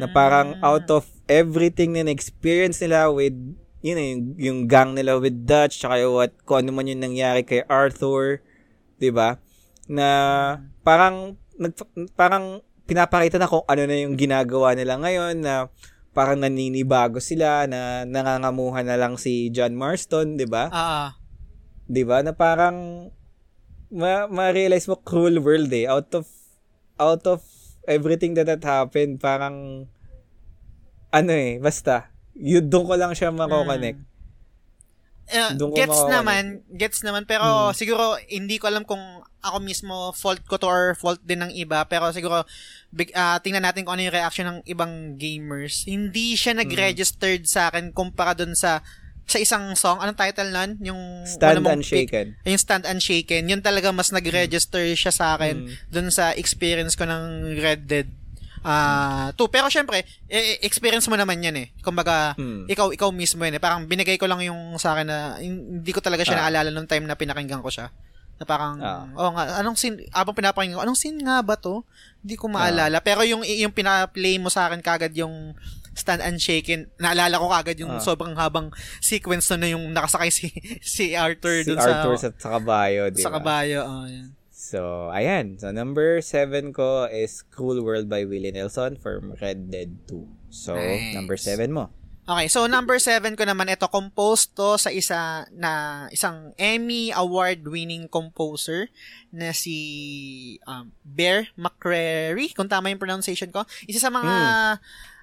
Na parang out of everything na na-experience nila with, yun know, yung, yung gang nila with Dutch, tsaka yung what, kung ano man yung nangyari kay Arthur, 'di ba? Na parang nag parang pinapakita na kung ano na yung ginagawa nila ngayon na parang naninibago sila na nangangamuhan na lang si John Marston, 'di ba? Ah, 'Di ba? Na parang ma- ma-realize mo cruel world eh out of out of everything that had happened parang ano eh basta yun doon ko lang siya mako-connect. eh, Doon ko gets makakonect. naman, gets naman pero siguro hindi ko alam kung ako mismo fault ko to or fault din ng iba pero siguro big, ah, tingnan natin kung ano yung reaction ng ibang gamers. Hindi siya nag-registered sa akin kumpara dun sa sa isang song. Anong title nun? Yung Stand una mong pick. Unshaken. yung Stand Unshaken, yun talaga mas nag-register siya sa akin Mm. dun sa experience ko ng Red Dead ah to pero syempre eh, experience mo naman yan eh kumbaga Mm. ikaw ikaw mismo yun eh parang binigay ko lang yung sa akin na hindi ko talaga siya Ah. naalala nung time na pinakinggan ko siya na parang Ah. oh nga anong scene abang pinapakinggan ko anong scene nga ba to hindi ko maalala pero yung yung pina-play mo sa akin kagad yung Stand Unshaken naalala ko kagad yung Ah. sobrang habang sequence na, na yung nakasakay si si Arthur Si dun Arthur sa sa, sa kabayo, di sa ba? kabayo oh, yan. So, ayan. So, number 7 ko is Cruel World by Willie Nelson from Red Dead 2. So, Nice. number 7 mo. Okay, so number seven ko naman ito, composed to sa isa na isang Emmy award-winning composer na si um, Bear McCreary, kung tama yung pronunciation ko. Isa sa mga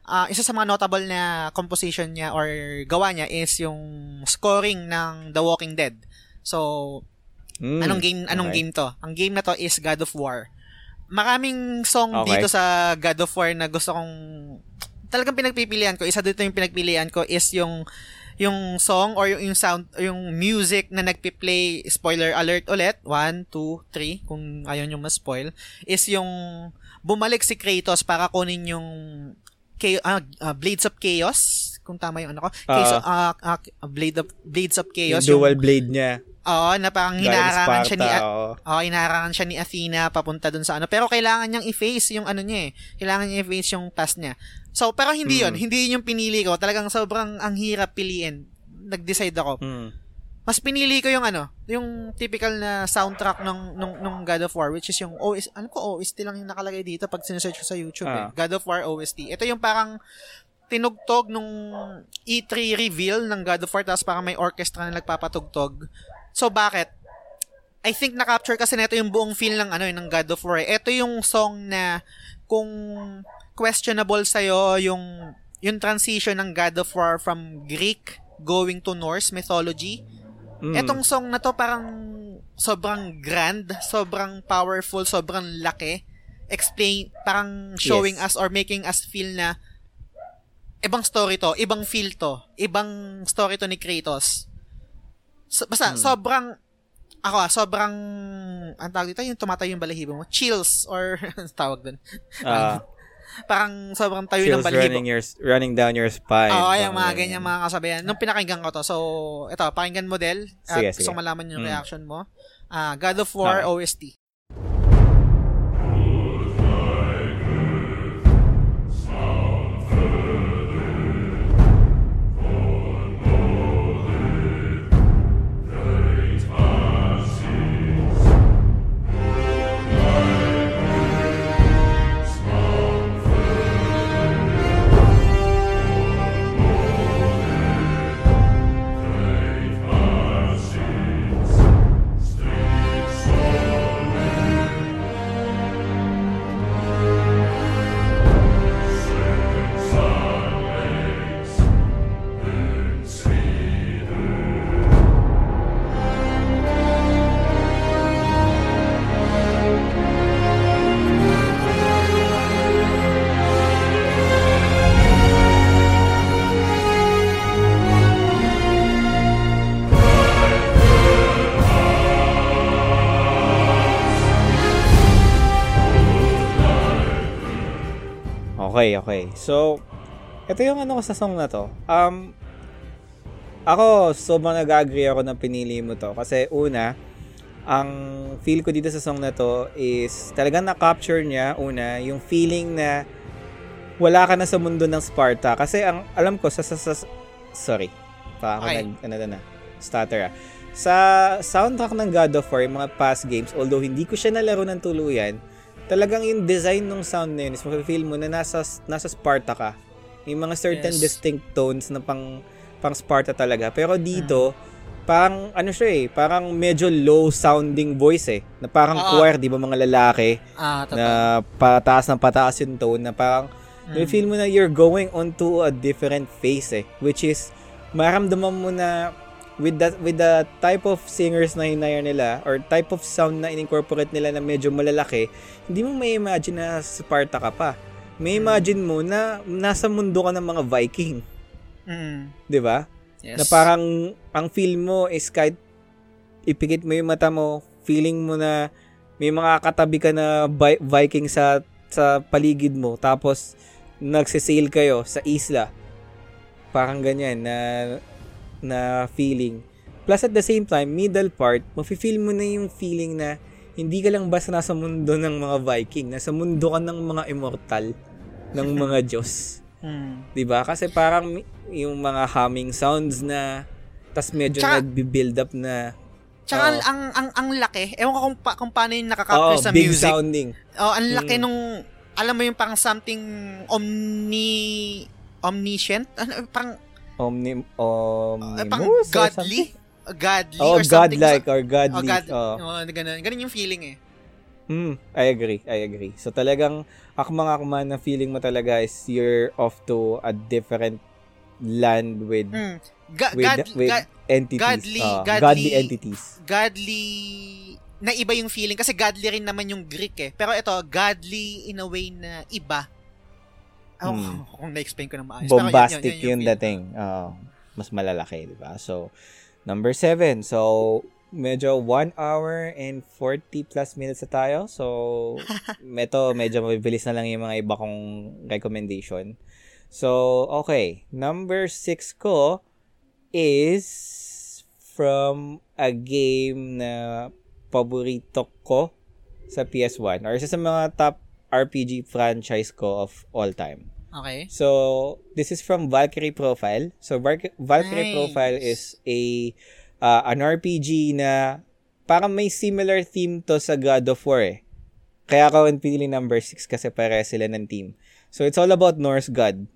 ah, isa sa mga notable na composition niya or gawa niya is yung scoring ng The Walking Dead. So, Mm, Anong game anong okay. game to? Ang game na to is God of War. Maraming song Okay. dito sa God of War na gusto kong talagang pinagpipilian ko. Isa dito yung pinagpilian ko is yung yung song or yung, yung sound yung music na nagpi-play spoiler alert ulit 1 2 3 kung ayaw nyo ma-spoil is yung bumalik si Kratos para kunin yung Cha- ah, ah, Blades of Chaos kung tama yung ano ko Chaos of- ah, ah, Blade of Blades of Chaos Yung dual blade niya. Oo, na parang hinarangan siya ni oo. Oo, hinarangan siya ni Athena papunta dun sa ano. Pero kailangan niyang i-face yung ano niya eh. Kailangan niya i-face yung past niya. So, pero hindi. Mm. Hindi yun yung pinili ko. Talagang sobrang ang hirap piliin. Nag-decide ako. Mm. Mas pinili ko yung ano, yung typical na soundtrack ng nung, nung God of War which is yung OST. Alam ko OST lang yung nakalagay dito pag sinesearch ko sa YouTube eh. Ah. God of War OST. Ito yung parang tinugtog nung E3 reveal ng God of War tapos parang may orchestra na nagpapatugtog. So bakit? I think na-capture kasi nito yung buong feel ng ano eh, ng God of War. eh. Ito yung song na kung questionable sa'yo yung yung transition ng God of War from Greek going to Norse mythology. Mm. Etong song na to parang sobrang grand, sobrang powerful, sobrang laki. Explain, parang showing us Yes. or making us feel na ibang story to, ibang feel to, ibang story to ni Kratos. So, basta, sobrang, ako ah, sobrang, ang tawag dito, yung tumatayo yung balahibo mo, chills, or, tawag dun. Ah, parang sobrang tayo ng chills balahibo. running, your, running down your spine. Oo, Parang yung mga ganyan. mga kasabayan. Nung pinakinggan ko to, so, ito, pakinggan mo, Del. At Sige, gusto sige. malaman yung Mm. reaction mo. Ah, God of War Okay. OST. Okay, okay. So, ito yung ano ko sa song na to. Um, ako, sobrang nag-agree ako na pinili mo to. Kasi una, ang feel ko dito sa song na to is talagang na-capture niya, una, yung feeling na wala ka na sa mundo ng Sparta. Kasi ang alam ko, sa, sa, sa sorry, pa ako Okay. nag, ano na, stutter ah. Sa soundtrack ng God of War, yung mga past games, although hindi ko siya nalaro ng tuluyan, talagang yung design ng sound na yun is mafe-feel mo na nasa, nasa Sparta ka. May mga certain Yes. distinct tones na pang, pang Sparta talaga. Pero dito, parang ano siya eh, parang medyo low sounding voice eh. Na parang Oo. choir, di ba mga lalaki? Ah, na pataas ng pataas yung tone na parang may feel mo na you're going onto a different phase eh which is maramdaman mo na with that with the type of singers na hinire nila or type of sound na in-incorporate nila na medyo malalaki hindi mo may imagine na Sparta ka pa may imagine mo na nasa mundo ka ng mga Viking Mm. 'di ba Yes. na parang ang feel mo is kahit ipikit mo yung mata mo, feeling mo na may mga katabi ka na Vi- Viking sa sa paligid mo tapos nagse-sail kayo sa isla. Parang ganyan na na feeling. Plus at the same time, middle part, mafe-feel mo na yung feeling na hindi ka lang basta nasa mundo ng mga Viking, nasa mundo ka ng mga immortal, ng mga Diyos. Mm. 'Di ba? Kasi parang yung mga humming sounds na tas medyo Tsaka- nagbi-build up na Tsaka Oo. ang, ang, ang, laki, ewan ko kung, pa, kung paano yung oh, nakaka-capture sa big music. sounding. Oh, ang laki Mm. nung, alam mo yung parang something omni, omniscient? Ano, parang, Omni uh, omnimus or godly? Godly Oh, or something. godlike or Oh, godly. God, Oh. oh, ganun. Ganun yung feeling eh. Mm, I agree. I agree. So talagang akmang-akma na feeling mo talaga is you're off to a different land with Mm. Ga- with, God- with ga- entities. godly- Oo, godly- godly entities. godly na iba yung feeling kasi godly rin naman yung Greek eh. Pero ito, godly in a way na iba. Oh, Hmm. kung na-explain ko na maayos. Pero yun, Bombastic yun, yun, yung feel. dating. Oo. mas malalaki, di ba? So, number seven. So, medyo 1 hour and 40 plus minutes na tayo. So, meto, medyo mabibilis na lang yung mga iba kong recommendation. So, okay. Number 6 ko is from a game na paborito ko sa PS1 or isa sa mga top RPG franchise ko of all time. Okay. So, this is from Valkyrie Profile. So, Val- Valkyrie Nice. Profile is a uh, an RPG na parang may similar theme to sa God of War eh. Kaya ako ang pinili number 6 kasi pare sila ng team. So, it's all about Norse God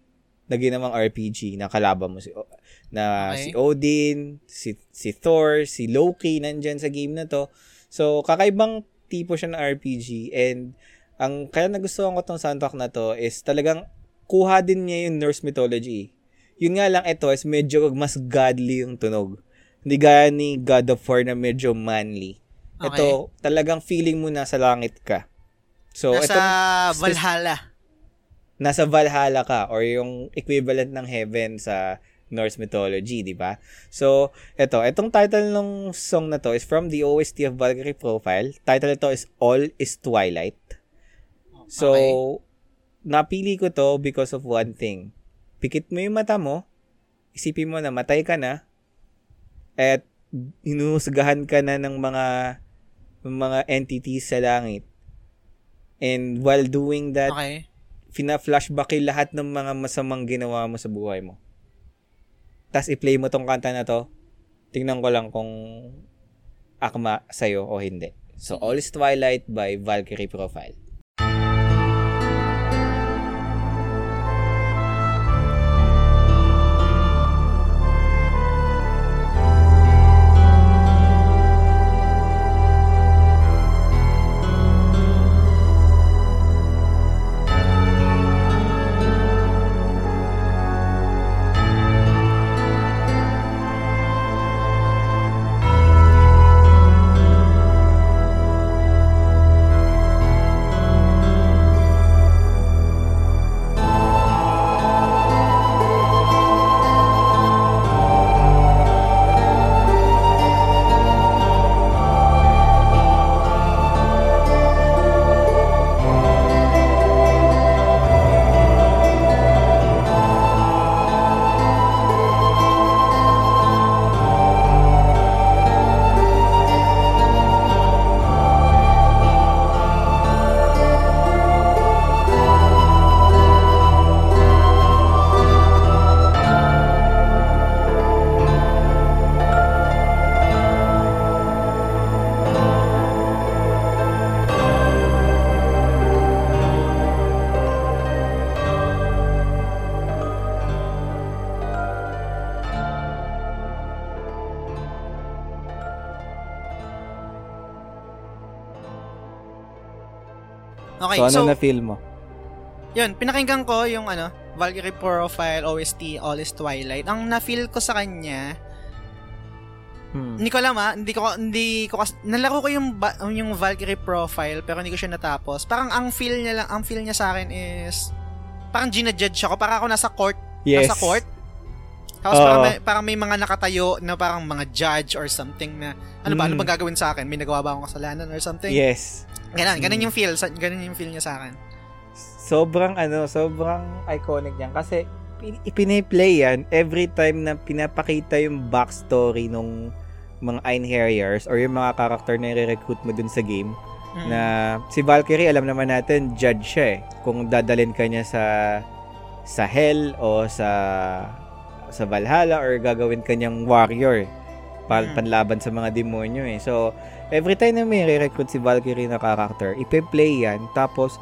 na ginawang RPG na kalaban mo si O- na Okay. si Odin, si si Thor, si Loki nandyan sa game na to. So, kakaibang tipo siya ng RPG and ang kaya nagustuhan ko tong soundtrack na to is talagang kuha din niya yung Norse mythology. Yun nga lang ito is medyo mas godly yung tunog. Hindi gaya ni God of War na medyo manly. Ito, talagang feeling mo nasa langit ka. So, Nasa itong- Valhalla. nasa Valhalla ka or yung equivalent ng heaven sa Norse mythology, di ba? So, eto, etong title ng song na to is from the OST of Valkyrie Profile. Title nito is All is Twilight. So, Okay. napili ko to because of one thing. Pikit mo yung mata mo, isipin mo na matay ka na, at hinuhusgahan ka na ng mga mga entities sa langit. And while doing that, Okay. fina-flashback yung lahat ng mga masamang ginawa mo sa buhay mo. Tapos i-play mo tong kanta na to, tingnan ko lang kung akma sa'yo o hindi. So, All is Twilight by Valkyrie Profile. Ano so, na feel mo? yun, pinakinggan ko yung ano, Valkyrie Profile, OST, All is Twilight. Ang na-feel ko sa kanya, Hmm. hindi ko alam ah, hindi ko, hindi ko, kas- nalaro ko yung, ba- yung Valkyrie Profile, pero hindi ko siya natapos. Parang ang feel niya lang, ang feel niya sa akin is, parang ginajudge ako, parang ako nasa court, Yes. nasa court. Tapos Oo. parang may, parang may mga nakatayo na parang mga judge or something na, ano ba, ano Mm. ba gagawin sa akin? May nagawa ba akong kasalanan or something? Yes. Ganon, ganon Mm. yung feel, ganon yung feel niya sa akin. Sobrang ano, sobrang iconic niyan kasi pin- ipiniplay yan every time na pinapakita yung backstory nung mga Einherjars or yung mga character na i-recruit mo dun sa game Mm. na si Valkyrie alam naman natin judge siya eh kung dadalhin ka niya sa sa hell o sa sa Valhalla or gagawin ka niyang warrior para Mm. panlaban sa mga demonyo eh so every time na may recruit si Valkyrie na character ipe-play yan tapos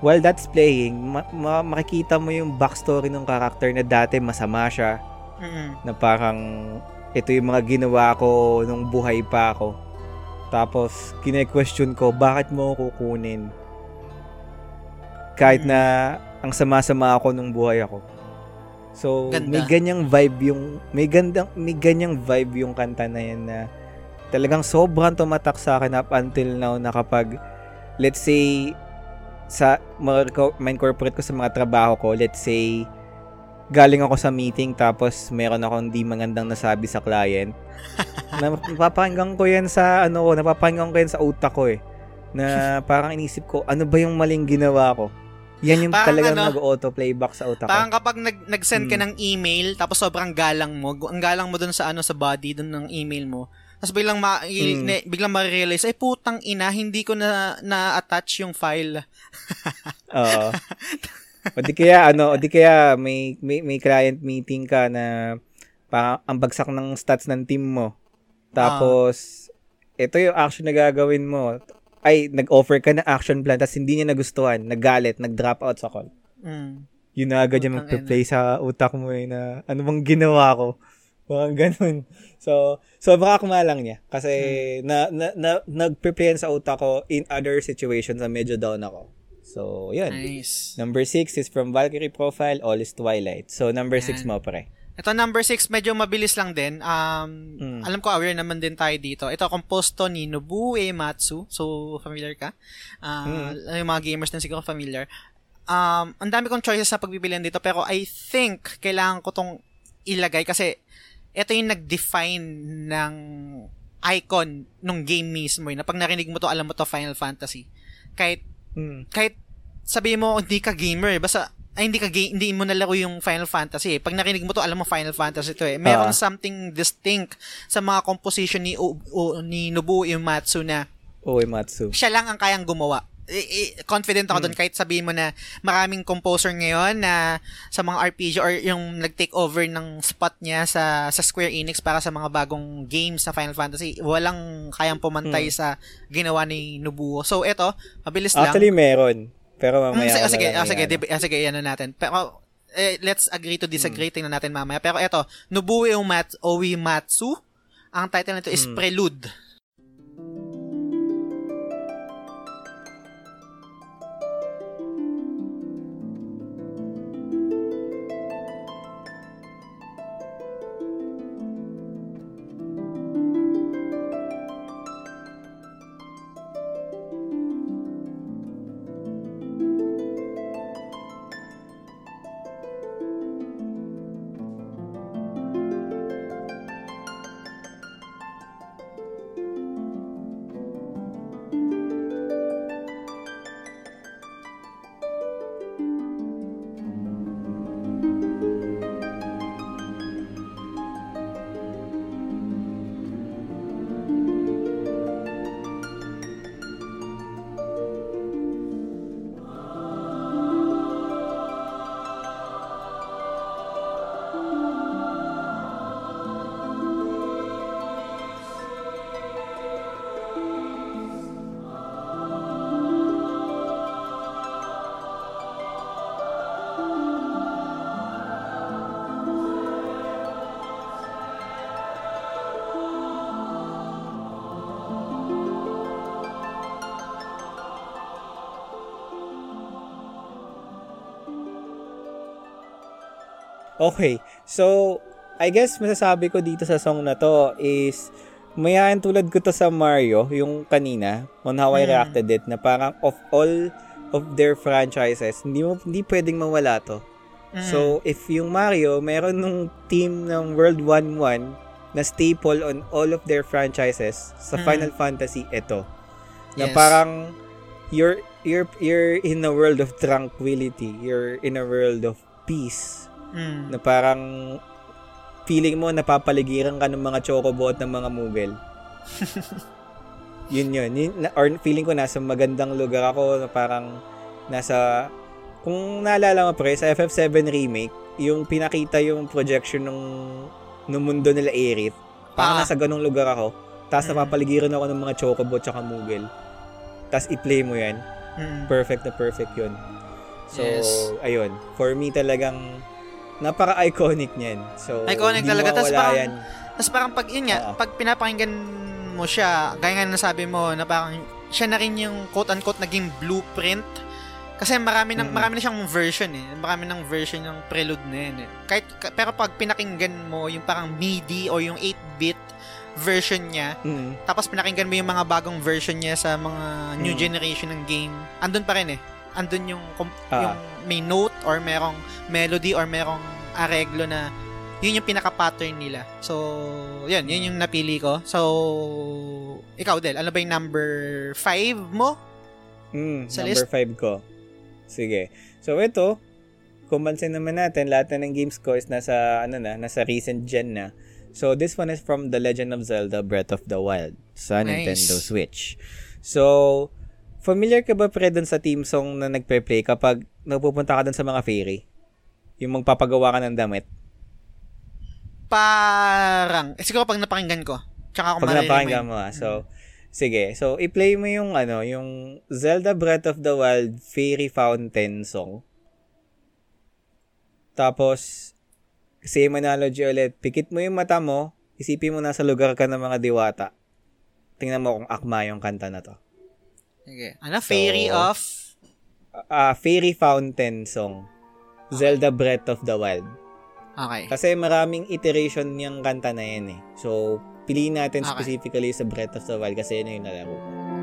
while that's playing ma- ma- makikita mo yung backstory ng character na dati masama siya Mm-mm. na parang ito yung mga ginawa ko nung buhay pa ako. Tapos, kine-question ko, bakit mo ako kukunin? Kahit Mm. na ang sama-sama ako nung buhay ako. So, Ganda. may ganyang vibe yung, may gandang, may ganyang vibe yung kanta na yan na talagang sobrang tumatak sa akin up until now na kapag, let's say, sa ma-incorporate ko sa mga trabaho ko, let's say, galing ako sa meeting tapos meron akong hindi magandang nasabi sa client. na, napapakinggan ko yan sa, ano ko, napapakinggan ko yan sa utak ko eh. Na parang inisip ko, ano ba yung maling ginawa ko? Yan yung Parang talagang ano, nag-auto playback sa utak ko. Parang kapag nag, nag-send ka Mm. ng email, tapos sobrang galang mo, ang galang mo dun sa ano sa body dun ng email mo. Tapos biglang ma Mm. ne- biglang ma-realize, ay putang ina, hindi ko na na-attach yung file. Oo. o di kaya ano, o di kaya may, may may client meeting ka na parang ang bagsak ng stats ng team mo. Tapos ito yung action na gagawin mo. Ay, nag-offer ka ng action plan tapos hindi niya nagustuhan, naggalit, nag-drop out sa call. Mm. Yun na agad yung magpe-play sa utak mo eh na ano bang ginawa ko. Parang ganun. So, sobrang akma lang niya. Kasi na, na, na, nagpe-play yan sa utak ko in other situations na medyo down ako. So, yun. Nice. Number 6 is from Valkyrie Profile, All is Twilight. So, number 6 Yan. mo, pre. Ito number 6, medyo mabilis lang din. Um, Mm. Alam ko aware naman din tayo dito. Ito composed to ni Nobuo Uematsu. So, familiar ka? Uh, Yung mga gamers din siguro familiar. Um, ang dami kong choices na pagpipilian dito pero I think kailangan ko tong ilagay kasi ito yung nag-define ng icon nung game mismo. eh, Na pag narinig mo to, alam mo to Final Fantasy. Kahit Mm. kahit sabi mo hindi ka gamer, basta ay hindi ka ga- hindi mo nalaro yung Final Fantasy. eh. Pag narinig mo to, alam mo Final Fantasy to eh. Meron Ah. something distinct sa mga composition ni o, o- ni Nobuo Uematsu na Uematsu. siya lang ang kayang gumawa. Confident ako doon kahit sabihin mo na maraming composer ngayon na sa mga RPG or yung nag-take over ng spot niya sa sa Square Enix para sa mga bagong games na Final Fantasy, walang kayang pumantay sa ginawa ni Nobuo. So eto, mabilis lang. Actually, meron. Pero Mm, mamaya sige, na sige, lang ah, sige, dib- ah, sige, na natin. Pero, eh, let's agree to disagree. Hmm. Tingnan natin mamaya. Pero eto, Nobuo Uemat- Uematsu. Ang title nito is Hmm. Prelude. Okay. So, I guess masasabi ko dito sa song na to is mayayan tulad ko to sa Mario, yung kanina, on how I Mm. reacted it, na parang of all of their franchises, hindi mo hindi pwedeng mawala to. Mm. So, if yung Mario, meron nung team ng World 1-1 na staple on all of their franchises sa Mm. Final Fantasy, ito. Na Yes. parang you're you're you're in a world of tranquility, you're in a world of peace Mm. na parang feeling mo napapaligiran ka ng mga chocobo at ng mga mugel. yun yun. yun na- or feeling ko nasa magandang lugar ako na parang nasa kung naalala mo pre sa FF7 remake yung pinakita yung projection ng ng mundo nila Aerith parang Ah. nasa ganong lugar ako tapos Mm. napapaligiran ako ng mga chocobo at saka mugel tapos i-play mo yan Mm. perfect na perfect yun. So, Yes. ayun. For me talagang napaka-iconic niyan. So, Iconic talaga. Mawawala parang- yan. Tapos parang pag yun nga, Oo. pag pinapakinggan mo siya, gaya nga nasabi mo, na parang siya na rin yung quote-unquote naging blueprint Kasi marami ng Mm. marami na siyang version eh. Marami ng version ng prelude na yun eh. Kahit, ka- pero pag pinakinggan mo yung parang MIDI o yung 8-bit version niya, Mm. tapos pinakinggan mo yung mga bagong version niya sa mga new Mm. generation ng game, andun pa rin eh. Andun yung, Ah. yung may note or merong melody or merong areglo na yun yung pinaka-pattern nila. So, yun, yun yung napili ko. So, ikaw, Del, ano ba yung number 5 mo? Mm, Sa number list? 5 ko. Sige. So, ito, kung pansin naman natin, lahat na ng games ko is nasa, ano na, nasa recent gen na. So, this one is from The Legend of Zelda Breath of the Wild sa Nice. Nintendo Switch. So, familiar ka ba pre dun sa team song na nagpe-play kapag napupunta ka dun sa mga fairy? Yung magpapagawa ka ng damit? Parang, eh, siguro pag napakinggan ko, tsaka ako Pag napakinggan mo ah. So, sige. So, i-play mo yung, ano, yung Zelda Breath of the Wild Fairy Fountain song. Tapos, same analogy ulit. Pikit mo yung mata mo, isipin mo nasa lugar ka ng mga diwata. Tingnan mo kung akma yung kanta na to. Sige. Ano? Fairy So, of... Ah, Fairy Fountain song. Zelda Breath of the Wild. Okay. Kasi maraming iteration niyang kanta na yan eh. So, piliin natin Okay. specifically sa Breath of the Wild kasi yun yung nalaro. Okay,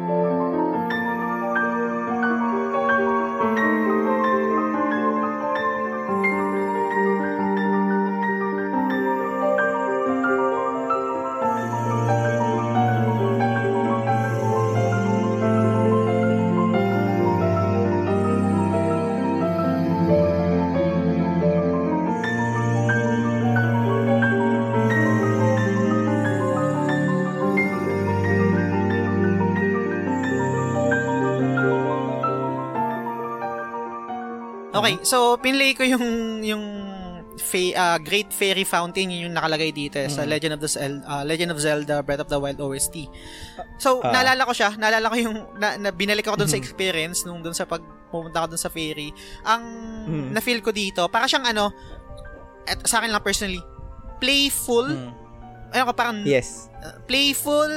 so pinlay ko yung yung fa- ah, Great Fairy Fountain yun yung nakalagay dito eh, sa Mm. Legend of the Zel- ah, Legend of Zelda Breath of the Wild OST. So, Ah. naalala ko siya, naalala ko yung na, na binalik ako doon sa Mhm. experience nung doon sa pag pumunta ko doon sa fairy. Ang Mhm. na-feel ko dito, para siyang ano, at sa akin lang personally, playful, Mm. ano ko parang Yes. uh, playful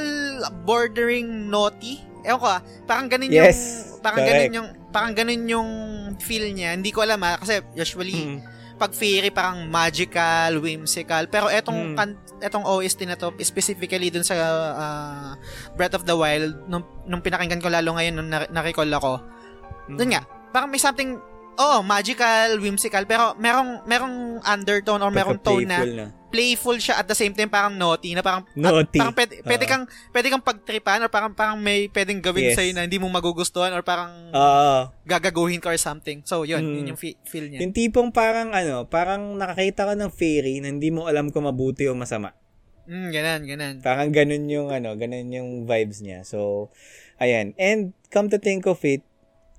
bordering naughty. Ewan ko ah, parang ganun Yes, yung parang correct. ganun yung parang ganun yung feel niya. Hindi ko alam ah kasi usually Mm. pag fairy parang magical, whimsical. Pero etong Mm. kan, etong OST na to specifically dun sa ah, Breath of the Wild nung, nung pinakinggan ko lalo ngayon nung na- na-recall ako. Dun nga, parang may something Oh, magical, whimsical, pero merong merong undertone or merong tone na na. playful siya at the same time parang naughty na parang Naughty. parang pwede, pwede Oo. kang pwede kang pagtripan or parang parang may pwedeng gawin Yes. sa na hindi mo magugustuhan or parang Oo. gagaguhin ka or something. So, yun, Mm. yun yung fe- feel niya. Yung tipong parang ano, parang nakakita ka ng fairy na hindi mo alam kung mabuti o masama. Mm, ganan, ganan. Parang ganun yung ano, ganun yung vibes niya. So, ayan. And come to think of it,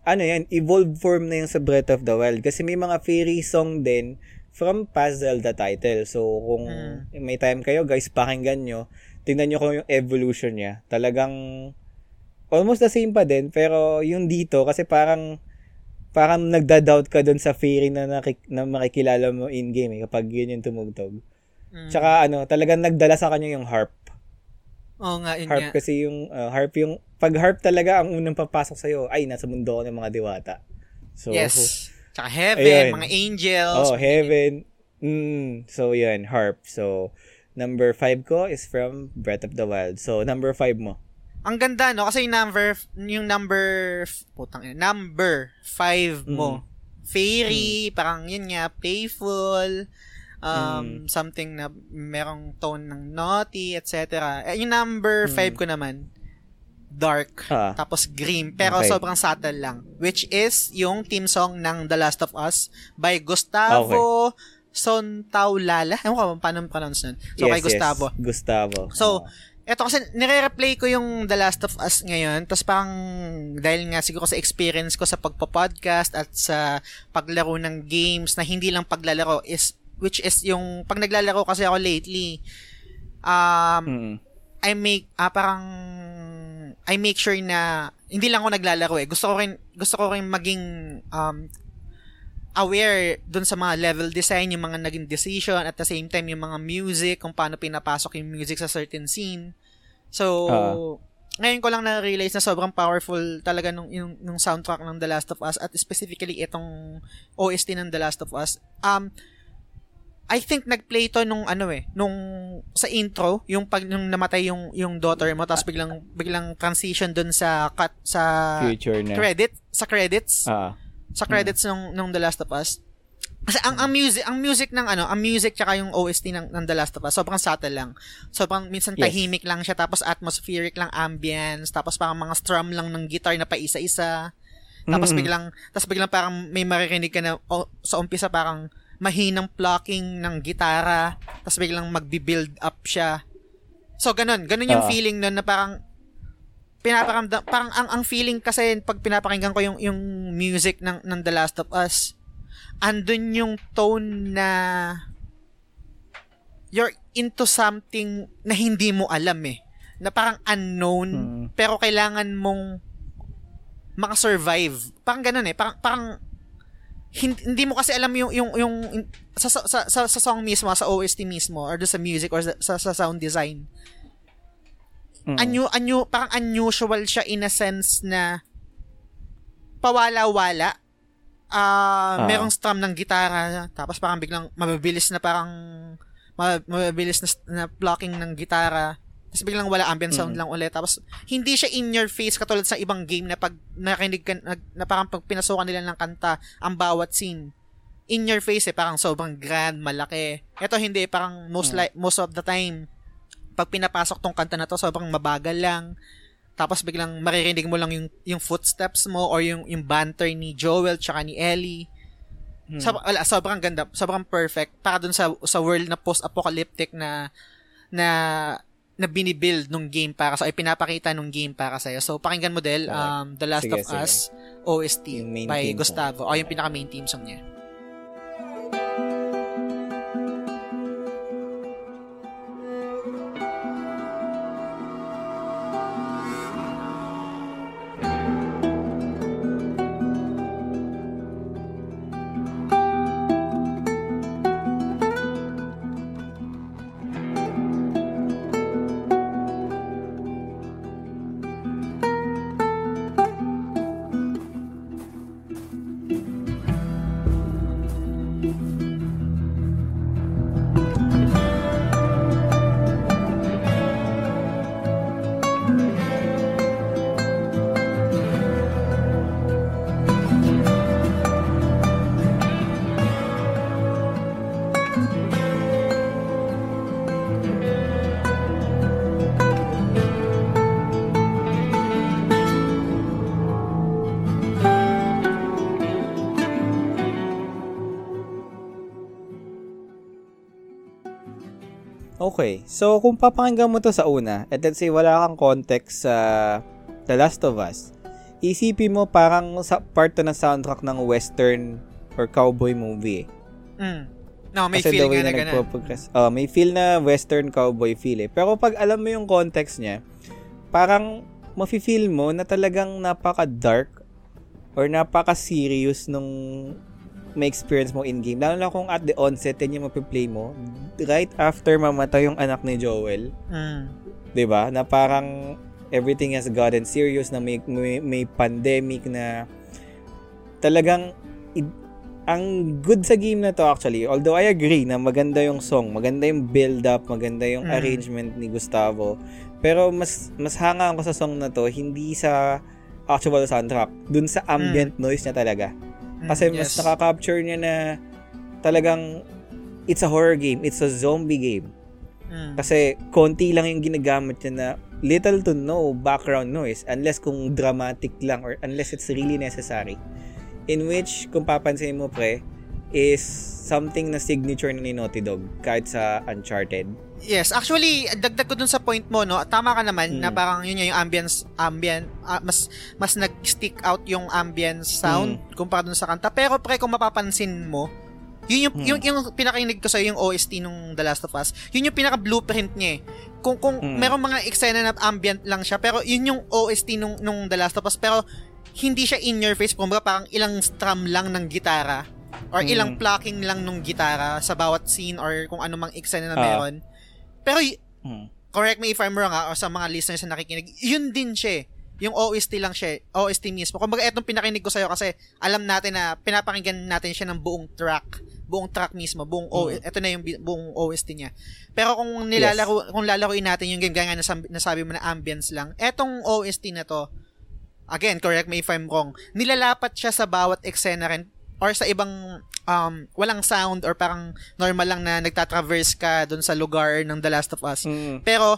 ano yan, evolved form na yung sa Breath of the Wild. Kasi may mga fairy song din from past Zelda title. So, kung Mm. may time kayo, guys, pakinggan nyo. Tingnan nyo kung yung evolution niya. Talagang almost the same pa din. Pero yung dito, kasi parang parang nagda-doubt ka dun sa fairy na, nakik- na makikilala mo in-game eh, kapag yun yung tumugtog. Mm. Tsaka ano, talagang nagdala sa kanya yung harp. Oo nga, yun Harp nga. kasi yung uh, harp yung pag harp talaga ang unang papasok sa ay nasa mundo ko ng mga diwata. So Yes. Tsaka heaven, Ayun. mga angels. Oh, heaven. Mm, so yan, harp. So number 5 ko is from Breath of the Wild. So number 5 mo. Ang ganda, no? Kasi yung number, yung number, putang ina, number 5 mo. Mm. Fairy, parang yun nga, playful, um, Mm. something na merong tone ng naughty, etc. Eh, yung number Mm. 5 ko naman, dark, Ah. tapos grim, pero Okay. sobrang subtle lang. Which is yung theme song ng The Last of Us by Gustavo Sontaulala. Ewan ko paano pronounce nun. So, kay Gustavo. Yes, Gustavo. So, Oh. eto kasi nire-replay ko yung The Last of Us ngayon. Tapos parang dahil nga siguro sa experience ko sa pagpa-podcast at sa paglaro ng games na hindi lang paglalaro is which is yung pag naglalaro kasi ako lately um Mm. I make ah, parang I make sure na hindi lang ako naglalaro eh. Gusto ko rin gusto ko rin maging um aware dun sa mga level design, yung mga naging decision, at the same time, yung mga music, kung paano pinapasok yung music sa certain scene. So, Ah. ngayon ko lang na-realize na sobrang powerful talaga nung, yung, nung soundtrack ng The Last of Us at specifically itong OST ng The Last of Us. Um, I think nag-play to nung ano eh, nung sa intro, yung pag nung namatay yung yung daughter mo tapos biglang biglang transition dun sa cut sa Future na. credit, sa credits, Ah. sa credits nung nung The Last of Us. Kasi ang ang music, ang music ng ano, ang music tsaka yung OST ng, ng The Last of Us, sobrang subtle lang. Sobrang minsan Yes. tahimik lang siya tapos atmospheric lang ambience, tapos parang mga strum lang ng guitar na paisa-isa. Tapos Mm-mm. biglang tapos biglang parang may maririnig ka na o, sa umpisa parang mahinang plucking ng gitara, tapos biglang magbi-build up siya. So ganun, ganun yung Ah. feeling nun na parang pinaparamdam parang ang ang feeling kasi pag pinapakinggan ko yung yung music ng ng The Last of Us andun yung tone na you're into something na hindi mo alam eh na parang unknown Mm. pero kailangan mong makasurvive parang ganun eh parang parang hindi, hindi mo kasi alam yung yung yung sa, sa, sa, sa song mismo sa OST mismo or sa music or sa, sa, sa sound design Mm. anyo anyo parang unusual siya in a sense na pawala-wala ah Ah. merong strum ng gitara tapos parang biglang mabilis na parang ma- mabilis na, na blocking ng gitara tapos biglang wala ambient sound lang ulit tapos hindi siya in your face katulad sa ibang game na pag nakinig ka na, na parang pag pinasukan nila ng kanta ang bawat scene in your face eh parang sobrang grand malaki ito hindi parang most like most of the time pag pinapasok tong kanta na to, sobrang mabagal lang. Tapos biglang maririnig mo lang yung, yung footsteps mo or yung, yung banter ni Joel tsaka ni Ellie. Sob- wala, sobrang ganda, sobrang perfect. Para dun sa, sa world na post-apocalyptic na na na binibuild nung game para sa ay pinapakita nung game para sa So pakinggan mo Del, um, The Last of Sige, sige. Us OST by theme song. Gustavo. O yung pinaka main theme song niya. Okay. So, kung papakinggan mo to sa una, at let's say wala kang context sa The Last of Us, isipin mo parang sa part to ng soundtrack ng western or cowboy movie. eh. Mm. No, may Kasi the way nga na na nagpo-progress. Oh, may feel na western cowboy feel eh. Pero pag alam mo yung context niya, parang mafe-feel mo na talagang napaka-dark or napaka-serious nung may experience mo in-game. Lalo na kung at the onset, yan yung mapiplay mo. Right after mamatay yung anak ni Joel, Mm. ba? Na parang everything has gotten serious na may may, may pandemic na talagang i- ang good sa game na to actually, although I agree na maganda yung song, maganda yung build up, maganda yung Mm. arrangement ni Gustavo. Pero mas mas hanga ako sa song na to hindi sa actual soundtrack, dun sa ambient noise niya talaga. Mm, Kasi mas yes. nakaka-capture niya na talagang it's a horror game, it's a zombie game. Mm. Kasi konti lang yung ginagamit niya na little to no background noise unless kung dramatic lang or unless it's really necessary. In which, kung papansin mo pre, is something na signature na ni Naughty Dog kahit sa Uncharted. Yes, actually dagdag ko dun sa point mo no. Tama ka naman Mm. na parang yun yung ambience ambient ah, mas mas nag-stick out yung ambience sound kumpara dun sa kanta. Pero pre kung mapapansin mo, yun yung, Mm. yung, yung pinakainig ko sa yung OST nung The Last of Us. Yun yung pinaka blueprint niya eh. Kung kung Mm. merong mga eksena na ambient lang siya, pero yun yung OST nung nung The Last of Us, pero hindi siya in your face, kumbaga parang ilang strum lang ng gitara or Mm. ilang plucking lang nung gitara sa bawat scene or kung ano mang eksena na Ah. meron. Pero y- Hmm. correct me if I'm wrong ha, o sa mga listeners na nakikinig, yun din siya eh. Yung OST lang siya, eh. OST mismo. Kumbaga, etong pinakinig ko sa'yo kasi alam natin na pinapakinggan natin siya ng buong track. Buong track mismo. Buong O, eto na yung buong OST niya. Pero kung nilalaro, kung lalaruin natin yung game, gaya nga nasabi, nasabi mo na ambience lang, etong OST na to, again, correct me if I'm wrong, nilalapat siya sa bawat eksena rin or sa ibang um, walang sound or parang normal lang na nagtatraverse ka dun sa lugar ng The Last of Us. Mm. Pero,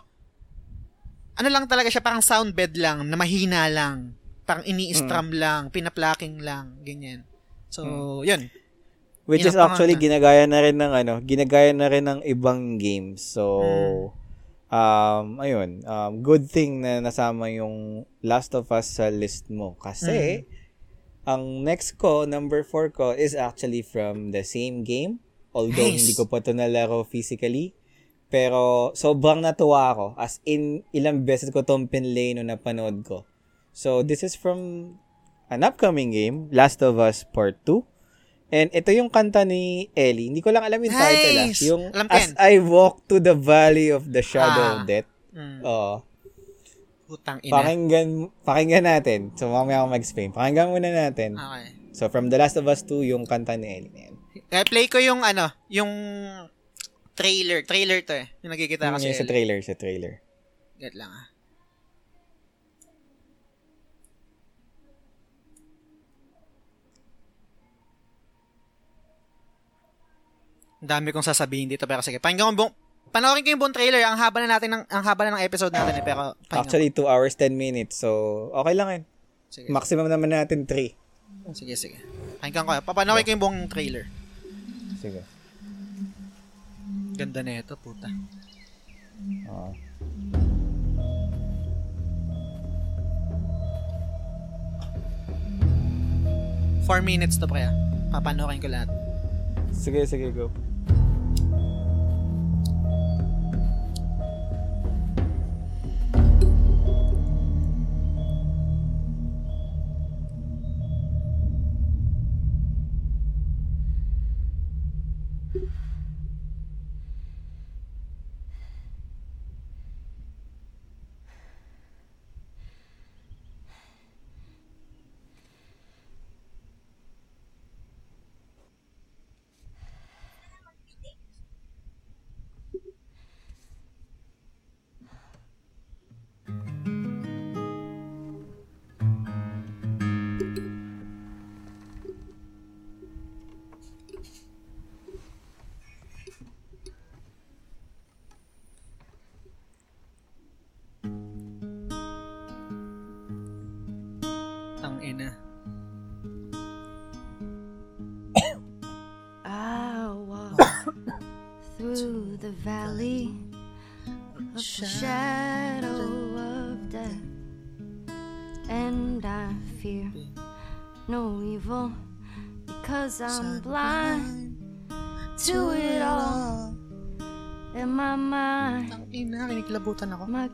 ano lang talaga siya, parang sound bed lang, na mahina lang. Parang ini-strum lang, pinaplaking lang, ganyan. So, yun. Which is actually ginagaya na rin ng ano, ginagaya na rin ng ibang games. So um ayun, um good thing na nasama yung Last of Us sa list mo kasi ang next ko, number 4 ko is actually from the same game. Although Nice. hindi ko pa to nalaro physically. Pero sobrang natuwa ako. As in, ilang beses ko tong pinlay nung napanood ko. So, this is from an upcoming game, Last of Us Part 2. And ito yung kanta ni Ellie. Hindi ko lang alam yung title ah. Nice! Yung Alam As. I Walk to the Valley of the Shadow Ah. of Death. Mm, Oo. Putang ina. Pakinggan, pakinggan natin. So, mamaya ako mag-explain. Pakinggan muna natin. Okay. So, from The Last of Us 2, yung kanta ni Ellie na yan. Eh, play ko yung ano, yung trailer. Trailer to eh. Yung nakikita Yung kasi. sa trailer, sa trailer. Get lang ah. Ang dami kong sasabihin dito pero sige. Pakinggan ko buong Panoorin ko yung buong trailer. Ang haba na natin ng ang haba na ng episode natin eh pero Actually, 2 hours, 10 minutes. So, okay lang yun. Sige, Maximum naman natin 3. sige, sige. Pakinggan ko. Papanoorin ko yung buong trailer. Sige. Ganda na ito, puta. Oo. Four minutes to pre ah. Papanoorin ko lahat. Sige, sige, go.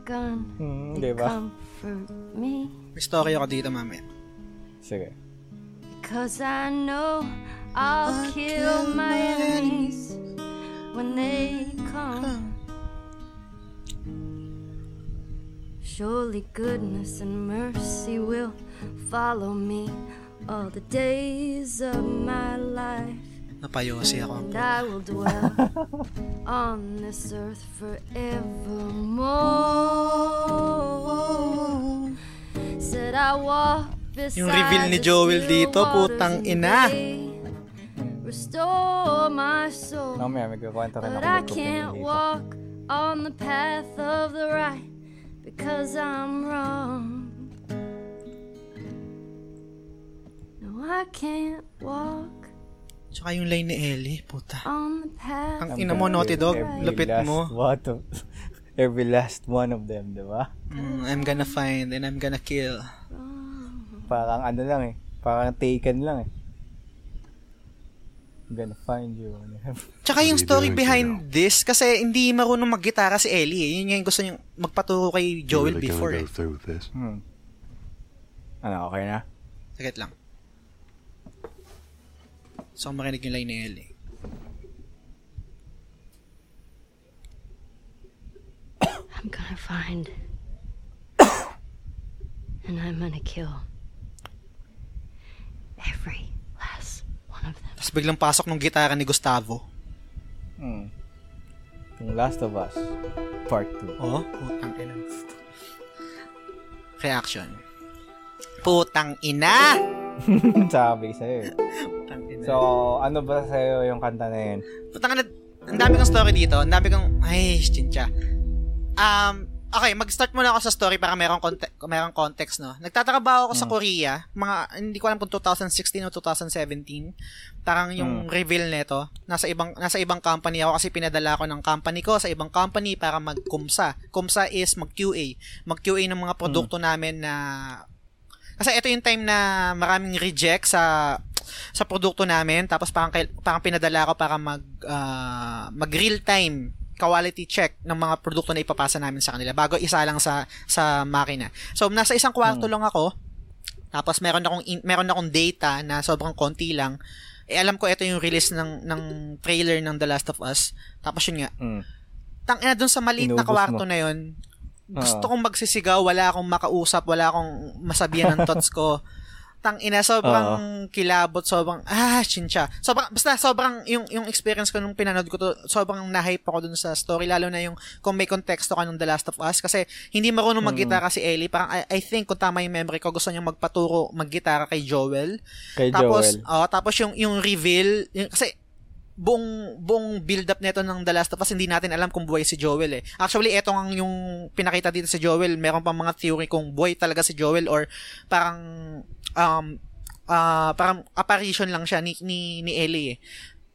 Kinikilabutan ako. my gun Hmm, they di ba? comfort me May story ako dito mamaya. Sige. because I know I'll kill my enemies when they come. Surely goodness and mercy will follow me all the days of my life, Napayosi ako. and I will dwell on this earth forevermore. Said I walk beside Yung reveal ni the Joel dito, putang ina. Restore my soul. Mamaya, may kukwento rin ako But I can't walk on the path of the right because I'm wrong. No, I can't walk Tsaka yung line ni Ellie, puta. on the path. Ang ina mo, Naughty Dog. Lupit mo. What of, every last one of them, di ba? Mm, I'm gonna find and I'm gonna kill. Parang ano lang eh. Parang taken lang eh. I'm gonna find you. Tsaka yung story behind this, kasi hindi marunong maggitara si Ellie eh. Yun yung gusto niyang magpaturo kay Joel really before eh. go through with this? hmm. Ano, okay na? Saglit lang. So, marinig yung line ni Ellie. I'm find. and I'm gonna kill every last one of them. Tapos biglang pasok ng gitara ni Gustavo. Hmm. Yung Last of Us, Part 2. Oh, putang ina. Reaction. Putang ina! Sabi sa'yo. eh. Putang ina. So, ano ba sa'yo yung kanta na yun? Putang ina, ang dami kong story dito. Ang dami kong, ay, chincha. Um, okay, mag-start muna ako sa story para merong, conte- merong context, no? Nagtatrabaho ako sa Korea, mga, hindi ko alam kung 2016 o 2017. Parang yung reveal nito, nasa ibang, nasa ibang company ako kasi pinadala ako ng company ko sa ibang company para mag-kumsa. Kumsa is mag-QA. Mag-QA ng mga produkto namin na kasi ito yung time na maraming reject sa sa produkto namin tapos parang parang pinadala ko para mag ah, mag real time quality check ng mga produkto na ipapasa namin sa kanila bago isa lang sa sa makina. So nasa isang kwarto lang ako. Tapos meron akong in- meron akong data na sobrang konti lang. Eh alam ko ito yung release ng ng trailer ng The Last of Us. Tapos yun nga, Mm. tang ina dun sa maliit na Inubos kwarto mo. na yun, gusto kong magsisigaw, wala akong makausap, wala akong masabihan ng thoughts ko. Tang ina, sobrang kilabot, sobrang, ah, chincha. Sobrang, basta sobrang, yung, yung experience ko nung pinanood ko to, sobrang na-hype ako dun sa story, lalo na yung, kung may konteksto ka nung The Last of Us, kasi hindi marunong mag-gitara si Ellie, parang, I, I think, kung tama yung memory ko, gusto niya magpaturo, mag-gitara kay Joel. Kay Tapos, Joel. oh, tapos yung yung reveal, yung, kasi buong buong build up nito ng The Last of Us hindi natin alam kung buhay si Joel eh. Actually, eto ang yung pinakita dito si Joel, meron pang mga theory kung buhay talaga si Joel or parang um ah, parang apparition lang siya ni ni, ni Ellie eh.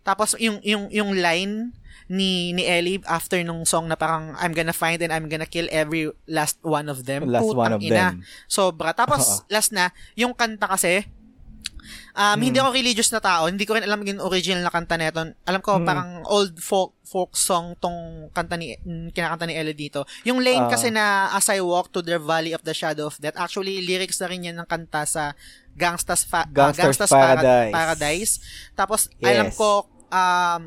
Tapos yung yung yung line ni ni Ellie after nung song na parang I'm gonna find and I'm gonna kill every last one of them. Last one Putang of ina. them. Sobra. Tapos last na, yung kanta kasi Um, Hindi Hmm. ako religious na tao. Hindi ko rin alam yung original na kanta nito. Alam ko, Hmm. parang old folk folk song tong kanta ni, mm, kinakanta ni Ellie dito. Yung lane Ah. kasi na As I Walk to the Valley of the Shadow of Death, actually, lyrics na rin yan ng kanta sa Gangsta's, fa- ah, Gangsta's Para- Paradise. Paradise. Tapos, Yes. alam ko, um,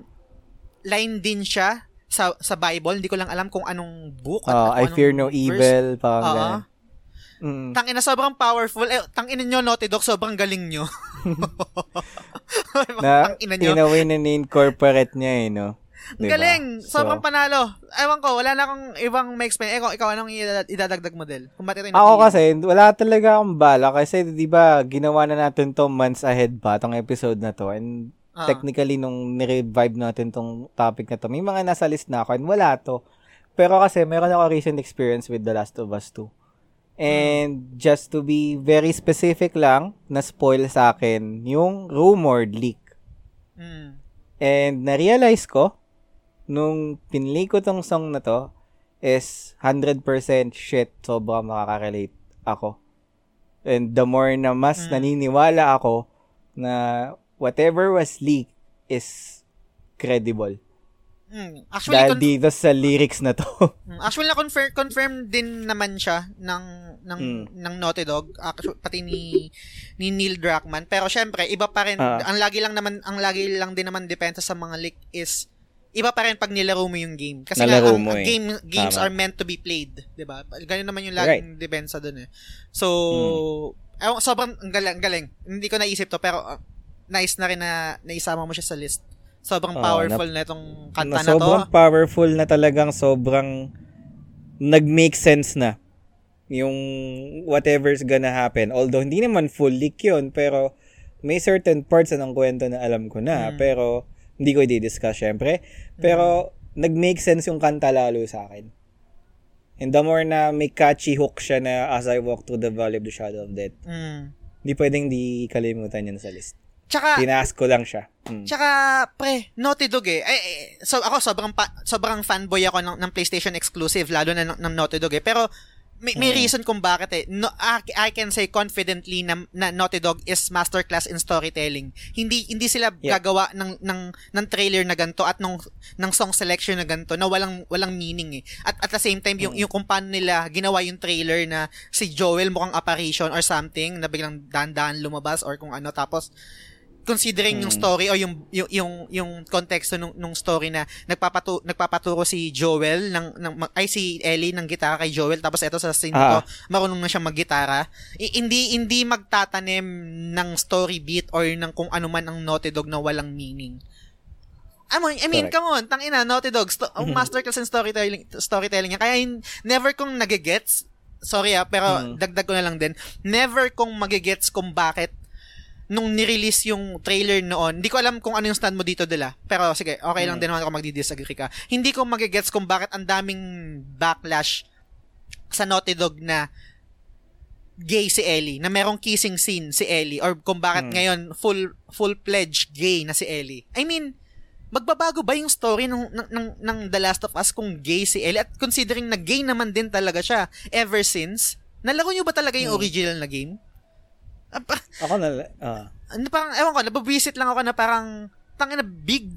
line din siya sa sa Bible. Hindi ko lang alam kung anong book. at Ah, kung I anong fear no verse. evil, parang Oo. Mm. Tangina, sobrang powerful. Eh, tangina nyo, Naughty Dog, sobrang galing nyo. Na, tangina nyo. in a way na incorporate niya eh, no? Ang Diba? Galing! Sobrang So, panalo. Ewan ko, wala na akong ibang may explain. Ikaw, ikaw anong idad- idadagdag mo, Del? Kung ba't ito Ako kasi, wala talaga akong bala kasi 'di ba ginawa na natin to months ahead pa tong episode na to and Ah. technically nung ni-revive natin tong topic na to, may mga nasa list na ako and wala to. Pero kasi meron ako recent experience with The Last of Us 2. And just to be very specific lang, na-spoil sa akin yung rumored leak. Mm. And na-realize ko, nung pinili ko tong song na to, is 100% shit, sobrang makaka-relate ako. And the more na mas Mm. naniniwala ako na whatever was leaked is credible. Mm. Actually, Dahil con- dito sa lyrics na to. Mm, actually na-confirm confirm din naman siya ng ng Mm. ng Naughty Dog actually, pati ni ni Neil Druckmann pero syempre iba pa rin Ah. ang lagi lang naman ang lagi lang din naman depensa sa mga leak is iba pa rin pag nilaro mo yung game kasi nga, ang, mo eh. game games Tama. are meant to be played 'di ba ganun naman yung laging depensa doon eh so Hmm. ewan, sobrang ang galing, galing hindi ko naisip to pero uh, nice na rin na naisama mo siya sa list sobrang Oo, powerful na itong kanta na, na to sobrang powerful na talagang sobrang nag-make sense na yung whatever's gonna happen. Although, hindi naman full leak yun, pero may certain parts na ng kwento na alam ko na, Mm. pero hindi ko i-discuss syempre. Pero, nag-make sense yung kanta lalo sa akin. And the more na may catchy hook siya na as I walk through the valley of the shadow of death, Mm. hindi pwedeng di kalimutan yan sa list. Tsaka, Tinaas ko lang siya. Mm. Tsaka, pre, Naughty Dog eh. Ay, eh, so, ako, sobrang, pa, sobrang fanboy ako ng, ng PlayStation exclusive, lalo na ng, ng Naughty Dog eh. Pero, may, may Mm. reason kung bakit eh. No, I, I can say confidently na, na Naughty Dog is masterclass in storytelling. Hindi hindi sila Yeah. gagawa ng ng ng trailer na ganto at nung ng song selection na ganto na walang walang meaning eh. At at the same time yung Mm. yung kung paano nila ginawa yung trailer na si Joel mukhang apparition or something na biglang dahan-dahan lumabas or kung ano tapos considering yung Mm. story o yung yung yung, yung konteksto nung, nung story na nagpapatu nagpapaturo si Joel ng, ng ay si Ellie ng gitara kay Joel tapos eto sa scene Ah. to marunong na siya maggitara I- hindi hindi magtatanim ng story beat or ng kung ano man ang Naughty Dog na walang meaning I mean, I mean Correct. come on, tangina, Naughty Dog, sto- ang masterclass in storytelling, storytelling niya. Kaya hin- never kong nagigets, sorry ah, pero Mm. dagdag ko na lang din, never kong magigets kung bakit nung nirelease yung trailer noon, hindi ko alam kung ano yung stand mo dito dila. Pero sige, okay lang Mm. din naman ako magdi-disagree ka. Hindi ko magigets kung bakit ang daming backlash sa Naughty Dog na gay si Ellie, na merong kissing scene si Ellie, or kung bakit Mm. ngayon full full-pledged gay na si Ellie. I mean, magbabago ba yung story ng, ng, ng, ng The Last of Us kung gay si Ellie? At considering na gay naman din talaga siya ever since, nalaro nyo ba talaga yung Mm. original na game? Ako na, ah. ano parang, ewan ko, nababisit lang ako na parang, tangina big,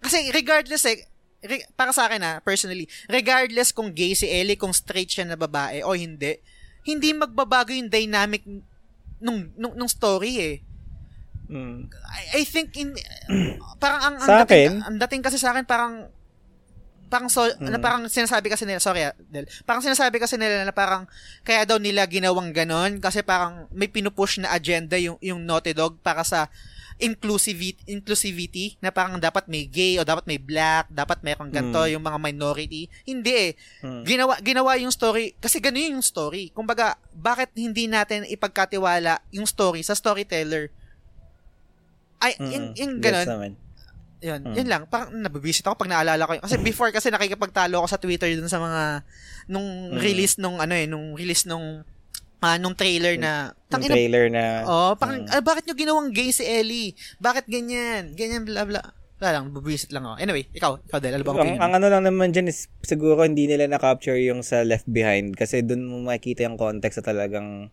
kasi regardless eh, re- para sa akin ah, personally, regardless kung gay si Ellie, kung straight siya na babae o hindi, hindi magbabago yung dynamic nung, nung, nung story eh. Mm. I, I think in parang ang, ang Sa dating, akin? ang dating kasi sa akin parang parang so, na Mm. parang sinasabi kasi nila sorry ah, Del, parang sinasabi kasi nila na parang kaya daw nila ginawang ganon kasi parang may pinupush na agenda yung yung Naughty Dog para sa inclusivity inclusivity na parang dapat may gay o dapat may black dapat mayroong ganito Mm. yung mga minority hindi eh Mm. ginawa ginawa yung story kasi ganun yung story kumbaga bakit hindi natin ipagkatiwala yung story sa storyteller ay yung, Mm. yung Gets ganun naman. Yun, Mm. yun lang. Parang nababisit ako pag naalala ko. yun. Kasi before kasi nakikipagtalo ako sa Twitter dun sa mga nung Mm. release nung ano eh, nung release nung ah, nung trailer na Yung tangina trailer na... Oh, parang Mm. ah, bakit nyo ginawang gay si Ellie? Bakit ganyan? Ganyan bla bla. Wala lang, nababisit lang ako. Anyway, ikaw, ikaw Del, ano ba ang, ang ano lang naman dyan is siguro hindi nila na-capture yung sa Left Behind kasi dun mo makikita yung context sa talagang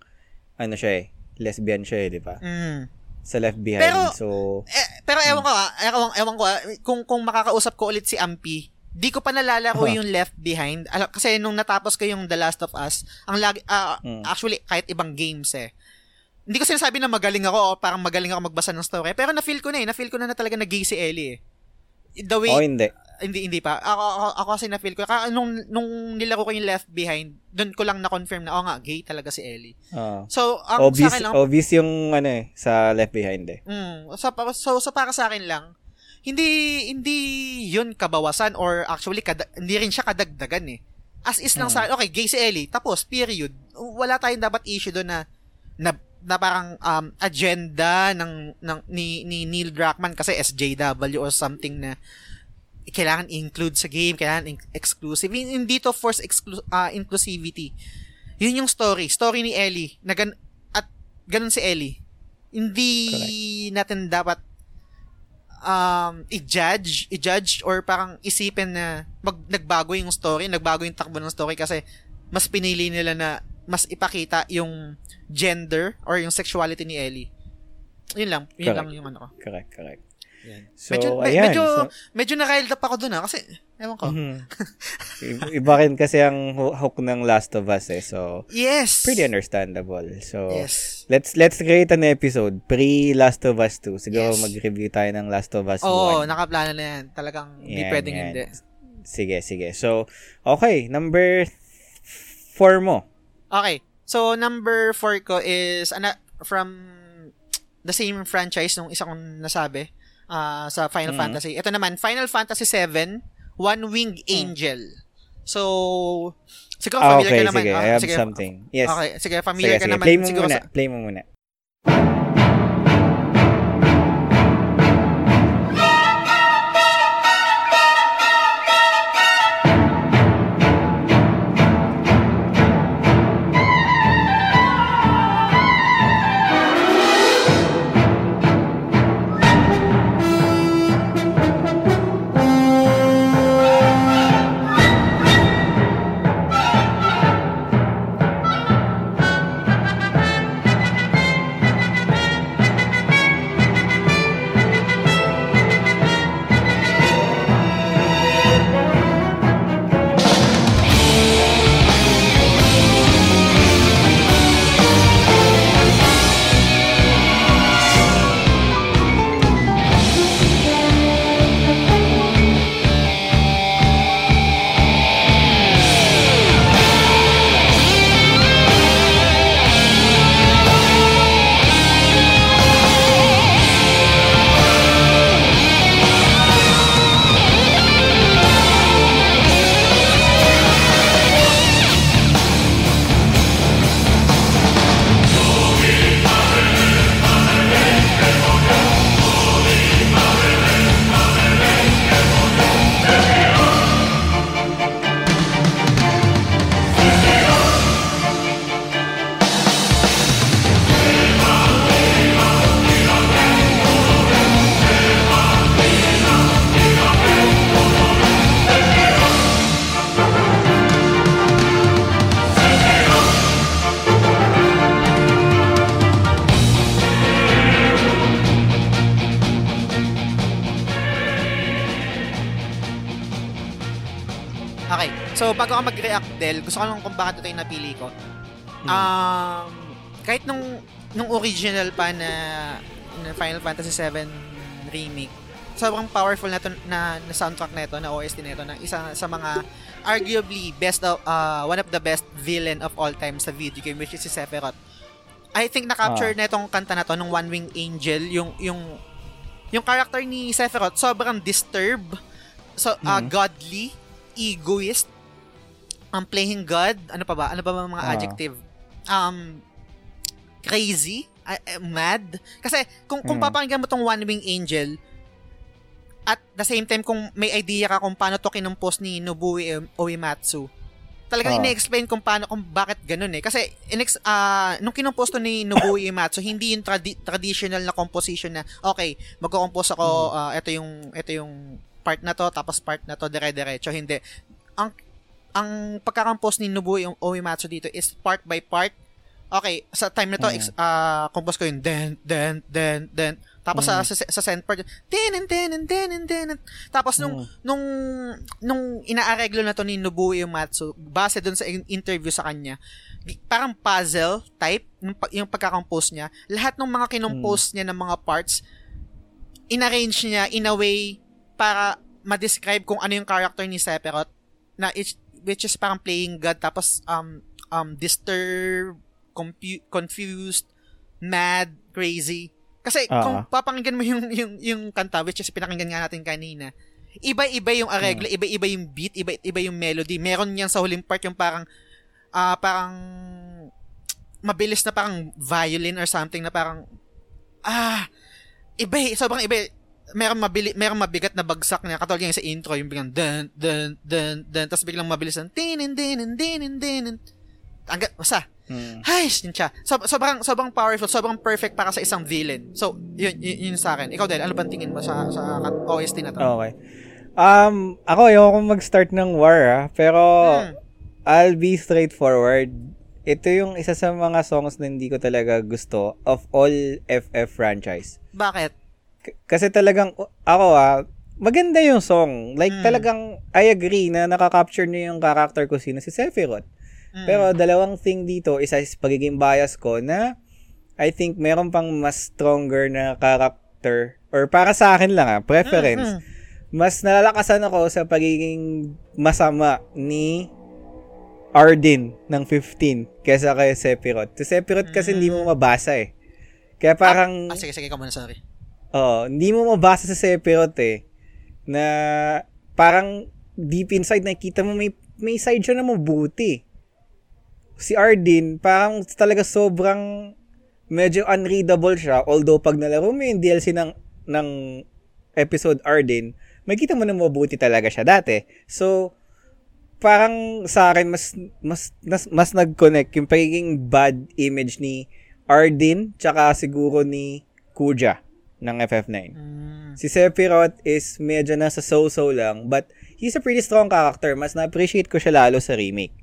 ano siya eh, lesbian siya eh, di ba? Mm. Sa Left Behind. Pero- so, Eh, pero ewan ko ah, ewan, ewan ko ah, kung, kung makakausap ko ulit si Ampi, di ko pa nalalaro Aha. yung Left Behind. Alam, kasi nung natapos ko yung The Last of Us, ang lagi, ah, Mm. actually, kahit ibang games eh, hindi ko sinasabi na magaling ako o parang magaling ako magbasa ng story, pero na-feel ko na eh, na-feel ko na na talaga na gay si Ellie eh. The way, oh hindi. Hindi, hindi pa. Ako, ako, ako kasi na-feel ko. Kaya nung, nung nilaro ko yung Left Behind, doon ko lang na-confirm na, oh nga, gay talaga si Ellie. Ah. So, ang obvious, sa akin lang, obvious yung ano eh, sa Left Behind eh. Mm, so, so, so para sa akin lang, hindi hindi yun kabawasan or actually kada, hindi rin siya kadagdagan eh. As is lang Mm. sa okay, gay si Ellie, tapos period. Wala tayong dapat issue doon na, na na parang um, agenda ng, ng ni, ni Neil Druckmann kasi SJW or something na kailangan include sa game, kailangan in- exclusive. Hindi to force exclu- ah, inclusivity. Yun yung story. Story ni Ellie. Na gan- at ganun si Ellie. Hindi natin dapat um, i-judge, i-judge or parang isipin na mag, nagbago yung story, nagbago yung takbo ng story kasi mas pinili nila na mas ipakita yung gender or yung sexuality ni Ellie. Yun lang. Yun Correct. lang yung ano ko. Correct, correct. Yan. So, medyo, me- ayan. medyo, so, medyo na-riled up ako dun ah, kasi, ewan ko. Mhm. I- Iba rin kasi ang hook ng Last of Us eh. So, Yes! pretty understandable. So, Yes. let's let's create an episode pre Last of Us 2. Siguro Yes. mag-review tayo ng Last of Us 1. Oo, nakaplano na yan. Talagang hindi Yan, pwedeng yan. hindi. Sige, sige. So, okay, number 4 mo. Okay. So, number four ko is ana, from the same franchise nung isa kong nasabi ah, sa Final Mhm. Fantasy. Ito naman, Final Fantasy 7, One Winged Angel. So, siguro Ah, familiar okay, ka naman. sige. Ah, I have sige. something. Yes. Okay, sige, familiar sige, ka sige. naman. Play mo siguro muna. sa- Play mo muna. Ako mag-react, Del, gusto ko lang kung bakit ito yung napili ko. Um, kahit nung, nung original pa na, na Final Fantasy 7 remake, sobrang powerful na, to, na, na soundtrack nito, na OST na isa sa mga arguably best of, uh, one of the best villain of all time sa video game, which is si Sephiroth. I think na-capture na itong kanta na to ng One Wing Angel, yung, yung, yung character ni Sephiroth, sobrang disturbed, so, uh, Mhm. godly, egoist, um, playing God, ano pa ba? Ano pa ba mga Ah. adjective? Um, crazy, uh, uh, mad. Kasi kung kung Mm. papakinggan mo tong One Wing Angel at the same time kung may idea ka kung paano to kinumpos ni Nobuo Uematsu, talagang Ah. ine-explain kung paano kung bakit ganun eh. Kasi inex ah nung kinumpos to ni Nobuo Uematsu, hindi yung tradi- traditional na composition na okay, magko-compose ako Hmm. ah, ito yung ito yung part na to tapos part na to dire-diretso hindi. Ang ang pagkakampos ni Nobuo Uematsu dito is part by part. Okay, sa time na to, Mm. ex- ah, compose ko yung den, den, den, den. Tapos sa, sa, sa send part, den, den, den, den. Tapos nung, Mm. nung, nung inaareglo na to ni Nobuo Uematsu, base dun sa in- interview sa kanya, parang puzzle type, yung, yung pagkakampose niya, lahat ng mga kinompose niya ng mga parts, inarrange niya in a way para ma-describe kung ano yung character ni Sephiroth na it's, which is parang playing God tapos um um disturbed, confu- confused, mad, crazy. Kasi Ah. kung papakinggan mo yung yung yung kanta which is pinakinggan nga natin kanina, iba-iba yung areglo, iba-iba yung beat, iba-iba yung melody. Meron niyan sa huling part yung parang ah parang mabilis na parang violin or something na parang ah iba eh, sobrang iba eh. Meron mabili, meron mabigat na bagsak niya katulad yung sa intro yung biglang dun dun dun dun tapos biglang mabilis ng din din din din din hanggang basta Mm. Ay, siya. So, sobrang, sobrang powerful, sobrang perfect para sa isang villain. So, yun, yun, yun sa akin. Ikaw, Del, ano bang tingin mo sa, sa OST na to? Okay. Um, ako, ayoko mag-start ng war, ah. Pero, Hmm. I'll be straightforward. Ito yung isa sa mga songs na hindi ko talaga gusto of all FF franchise. Bakit? K- kasi talagang, ako ah, maganda yung song. Like, Mm. talagang, I agree na nakaka-capture niya yung character ko sino si Sephiroth. Mm. Pero dalawang thing dito, isa is pagiging bias ko na I think meron pang mas stronger na character or para sa akin lang ah, preference. Mm, Mas nalalakasan ako sa pagiging masama ni Arden ng 15 kesa kay Sephiroth. Si Sephiroth kasi hindi mo mabasa eh. Kaya parang Ah, sige, sige, ikaw muna, sorry. Oo, hindi mo mabasa sa Sephiroth eh. Na parang deep inside nakita mo may may side siya na mabuti. Si Arden, parang talaga sobrang medyo unreadable siya. Although pag nalaro mo yung DLC ng, ng episode Arden, makita mo na mabuti talaga siya dati. So, parang sa akin mas mas mas, mas nag-connect yung pagiging bad image ni Arden tsaka siguro ni Kuja ng FF9. Mm. Si Sephiroth is medyo nasa so-so lang but he's a pretty strong character. Mas na-appreciate ko siya lalo sa remake.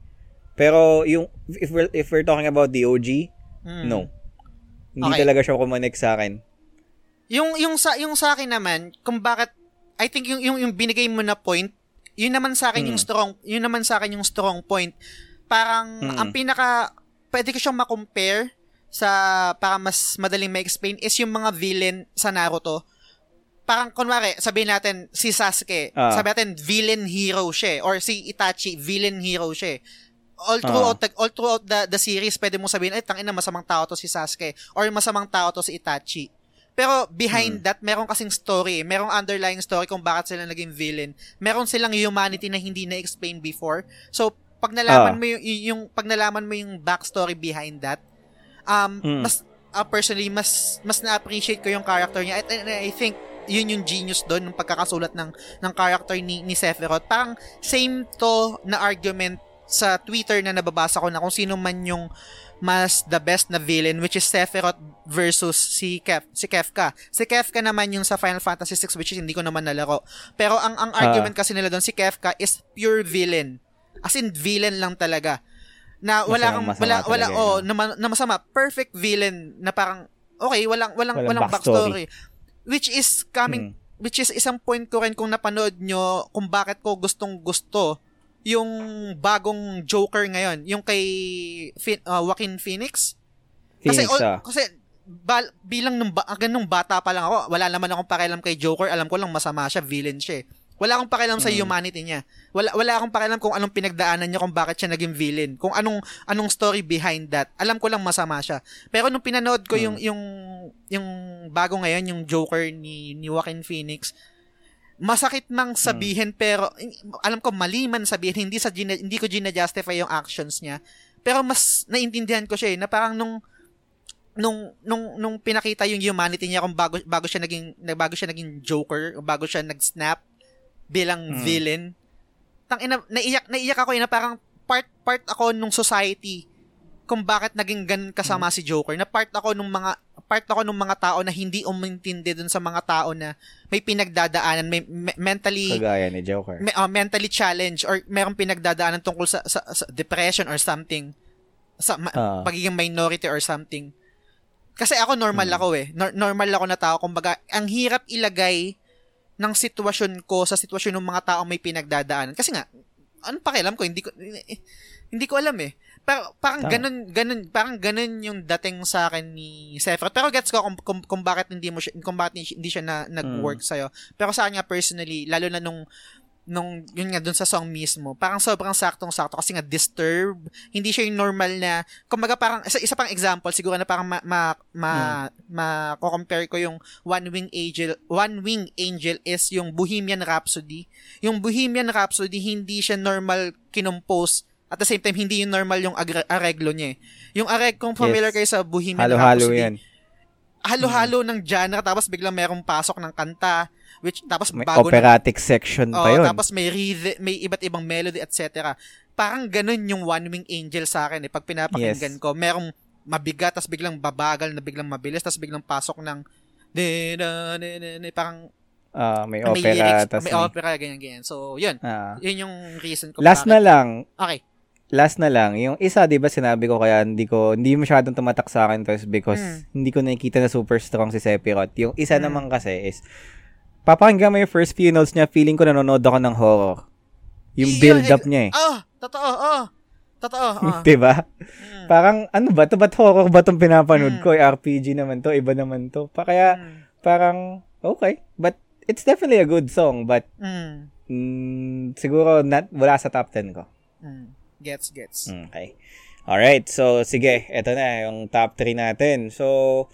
Pero yung if we're, if we're talking about the OG, Mm. no. Hindi Okay. talaga siya kumonek sa akin. Yung yung sa yung sa akin naman, kung bakit I think yung yung, yung binigay mo na point, yun naman sa akin Mm. yung strong, yun naman sa akin yung strong point. Parang Mm. ang pinaka pwede ko siyang ma-compare sa para mas madaling ma-explain is yung mga villain sa Naruto. Parang kunwari, sabihin natin si Sasuke, Ah. sabihin natin villain hero siya eh, or si Itachi villain hero siya eh. all throughout the, all throughout the, the series pwede mong sabihin ay tangina masamang tao to si Sasuke or masamang tao to si Itachi. Pero behind that, meron kasing story, merong underlying story kung bakit sila naging villain. Meron silang humanity na hindi na-explain before. So, pag nalaman Ah. mo yung, yung pag nalaman mo yung backstory behind that, um Mm. mas uh, personally mas mas na-appreciate ko yung character niya. And, and I think yun yung genius doon ng pagkakasulat ng ng character ni ni Sephiroth. Parang same to na argument sa Twitter na nababasa ko na kung sino man yung mas the best na villain which is Sephiroth versus si Kef si Kefka. Si Kefka naman yung sa Final Fantasy 6 which is hindi ko naman nalaro. Pero ang ang argument kasi nila doon si Kefka is pure villain. As in villain lang talaga. Na wala kang wala wala talaga oh na, na masama, perfect villain na parang okay, walang walang Walang walang, backstory. backstory. Which is coming Hmm. which is isang point ko rin kung napanood nyo kung bakit ko gustong gusto yung bagong Joker ngayon, yung kay Phi- uh, Joaquin Phoenix. Kasi, Phoenix, all- ah. kasi bal- bilang nung, ba- ganung bata pa lang ako, wala naman akong pakialam kay Joker. Alam ko lang masama siya, villain siya eh. Wala akong pakialam sa Mm. humanity niya. Wala wala akong pakialam kung anong pinagdaanan niya kung bakit siya naging villain, kung anong anong story behind that. Alam ko lang masama siya. Pero nung pinanood ko yung Mm. yung yung bago ngayon yung Joker ni ni Joaquin Phoenix, masakit mang sabihin pero in- alam ko mali man sabihin hindi sa gina- hindi ko gina-justify yung actions niya. Pero mas naintindihan ko siya eh, na parang nung nung nung nung pinakita yung humanity niya kung bago bago siya naging bago siya naging Joker, bago siya nag-snap bilang Mm. villain. Tang ina naiyak naiyak ako eh, na parang part part ako nung society kung bakit naging ganun kasama si Joker. Na part ako nung mga part ako nung mga tao na hindi umintindi dun sa mga tao na may pinagdadaanan, may me- mentally Kagaya ni Joker. me- uh, mentally challenged or merong pinagdadaanan tungkol sa, sa, sa depression or something sa ma- Ah. pagiging minority or something. Kasi ako normal Hmm. ako eh. Nor- normal ako na tao. Kumbaga, ang hirap ilagay ng sitwasyon ko sa sitwasyon ng mga tao may pinagdadaanan. Kasi nga, ano pakialam ko, hindi ko, hindi ko alam eh. Pero parang Tama. ganun, ganun, parang ganun yung dating sa akin ni Sephiroth. Pero gets ko kung, kung, kung bakit hindi mo siya, kung bakit hindi siya na, nag-work sa'yo. Pero sa akin nga personally, lalo na nung nung yun nga dun sa song mismo, parang sobrang saktong-sakto kasi nga disturb. Hindi siya yung normal na kumbaga parang isa, isa pang example siguro na parang ma ma, ma, ma-compare ko yung One Wing Angel, One Wing Angel is yung Bohemian Rhapsody. Yung Bohemian Rhapsody hindi siya normal kinompose at the same time hindi yung normal yung agre- areglo niya. eh. Yung areg kung familiar Yes. kayo sa Bohemian Halo-halo Rhapsody, yan. halo-halo ng genre tapos biglang merong pasok ng kanta which tapos May bago na- operatic section pa Oo, yun. tapos may rhythm, may iba't ibang melody, etc. Parang ganun yung One Wing Angel sa akin eh. Pag pinapakinggan Yes. ko, merong mabigat, tapos biglang babagal na biglang mabilis, tapos biglang pasok ng di na di na di parang Ah, may may opera. lyrics, tas may may- opera, ganyan, ganyan. So, yun. Ah. Yun yung reason ko. Last bakit- na lang, Okay. last na lang, yung isa, di ba sinabi ko kaya hindi ko, hindi masyadong tumatak sa akin to is because Mm. hindi ko nakikita na super strong si Sephiroth. Yung isa Mm. naman kasi is, papakinggan mo yung first few notes niya, feeling ko nanonood ako ng horror. Yung build-up niya eh. Oh, totoo, oh. Totoo, oh. di ba? Mm. Parang, ano ba to? Ba't horror ba itong pinapanood Mm. ko? Eh, RPG naman to, iba naman to. Pa, kaya, Mm. parang, okay. But, it's definitely a good song, but, Mm. mm, siguro, not, wala sa top 10 ko. Mm. Gets, gets. Okay. Alright, so sige, eto na yung top 3 natin. So,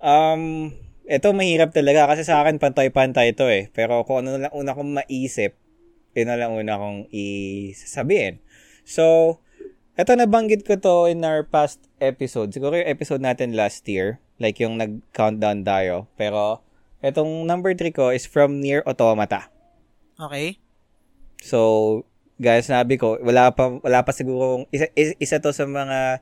um, ito mahirap talaga kasi sa akin pantay-pantay ito eh. Pero kung ano lang una kong maisip, yun na lang una kong isasabihin. So, eto nabanggit ko to in our past episode. Siguro yung episode natin last year, like yung nag-countdown tayo. Pero, etong number 3 ko is from Near Automata. Okay. So, guys, sabi ko, wala pa wala pa siguro isa, is- isa to sa mga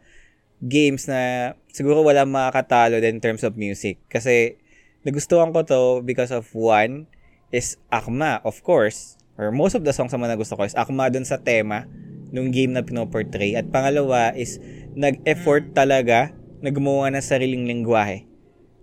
games na siguro wala makakatalo din in terms of music kasi nagustuhan ko to because of one is Akma, of course, or most of the songs naman na gusto ko is Akma dun sa tema nung game na pinoportray. At pangalawa is nag-effort talaga na gumawa ng sariling lingwahe.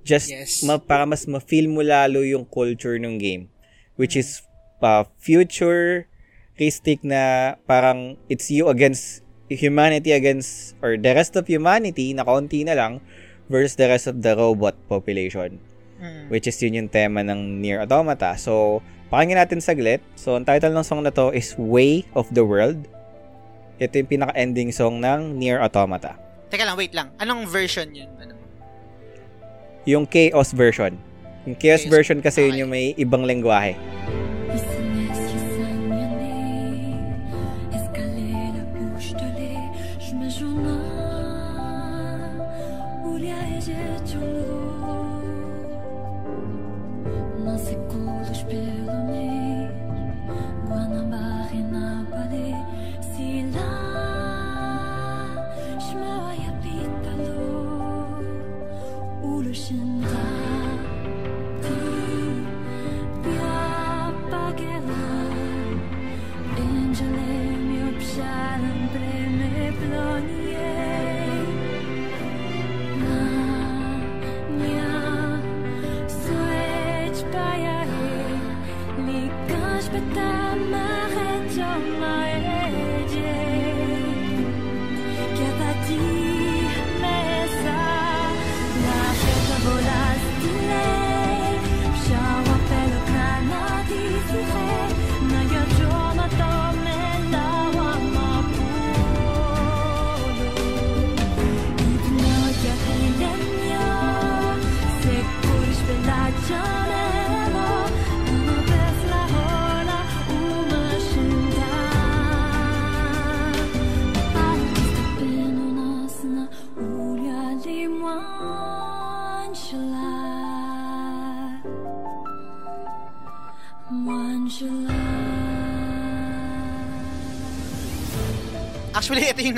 Just Yes. ma- para mas ma-feel mo lalo yung culture ng game. Which is uh, futuristic na parang it's you against humanity against or the rest of humanity na kaunti na lang versus the rest of the robot population. Mm. Which is yun yung tema ng Near Automata. So, pakinggan natin saglit. So, ang title ng song na to is Way of the World. Ito yung pinaka-ending song ng Near Automata. Teka lang, wait lang. Anong version yun? Ano? Yung Chaos version. Yung Chaos, Chaos. version kasi Okay. yun yung may ibang lengguwahe.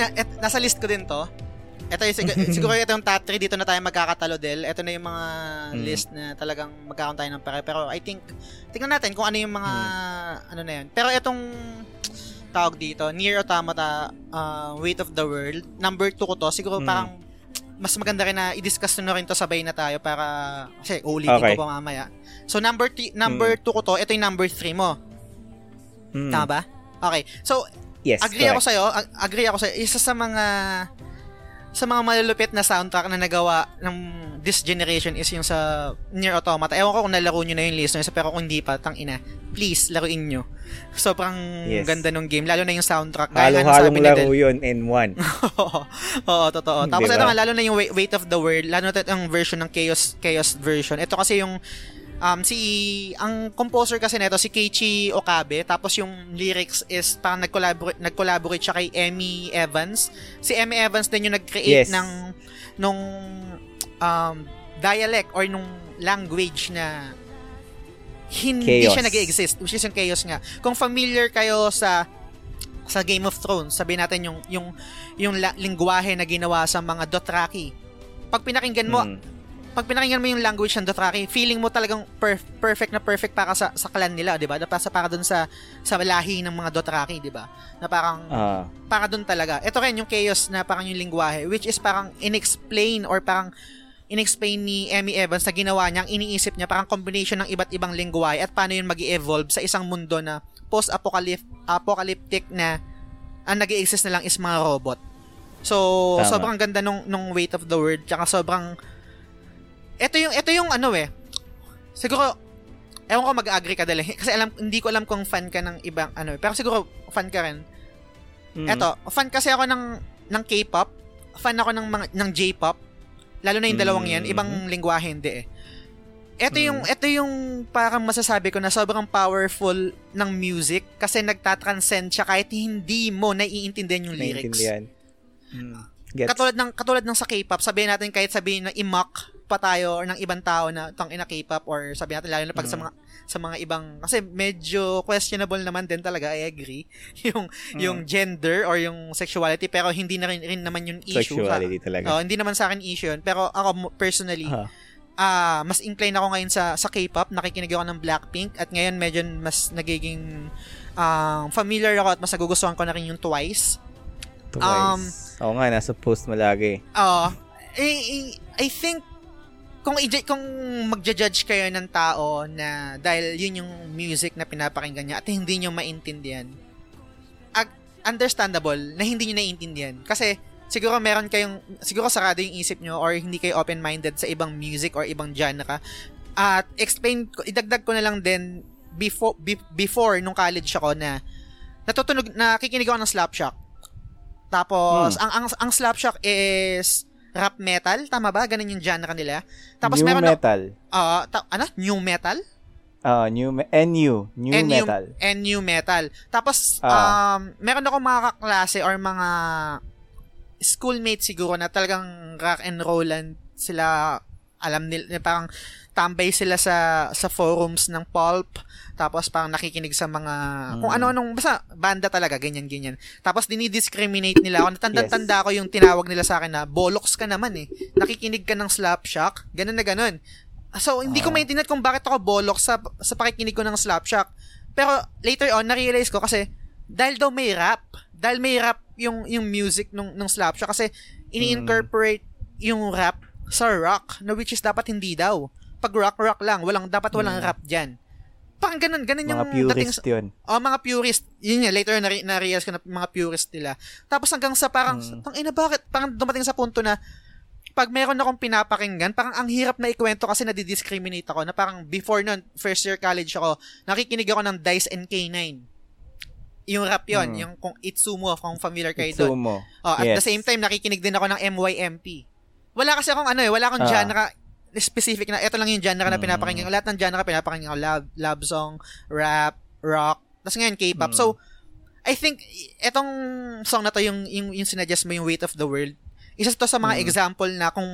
Na, et, nasa list ko din to. Ito yung, siguro, siguro ito yung top 3, dito na tayo magkakatalo, Del. Ito na yung mga Mm. list na talagang magkakaroon tayo ng pare. Pero I think, tingnan natin kung ano yung mga, ano na yun. Pero itong, tawag dito, Near Automata, uh, Weight of the World, number 2 ko to, siguro Mm. parang, mas maganda rin na i-discuss na rin to sabay na tayo para, kasi ulitin Okay. ko pa mamaya. So, number 3, number 2 ko to, ito yung number 3 mo. Mm. Tama ba? Okay. So, Yes, agree ako correct. sa'yo. ag- Agree ako sa'yo. Isa sa mga sa mga malulupit na soundtrack na nagawa ng this generation is yung sa Nier Automata. Ewan ko kung nalaro nyo na yung listeners, pero kung hindi pa, tang ina, please, laruin nyo. Sobrang Yes. ganda ng game, lalo na yung soundtrack. Halo-halong laro Del. yun in one. Oo, Oo, totoo. Tapos Diba? ito nga, lalo na yung Weight of the World, lalo na yung version ng Chaos, Chaos version. Ito kasi yung um, si ang composer kasi nito si Keiichi Okabe tapos yung lyrics is parang nag-collaborate nag-collaborate siya kay Emmy Evans. Si Emmy Evans din yung nag-create Yes. ng nung um, dialect or nung language na hindi Chaos. siya nag-exist, which is yung chaos nga. Kung familiar kayo sa sa Game of Thrones, sabihin natin yung yung yung la- lingwahe na ginawa sa mga Dothraki. Pag pinakinggan mo, Mm. Pag pinakinggan mo yung language ng Dothraki, feeling mo talagang perf- perfect na perfect para sa sa clan nila, 'di ba? Na para sa para dun sa sa lahi ng mga Dothraki, 'di ba? Na parang Ah, para dun talaga. Ito rin yung chaos na parang yung lingwahe, which is parang inexplain or parang inexplain ni Emmy Evans na ginawa niya, ang iniisip niya parang combination ng iba't ibang lingwahe at paano yun mag evolve sa isang mundo na post-apocalyptic na ang nag exist na lang is mga robot. So, Tama. sobrang ganda nung, nung weight of the word, tsaka sobrang ito yung ito yung ano eh. Siguro ewan ko mag-agree ka dali kasi alam hindi ko alam kung fan ka ng ibang ano, eh. pero siguro fan ka rin. mm. Eto, fan kasi ako ng ng K-pop, fan ako ng mga ng J-pop. Lalo na yung dalawang 'yan, Mm. ibang lingwahe hindi eh. Ito Mm. yung ito yung parang masasabi ko na sobrang powerful ng music kasi nagtatranscend siya kahit hindi mo naiintindihan yung lyrics. Naintindihan. Mm. Gets. Katulad ng katulad ng sa K-pop, sabihin natin kahit sabihin na pa tayo or ng ibang tao na tang ina K-pop or sabihin natin lalo na pag sa Mm. mga sa mga ibang kasi medyo questionable naman din talaga I agree yung Mm. yung gender or yung sexuality pero hindi na rin, rin naman yung issue Sexuality sa, talaga. Oh, hindi naman sa akin issue yun pero ako personally Ah. ah mas incline ako ngayon sa sa K-pop nakikinig ako ng Blackpink at ngayon medyo mas nagiging um, familiar ako at mas nagugustuhan ko na rin yung Twice Twice. um, Oo nga, nasa post mo lagi. Oo. I, I, I think kung i kung magja-judge kayo ng tao na dahil yun yung music na pinapakinggan niya at hindi niyo maintindihan. ag- understandable na hindi niyo naiintindihan kasi siguro meron kayong siguro sarado yung isip niyo or hindi kayo open-minded sa ibang music or ibang genre. At explain idagdag ko na lang din before be- before nung college ako na natutunog nakikinig ako ng Slapshot. Tapos ang ang ang Slapshot is rap metal, tama ba? Ganun yung genre nila. Tapos new meron na- metal. Ah, ta- ano? New metal? Ah, new me- NU, new and metal. And new metal. Tapos, Ah. um, meron ako mga kaklase or mga schoolmates siguro na talagang rock and rollan sila alam nila parang tambay sila sa sa forums ng pulp tapos parang nakikinig sa mga kung Mm. ano-anong basta banda talaga ganyan ganyan tapos dinidiscriminate nila ako natanda-tanda Yes. ko yung tinawag nila sa akin na bolox ka naman eh nakikinig ka ng slapshock ganun na ganun So, hindi ko Ah. maintindihan kung bakit ako bolok sa, sa pakikinig ko ng Slapshock. Pero, later on, na-realize ko kasi, dahil daw may rap, dahil may rap yung, yung music nung, nung Slapshock, kasi ini-incorporate yung rap sa rock, na which is dapat hindi daw. Pag rock, rock lang, walang, dapat walang Mm. rap dyan. Parang ganun, ganun yung Mga dating purist sa- yun. Oh, mga purist. Yun nga, later na, na-realize ko na mga purist nila. Tapos hanggang sa parang, Mm. tang ina bakit? Parang dumating sa punto na, pag meron akong pinapakinggan, parang ang hirap na ikwento kasi nadidiscriminate ako na parang before nun, first year college ako, nakikinig ako ng Dice and K9. Yung rap yon Mm. yung kung Itsumo, kung familiar kayo doon. Itsumo. Oh, at Yes. the same time, nakikinig din ako ng MYMP. Wala kasi akong ano eh, wala akong Ah. genre specific na, ito lang yung genre na Mm. pinapakinggan ko. Lahat ng genre pinapakinggan ko. Love, love song, rap, rock, tapos ngayon K-pop. Mm. So, I think, etong song na to, yung, yung, yung sinuggest mo, yung Weight of the World, isa to sa mga Mm. example na kung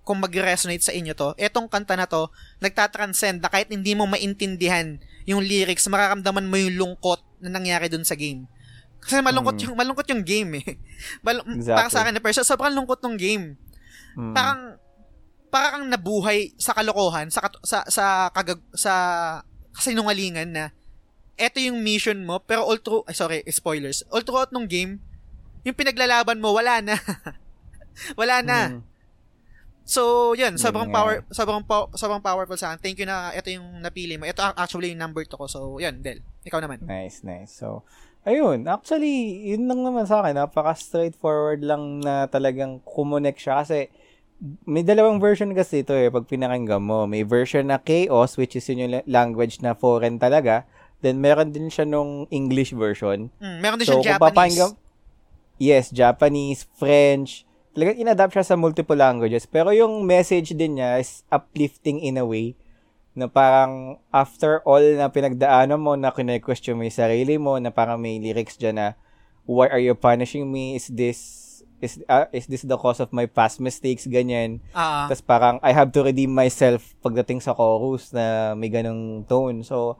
kung mag-resonate sa inyo to, etong kanta na to, nagtatranscend na kahit hindi mo maintindihan yung lyrics, mararamdaman mo yung lungkot na nangyari dun sa game. Kasi malungkot yung malungkot yung game eh. Mal- Exactly. Para sa akin na person, sobrang lungkot ng game. Mm. Parang parang kang nabuhay sa kalokohan, sa sa sa kagag sa kasinungalingan na eto yung mission mo, pero all through, ay sorry, spoilers. All throughout nung game, yung pinaglalaban mo, wala na. wala na. Mm. So, yun, sobrang nga. power, sobrang, po, sobrang powerful sa akin. Thank you na ito yung napili mo. Ito actually yung number to ko. So, yun, Del. Ikaw naman. Nice, nice. So, ayun. Actually, yun lang naman sa akin. Napaka straightforward lang na talagang kumonek siya. Kasi, may dalawang version kasi ito eh, pag pinakinggan mo. May version na Chaos, which is yun yung la- language na foreign talaga. Then, meron din siya nung English version. Mm, meron din So, kung Japanese. Yes, Japanese, French. Talagang inadapt siya sa multiple languages. Pero yung message din niya is uplifting in a way na parang after all na pinagdaanan mo na kine-question mo yung sarili mo na parang may lyrics dyan na why are you punishing me? Is this is uh, is this the cause of my past mistakes? Ganyan. Ah, Tapos parang I have to redeem myself pagdating sa chorus na may ganong tone. So,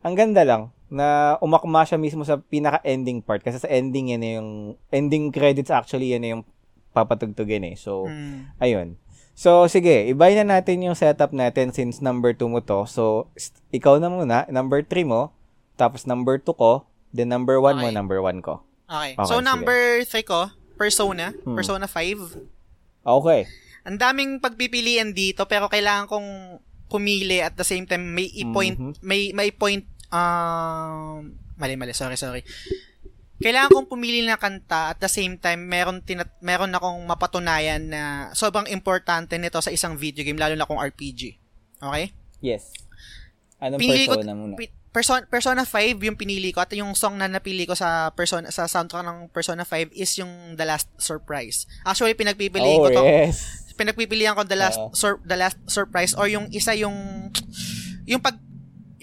ang ganda lang na umakma siya mismo sa pinaka-ending part. Kasi sa ending yan yung ending credits actually yan yung papatugtugin eh. So, mm, ayun. So, sige, ibayin na natin yung setup natin since number 2 mo to. So, st- ikaw na muna, number 3 mo, tapos number 2 ko, then number 1 mo, Okay. number 1 ko. okay. Okay, So, sige. number 3 ko, Persona. Hmm. Persona 5. Okay. Ang daming pagpipilian dito, pero kailangan kong pumili at the same time may i-point, Mhm. may, may point, um, mali, mali, sorry, sorry. Kailangan kong pumili ng kanta at the same time meron tinat meron akong mapatunayan na sobrang importante nito sa isang video game lalo na kung RPG. Okay? Yes. Anong Pinili ko- persona muna? Pi- Persona, Persona 5 yung pinili ko at yung song na napili ko sa Persona sa soundtrack ng Persona 5 is yung The Last Surprise. Actually pinagpipilian oh, ko to. yes. Pinagpipilian ko The Last Oo. Sur- The Last Surprise or yung isa yung yung pag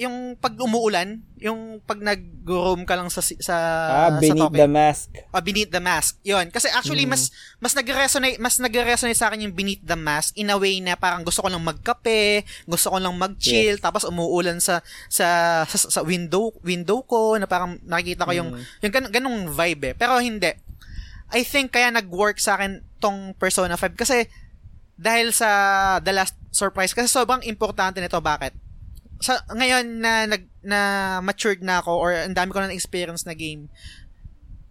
yung pag umuulan, yung pag nag-roam ka lang sa sa Ah, sa beneath Tokyo. the mask. Ah, Beneath the Mask. 'Yon. Kasi actually Mm. mas mas nagre-resonate mas nagre-resonate sa akin yung Beneath the Mask in a way na parang gusto ko lang magkape, gusto ko lang mag-chill, tapos umuulan sa sa sa, sa window window ko na parang nakikita ko yung Mm. yung gan, ganung vibe eh. Pero hindi. I think kaya nag-work sa akin tong Persona 5 kasi dahil sa The Last Surprise kasi sobrang importante nito bakit? Sa ngayon na nag na matured na ako or ang dami ko na experience na game,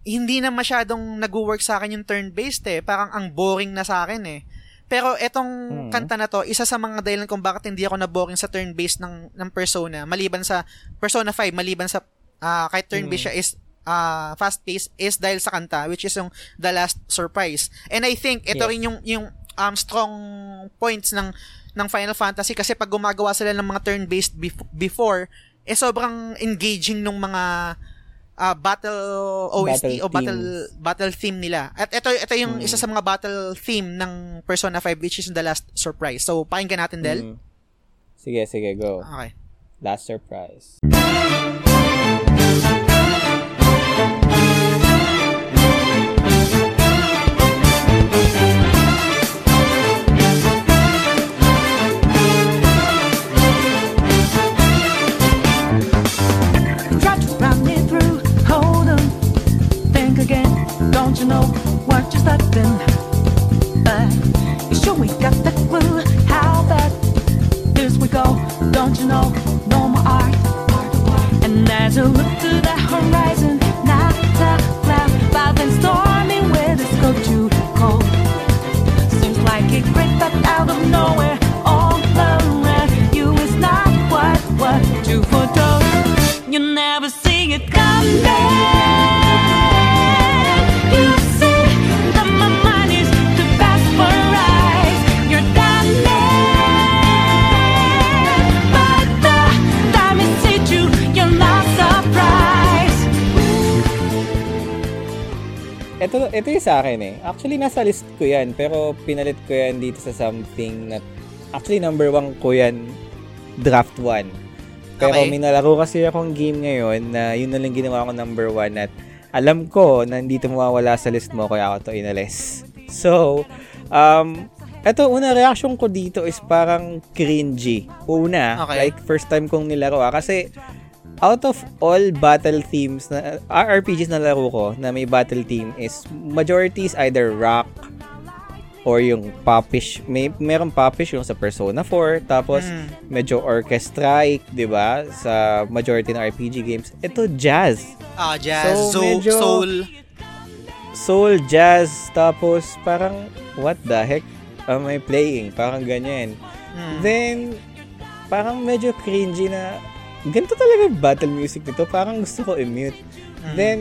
hindi na masyadong nag-work sa akin yung turn-based eh. Parang ang boring na sa akin eh. Pero etong Hmm. kanta na to, isa sa mga dahilan kung bakit hindi ako na-boring sa turn-based ng, ng Persona, maliban sa Persona 5, maliban sa ah kahit turn-based siya is ah fast-paced, is dahil sa kanta, which is yung The Last Surprise. And I think ito Yes. rin yung, yung um, strong points ng ng Final Fantasy kasi pag gumagawa sila ng mga turn-based bef- before, eh sobrang engaging nung mga ah, battle OST Battle o battle themes. battle theme nila. At ito ito yung Mm. isa sa mga battle theme ng Persona 5 which is the last surprise. So pakinggan natin Del. Mm. Sige, sige, go. Okay. Last surprise. You're? But you sure we got the clue. How bad this we go? Don't you know? No more art. And as you look to the horizon, not a cloud, but then cold. Seems like it crept up out of nowhere, all around you not what. You never see it coming. Ito, ito yung sa akin eh. Actually, nasa list ko yan. Pero pinalit ko yan dito sa something na... Actually, number one ko yan, draft 1. Pero Okay. may nalaro kasi akong game ngayon na yun na lang ginawa ko number 1 at alam ko na hindi ito mawawala sa list mo kaya ako to inalis. So, um, eto, una reaction ko dito is parang cringy. Una, Okay. like first time kong nilaro ah, kasi out of all battle themes na RPGs na laro ko na may battle theme is majority is either rock or yung popish may meron popish yung sa Persona 4 tapos medyo orchestraic 'di ba sa majority ng RPG games. Ito jazz. Ah, jazz, So, soul, medyo- soul. soul. Jazz tapos parang what the heck am I playing? Parang ganyan. Hmm. then parang medyo cringy na ganito talaga yung battle music nito parang gusto ko i-mute. Hmm. then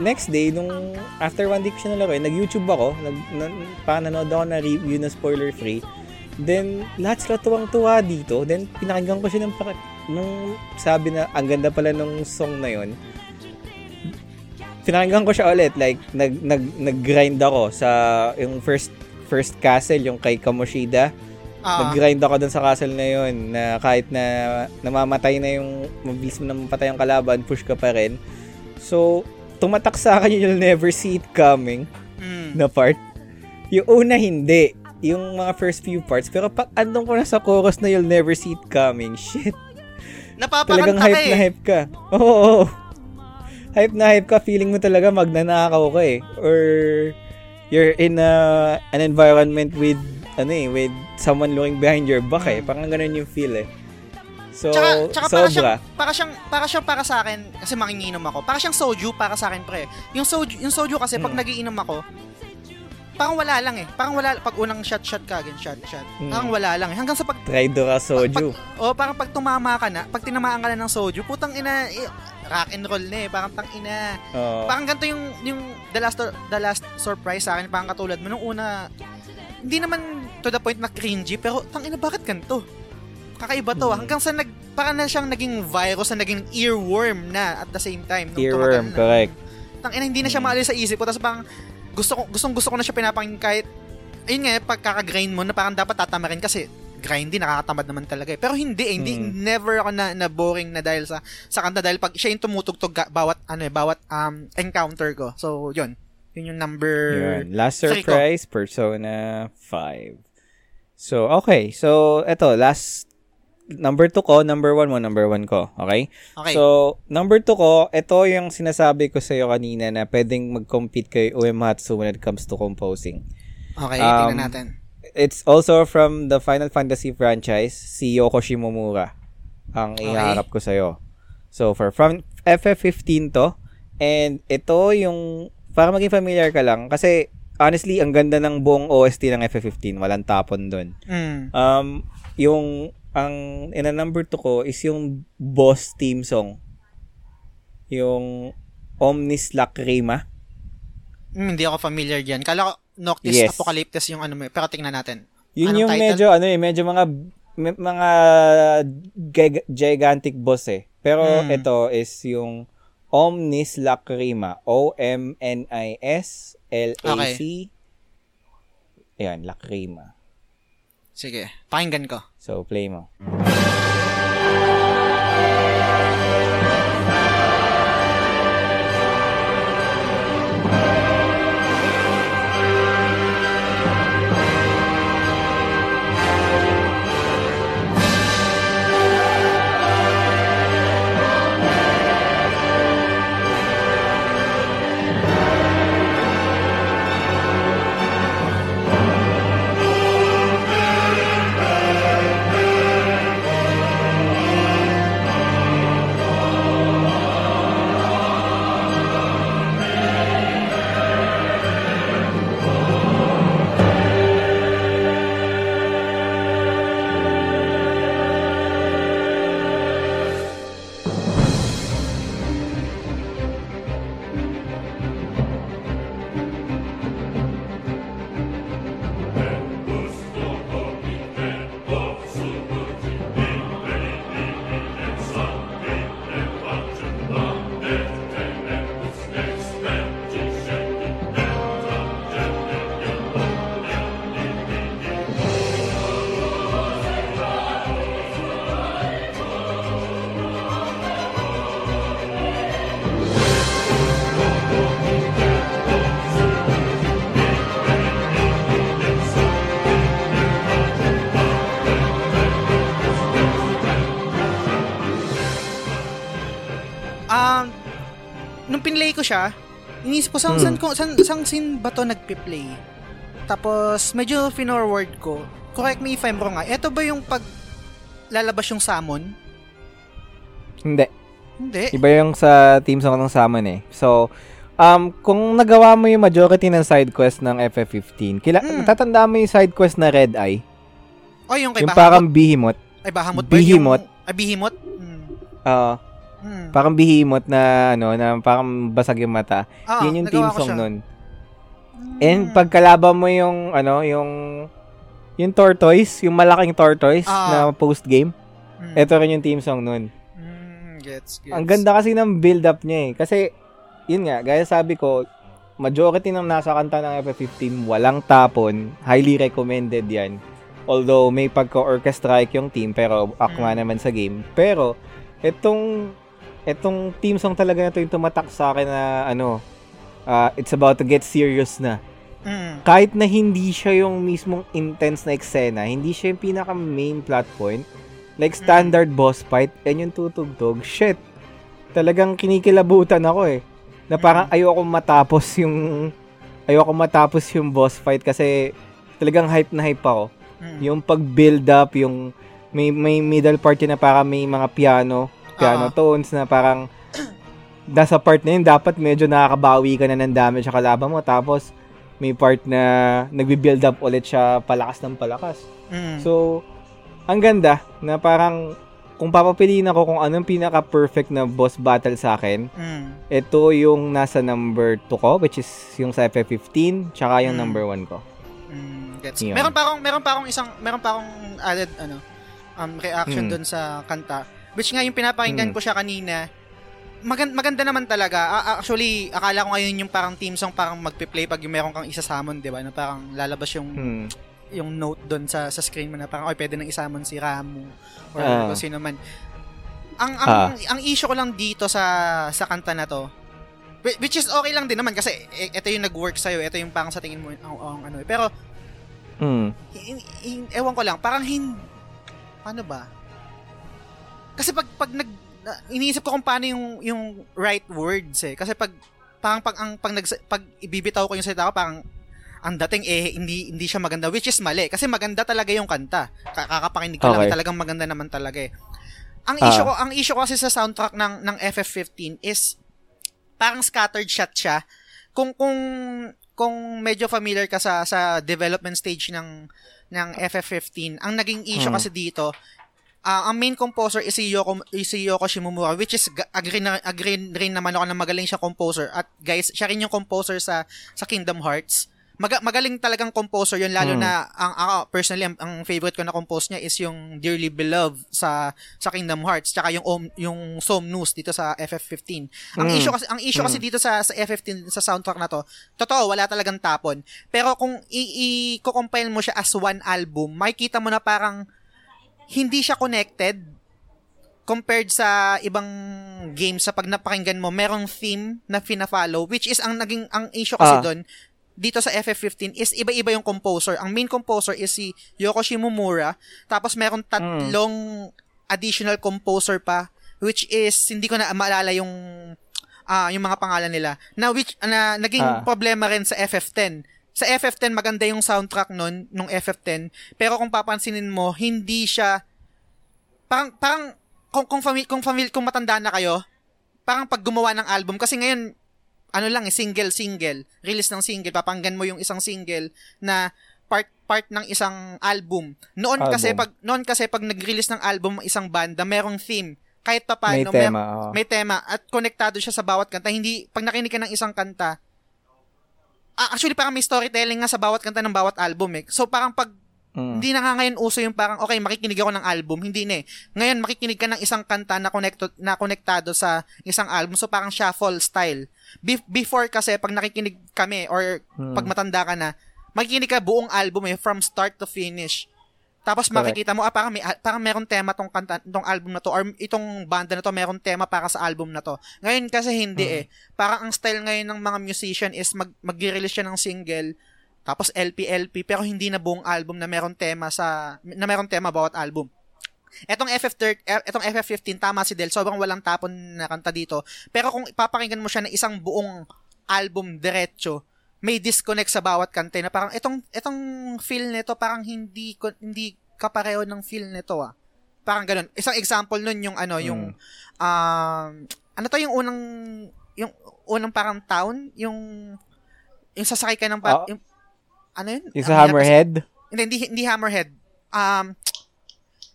next day nung after one day ko siya nalaro eh, nag-YouTube ako nag, na, parang nanood ako na review na spoiler free then lahat sila tuwang-tuwa dito. Then pinakinggan ko siya ng para, nung sabi na ang ganda pala nung song na yon pinakinggan ko siya ulit like nag nag nag-grind ako sa yung first first castle yung kay Kamoshida Ah, nag-grind ako dun sa castle na yun na kahit na namamatay na yung mabilis mo na mapatay ang kalaban push ka pa rin. So tumatak sa akin yung you'll never see it coming mm. na part. Yung una hindi. Yung mga first few parts pero pag andun ko na sa chorus na you'll never see it coming. Shit. Talagang Napapakanta ka hype eh. na hype ka. Oo oo. hype na hype ka feeling mo talaga magnanakaw ka eh. Or you're in a, an environment with ano eh with someone looking behind your back eh parang ganun yung feel eh so Tsaka, tsaka para siyang, sobra para siyang, para siyang para sa akin, kasi makinginom ako, para siyang soju para sa akin, pre. Yung soju, yung soju kasi, pag Mm. nagiinom ako, parang wala lang eh. Parang wala, pag unang shot-shot ka, again, shot-shot. Mm. Parang wala lang eh. Hanggang sa pag, try do ka soju pag, oh, parang pag tumama ka na, pag tinamaan ka na ng soju, putang ina, rock and roll na eh. Parang tang ina. Oo. Parang ganito yung, yung the last, the last surprise sa akin, parang katulad mo, nung una, hindi naman to the point na cringy, pero tang ina, bakit ganito? Kakaiba to. Hmm. Hanggang sa nag, parang na siyang naging virus na naging earworm na at the same time. nung earworm na. correct Tang ina, hindi na siya Hmm. maalis sa isip ko. Tapos parang, gusto ko, gustong gusto ko na siya pinapakinggan kahit, ayun nga, pagkaka-grind mo na parang dapat tatama rin kasi grindy, nakakatamad naman talaga eh. Pero hindi eh, hindi, Mm. never ako na, na boring na dahil sa, sa kanta dahil pag siya yung tumutugtog ga- bawat, ano eh, bawat um, encounter ko. So, yun. Yun yung number... Yun. Last three ko. surprise, Persona 5. So, okay. So, eto, last number 2 ko, number 1 mo, number 1 ko. Okay? Okay. So, number 2 ko, ito yung sinasabi ko sa'yo kanina na pwedeng mag-compete kay Uematsu when it comes to composing. okay, um, tingnan natin. It's also from the Final Fantasy franchise, si Yoko Shimomura ang Okay. iharap ko sa'yo. So, for from FF15 to, and ito yung, para maging familiar ka lang, kasi honestly, ang ganda ng buong OST ng FF15, walang tapon dun. Mm. Um, yung, ang ina number 2 ko is yung boss theme song. Yung Omnis Lacrima. Mm, hindi ako familiar diyan. Kala ko Noctis Yes. Apocalyptus yung ano mo, eh. pero tingnan natin. Yun Anong yung title? medyo ano eh, medyo mga mga gig- gigantic boss eh. Pero Hmm. ito is yung Omnis Lacrima. O M N I S L A C. Ayan, Lacrima. Sige, pakinggan ko. So play mo. nung pinlay ko siya, inisip ko, saan, Hmm. saan, ko, saan, saan scene ba to nagpi-play? Tapos, medyo finorward ko. Correct me if I'm wrong nga. Ito ba yung pag lalabas yung summon? Hindi. Hindi. Iba yung sa team song ng Summon eh. So, um, kung nagawa mo yung majority ng side quest ng FF15, kila, Mm. tatanda mo yung side quest na Red Eye? O, yung kay yung Bahamut. parang Behemoth. Ay, Bahamut ba? Behemoth. Yung, ay, Behemoth? Hmm. Oo. Hmm. parang Behemoth na, ano, na parang basag yung mata. Ah, Yun yung ko song nun. Hmm. And pagkalaban mo yung, ano, yung, yung tortoise, yung malaking tortoise Ah. na post-game, Hmm. ito rin yung team song nun. Hmm, gets, gets. Ang ganda kasi ng build-up niya eh. Kasi, yun nga, gaya sabi ko, majority ng nasa kanta ng FF15, walang tapon. Highly recommended yan. Although, may pagka-orchestrike yung team, pero akma Mm. naman sa game. Pero, itong, itong team song talaga na ito yung tumatak sa akin na, ano, ah, it's about to get serious na. Hmm. Kahit na hindi siya yung mismong intense na eksena, hindi siya yung pinaka main plot point, like standard boss fight, yan yung tutugtog, shit, talagang kinikilabutan ako eh. Na parang ayoko matapos yung, ayoko matapos yung boss fight kasi talagang hype na hype ako. Hmm. Yung pag-build up, yung may, may middle part yun na parang may mga piano, piano Ah. tones na parang nasa part na yun, dapat medyo nakakabawi ka na ng damage sa kalaban mo. Tapos, may part na nagbi-build up ulit siya palakas ng palakas. Hmm. So, ang ganda na parang kung papapiliin ako kung anong pinaka-perfect na boss battle sa akin, Hmm. ito yung nasa number 2 ko, which is yung sa FF15, tsaka yung Mm. number 1 ko. Mm, gets. Yun. Meron pa akong meron pa akong isang meron pa akong added ano um reaction Mm. doon sa kanta which nga yung pinapakinggan Mm. ko siya kanina. Maganda, maganda naman talaga. Actually, akala ko ngayon yung parang team song parang magpe-play pag yung meron kang isa-summon, 'di ba? Na parang lalabas yung Hmm. yung note doon sa sa screen mo na parang oy pwede nang i-summon si Ramu or kung sino man. Ang ang Ah. ang issue ko lang dito sa sa kanta na to whi- which is okay lang din naman kasi ito yung nag-work sa'yo, ito yung parang sa tingin mo ang, ang ano. Pero Hmm. hin, hin- ewan ko lang, parang hin, paano ba? Kasi pag, pag nag, na- iniisip ko kung paano yung, yung right words eh. Kasi pag, parang pag, ang, pag, nagsa- pag ibibitaw ko yung salita ko, parang, ang dating eh, hindi, hindi siya maganda, which is mali. Kasi maganda talaga yung kanta. Ka- Kakapakinig lang, Okay. eh, talagang maganda naman talaga eh. Ang Ah. issue ko, ang issue ko kasi sa soundtrack ng, ng FF15 is, parang scattered shot siya. Kung, kung, kung medyo familiar ka sa, sa development stage ng, ng FF15, ang naging issue Hmm. kasi dito, ah, ang main composer is si Yoko, is si Yoko Shimomura, which is, agree, na, agree rin naman ako na magaling siya composer. At guys, siya rin yung composer sa, sa Kingdom Hearts. Maga, magaling talagang composer yun, lalo Hmm. na, ang, ako, personally, ang, ang favorite ko na compose niya is yung Dearly Beloved sa, sa Kingdom Hearts, tsaka yung, Om, yung Somnus dito sa FF15. Ang Mm. issue kasi, ang issue kasi dito sa, sa F15, sa soundtrack na to, totoo, wala talagang tapon. Pero kung i-compile mo siya as one album, makikita mo na parang, hindi siya connected compared sa ibang games sa pag napakinggan mo, merong theme na fina-follow, which is ang naging, ang issue kasi Ah. doon, dito sa FF15 is iba-iba yung composer. Ang main composer is si Yoko Shimomura, tapos meron tatlong additional composer pa, which is, hindi ko na maalala yung ah yung mga pangalan nila. Na which na naging Ah. problema rin sa FF10. Sa FF10 maganda yung soundtrack nun nung FF10, pero kung papansinin mo, hindi siya parang parang kung kung famil, kung famil, kung matanda na kayo, parang pag gumawa ng album kasi ngayon ano lang eh, single single, release ng single, papanggan mo yung isang single na part part ng isang album. Noon kasi Album. pag noon kasi pag nag-release ng album ang isang banda, merong theme. Kahit pa May paano, tema, oo. may tema at konektado siya sa bawat kanta. Hindi pag nakinig ka ng isang kanta, actually parang may storytelling nga sa bawat kanta ng bawat album eh. So parang pag Mm. hindi na nga ngayon uso yung parang, okay, makikinig ako ng album. Hindi na eh. Ngayon, makikinig ka ng isang kanta na, connecto, na konektado sa isang album. So, parang shuffle style. Be- before kasi, pag nakikinig kami or Hmm. pag matanda ka na, makikinig ka buong album eh, from start to finish. Tapos Correct. makikita mo, ah, parang, may, parang meron tema tong, kanta, tong album na to or itong banda na to, meron tema para sa album na to. Ngayon kasi hindi Hmm. eh. Parang ang style ngayon ng mga musician is mag, mag-release siya ng single, tapos LP, LP, pero hindi na buong album na meron tema sa, na meron tema bawat album. etong FF13, eh, etong FF15 tama si Del, sobrang walang tapon na kanta dito. Pero kung ipapakinggan mo siya na isang buong album diretso, may disconnect sa bawat kanta na parang etong etong feel nito parang hindi hindi kapareho ng feel nito ah. Parang ganun. Isang example nun yung ano, yung um ano to yung unang yung unang parang town, yung yung sasakay ka ng pa, Oh. yung, ano yun? Yung Ang sa kasi- Hammerhead? hindi, hindi, hindi Hammerhead. Um,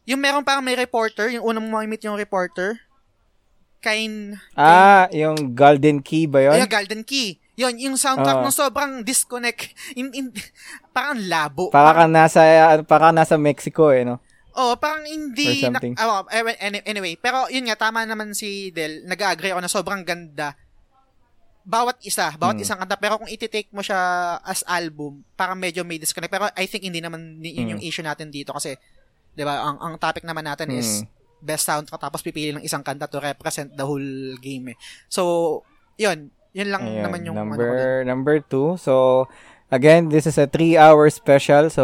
yung meron parang may reporter, yung unang mo meet yung reporter. Kain, Ah, yung Golden Key ba yun? ayun, Golden Key. Yun, yung soundtrack Oo. ng sobrang disconnect. In, in, parang labo. Para ka nasa, para nasa Mexico eh, no? Oh, parang hindi. Na, oh, anyway, anyway, pero yun nga tama naman si Del. Nag-agree ako na sobrang ganda. Bawat isa, bawat Mm. isang kanta. Pero kung iti-take mo siya as album, parang medyo may disconnect. Pero I think hindi naman yun yung Mm. issue natin dito kasi 'di ba, ang ang topic naman natin is Mm. best soundtrack tapos pipili ng isang kanta to represent the whole game eh. So, yun, yun lang Ayan, naman yung ano number dun. number two. So, again, this is a three-hour special, so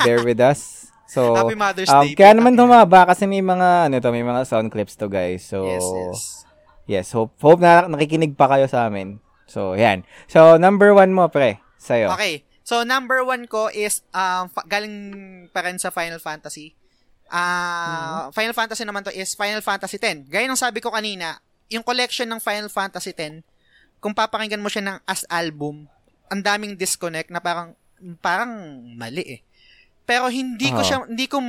bear with us. So, Happy Mother's um, Day. kaya naman tumaba kasi may mga, ano to, may mga sound clips to, guys. So, Yes, yes. yes, hope, hope na nakikinig pa kayo sa amin. So, yan. So, number one mo, pre, sa'yo. Okay. So, number one ko is um, fa- galing pa rin sa Final Fantasy. Ah, Final Fantasy naman to is Final Fantasy 10. Gaya ng sabi ko kanina, yung collection ng Final Fantasy 10, kung papakinggan mo siya ng as album, ang daming disconnect na parang parang mali eh. Pero hindi ko siya hindi ko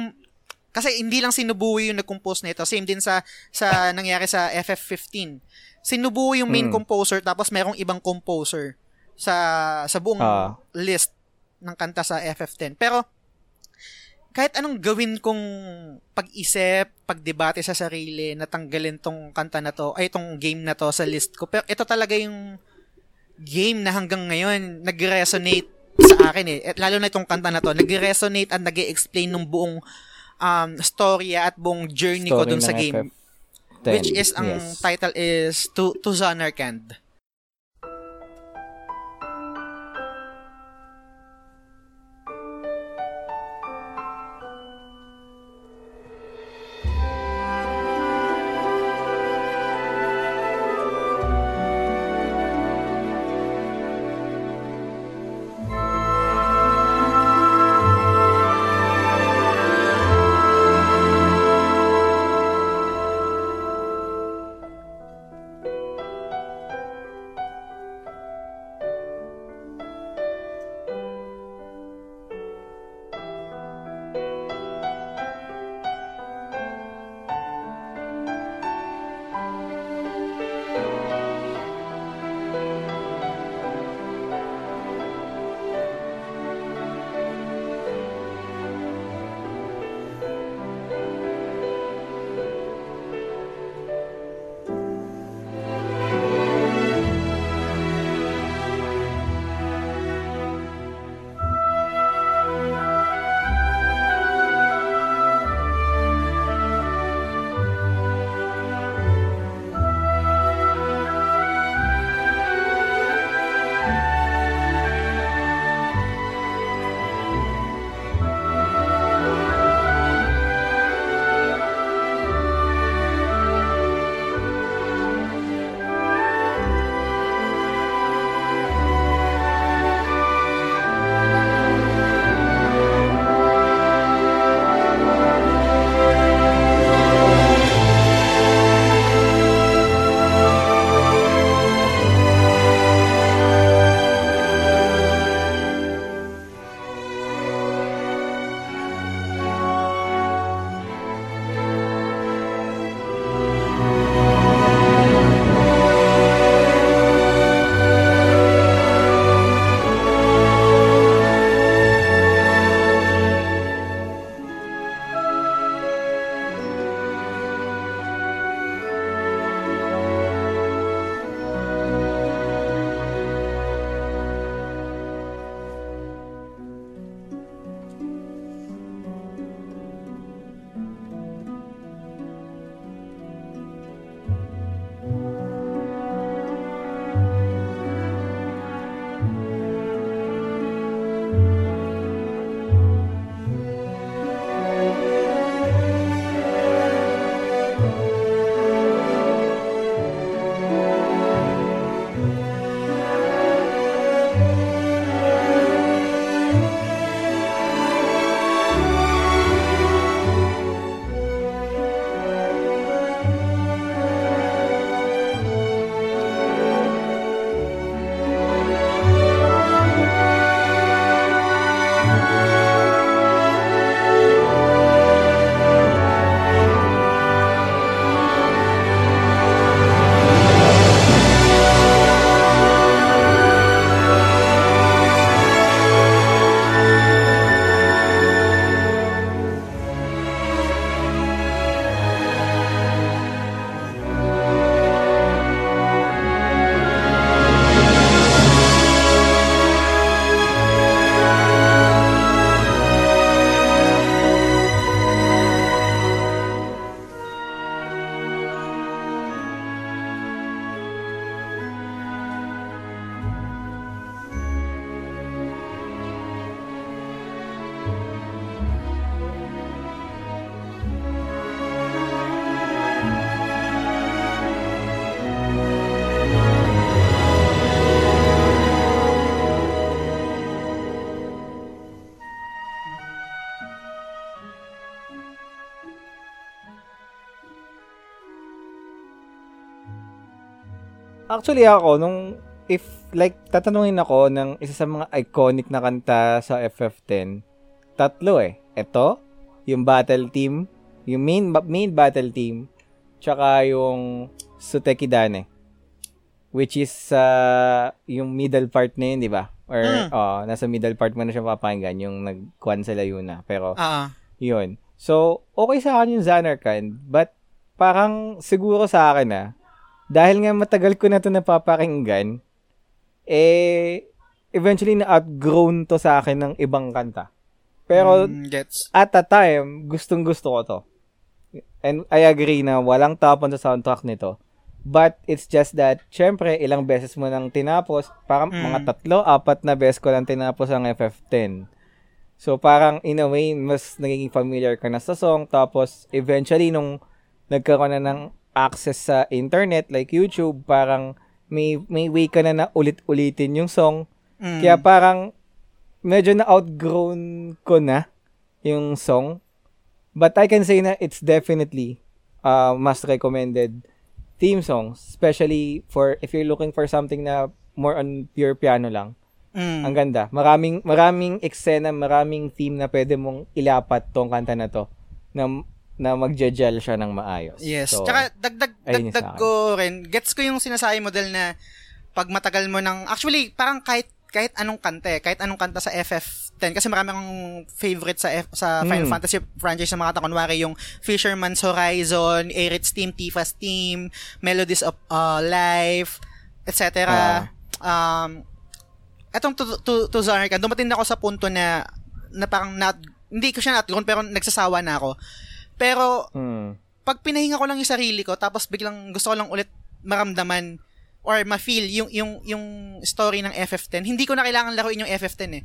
kasi hindi lang si Nobuo yung nag-compose nito. Same din sa sa nangyari sa FF15. Si Nobuo yung main Mm. composer tapos merong ibang composer sa sa buong Ah. list ng kanta sa FF10. Pero kahit anong gawin kong pag-isip, pagdebate sa sarili, natanggalin tong kanta na to, ay itong game na to sa list ko. Pero ito talaga yung game na hanggang ngayon nag-resonate sa akin eh. At lalo na itong kanta na to, nag-resonate at nag explain ng buong um, storya at buong journey ko Story dun sa game. FF10. Which is, ang Yes. title is To, to Zonarkand. Actually ako, nung, if, like, tatanungin ako ng isa sa mga iconic na kanta sa FF10, tatlo eh. Ito, yung battle team, yung main, main battle team, tsaka yung Suteki Dane. Which is, uh, yung middle part na yun, di ba? Or, Mm. oh, nasa middle part mo na siya papakinggan, yung nag-kwan sa Layuna. Pero, Ah, yun. So, okay sa akin yung Xanarkand, but parang siguro sa akin na, dahil nga matagal ko na to napapakinggan, eh, eventually na-outgrown to sa akin ng ibang kanta. Pero, mm, gets. at a time, gustong gusto ko to. And I agree na walang tapon sa soundtrack nito. But it's just that, syempre, ilang beses mo nang tinapos, parang Mm. mga tatlo, apat na beses ko lang tinapos ang FF10. So parang in a way, mas nagiging familiar ka na sa song. Tapos eventually, nung nagkaroon na ng access sa internet, like YouTube, parang may, may way ka na na ulit-ulitin yung song. Mm. Kaya parang medyo na-outgrown ko na yung song. But I can say na it's definitely uh, most recommended theme songs. Especially for if you're looking for something na more on pure piano lang. Mm. Ang ganda. Maraming maraming eksena, maraming theme na pwede mong ilapat tong kanta na to na na magje-gel siya ng maayos. Yes. So, Tsaka dagdag dagdag ko rin. Gets ko yung sinasabi mo dahil na pag matagal mo ng actually parang kahit kahit anong kanta eh, kahit anong kanta sa FF10 kasi marami akong favorite sa F, sa Final Mm. Fantasy franchise na mga kanta kunwari yung Fisherman's Horizon, Aerith's Team, Tifa's Team, Melodies of uh, Life, etc. um etong to, to, to Zarka, dumating na ako sa punto na na parang not, hindi ko siya natgrown pero nagsasawa na ako. Pero mm, pag pinahinga ko lang yung sarili ko tapos biglang gusto ko lang ulit maramdaman or ma-feel yung yung yung story ng FF10 hindi ko na kailangan laruin yung FF10 eh.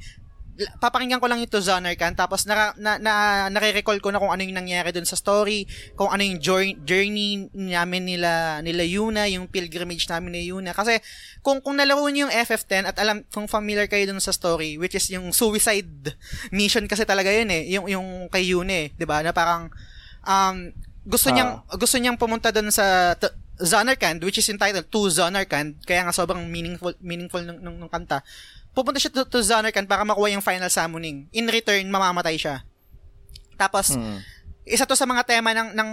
Papakinggan ko lang ito Zonarkan tapos na, na, na nare-recall ko na kung ano yung nangyari dun sa story kung ano yung jour- journey namin nila nila Yuna yung pilgrimage namin ni Yuna. Kasi kung kung nalaro niyo yung FF10 at alam kung familiar kayo dun sa story which is yung suicide mission kasi talaga yun eh. Yung yung kay Yuna eh 'di ba? Na parang um, gusto niyang gusto niyang pumunta doon sa t- Zonarkand which is entitled To Zonarkand kaya nga sobrang meaningful meaningful ng, ng, ng kanta. Pupunta siya to, to Zonarkand para makuha yung final summoning. In return, mamamatay siya. Tapos mm, isa to sa mga tema ng ng